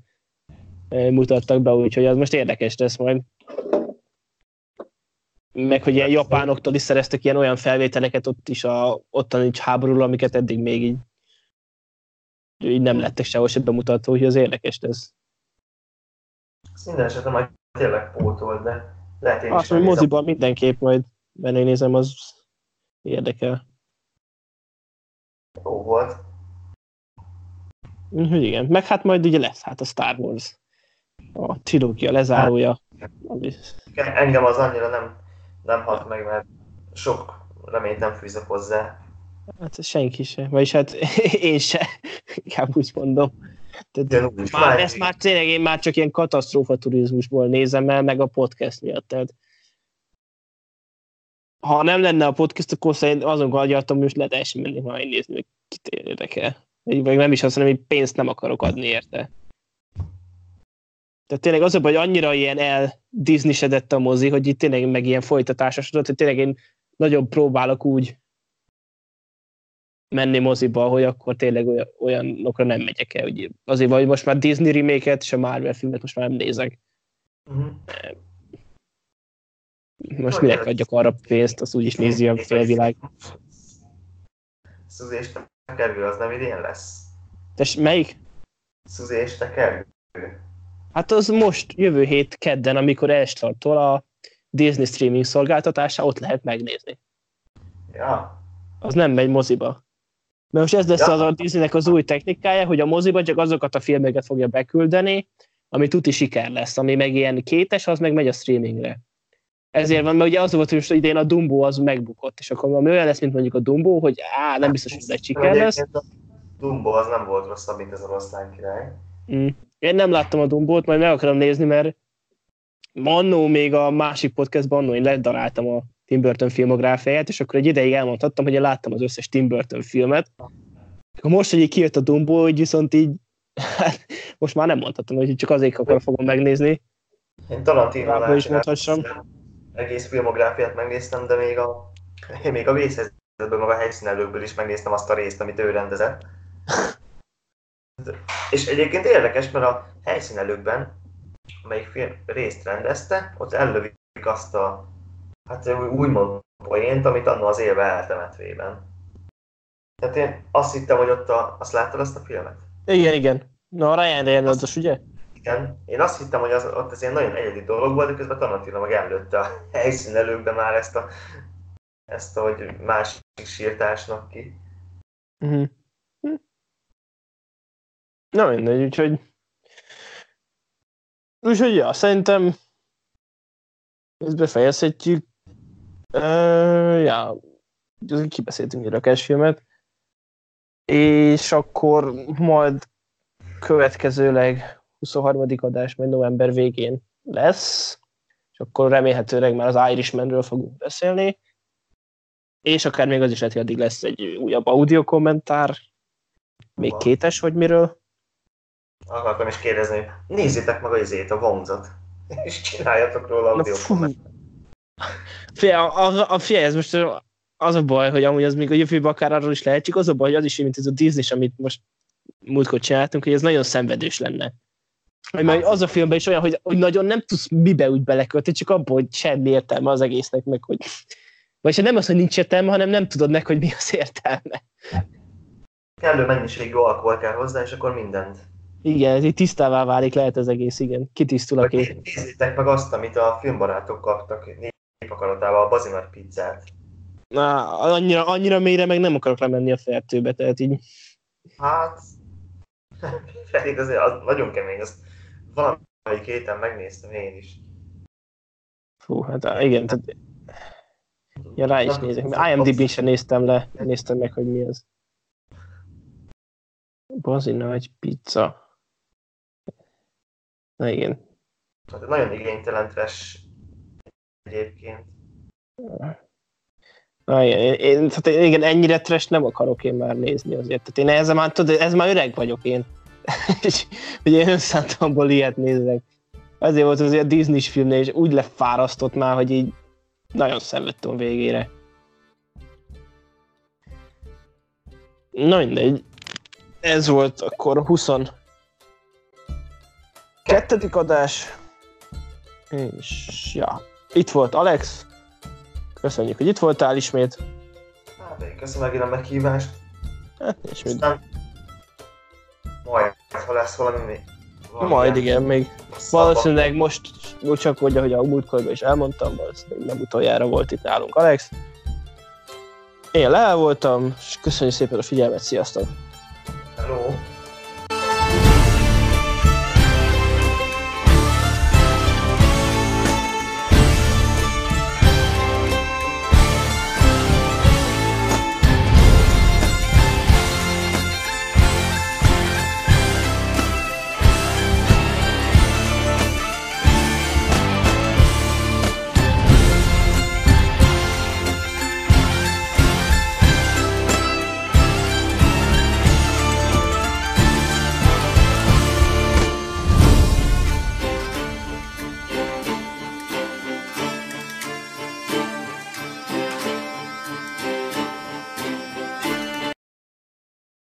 mutattak be, úgyhogy az most érdekes lesz majd. Meg, hogy ilyen japánoktól is szereztek ilyen olyan felvételeket ott is a ottani háborúról, amiket eddig még így így nem lettek sehol se bemutatva, hogy az érdekes ez. Minden esetben majd tényleg pótol, de lehet én Azt, hogy moziban mindenképp majd menni nézem, az érdekel. Jó volt. Hogy igen, meg hát majd ugye lesz hát a Star Wars. A trilógia lezárója. Hát, engem az annyira nem, nem hat meg, mert sok reményt nem fűzök hozzá. Hát senki se, vagyis hát én se, inkább úgy mondom. Tehát már, már ezt már tényleg én már csak ilyen katasztrófa turizmusból nézem el, meg a podcast miatt. Tehát, ha nem lenne a podcast, akkor szerintem azon agyaltam, hogy most lehet el sem menni majd nézni, hogy kit érdekel. Vagy nem is azt mondom, hogy pénzt nem akarok adni érte. Tehát tényleg az hogy annyira ilyen el disney a mozi, hogy itt tényleg meg ilyen folytatásosodott, hogy tényleg én nagyon próbálok úgy menni moziba, hogy akkor tényleg olyan, olyanokra nem megyek el. Ugye. Azért vagy most már Disney remake-et, és a Marvel filmet most már nem nézek. Uh-huh. Most minek adjak arra pénzt, az úgyis nézi a félvilág. Szuzi és tekergő, az nem idén lesz? Tes, melyik? Szuzi és tekergő. Hát az most jövő hét kedden, amikor elstartol a Disney streaming szolgáltatása, ott lehet megnézni. Ja. Az nem megy moziba. Mert most ez lesz ja. az a Disneynek az új technikája, hogy a moziba csak azokat a filmeket fogja beküldeni, ami tuti siker lesz, ami meg ilyen kétes, az meg megy a streamingre. Ezért van, mert ugye az volt, hogy most idén a Dumbo az megbukott, és akkor ami olyan lesz, mint mondjuk a Dumbo, hogy á, nem biztos, hogy egy siker lesz. A Dumbo az nem volt rosszabb, mint ez a Rosszlán király. Mm. Én nem láttam a Dumbót, majd meg akarom nézni, mert annó még a másik podcastban annó én ledaráltam a Tim Burton filmográfiáját, és akkor egy ideig elmondhattam, hogy én láttam az összes Tim Burton filmet, Most, hogy így kijött a Dumbo, hogy viszont így, hát, most már nem mondhatom, hogy csak azért akkor fogom megnézni. Én Tarantino is mondhassam. Egész filmográfiát megnéztem, de még a, én még a vészhelyzetből, meg a helyszínelőkből is megnéztem azt a részt, amit ő rendezett. És egyébként érdekes, mert a helyszínelőkben, amelyik film részt rendezte, ott ellövik azt a, hát úgymond poént, amit annó az élve eltemetvében. Tehát én azt hittem, hogy ott a, azt láttad azt a filmet? Igen, igen. Na, a Ryan Reynolds, ugye? Igen. Én azt hittem, hogy az, ott ez ilyen nagyon egyedi dolog volt, de közben Tarantino meg előtte a helyszínelőkben már ezt a, ezt a, hogy másik sírtásnak ki. Uh-huh. Na mindegy, úgyhogy... Úgyhogy ja, szerintem ezt befejezhetjük. Uh, ja, kibeszéltünk egy rakásfilmet. És akkor majd következőleg 23. adás majd november végén lesz, és akkor remélhetőleg már az Irishmanről fogunk beszélni, és akár még az is lehet, hogy addig lesz egy újabb audio kommentár, még kétes, vagy miről. Akartam is kérdezni, nézzétek meg az izét, a vonzat, és csináljatok róla audio kommentárt. Fia, a, a, fia, ez most az a baj, hogy amúgy az még a jövőben akár arról is lehet, csak az a baj, hogy az is, mint ez a Disney, amit most múltkor csináltunk, hogy ez nagyon szenvedős lenne. Hogy majd az a filmben is olyan, hogy, hogy nagyon nem tudsz mibe úgy belekölteni, csak abban, hogy semmi értelme az egésznek, meg hogy... Vagy nem az, hogy nincs értelme, hanem nem tudod meg, hogy mi az értelme. Kellő mennyiségű alkohol kell hozzá, és akkor mindent. Igen, ez így tisztává válik, lehet az egész, igen. Kitisztul a kép. Nézzétek meg azt, amit a filmbarátok kaptak népakaratával, a Bazinar pizzát. Na, annyira, annyira mélyre meg nem akarok lemenni a fertőbe, tehát így... Hát, pedig azért az nagyon kemény, azt valamelyik héten megnéztem én is. Fú, hát igen, tehát... Ja, rá is nézek. IMDb-n sem néztem le, néztem meg, hogy mi az. Bazi nagy pizza. Na igen. Hát nagyon igénytelen trash egyébként. Na, igen, én, tehát igen, ennyire trash nem akarok én már nézni azért. Tehát én ezzel már, tudod, ez már öreg vagyok én. és hogy én önszántamból ilyet nézek. Azért volt az a disney filmnél, és úgy lefárasztott már, hogy így nagyon szenvedtem végére. Na mindegy. Ez volt akkor 20 kettedik adás. És ja, itt volt Alex. Köszönjük, hogy itt voltál ismét. Hát én köszönöm megint a meghívást. Hát, és mind. Aztán majd, ha lesz valami valami Majd igen, még valószínűleg most úgy csak, hogy ahogy a múltkorban is elmondtam, valószínűleg nem utoljára volt itt nálunk Alex. Én le voltam, és köszönjük szépen a figyelmet, sziasztok! Hello!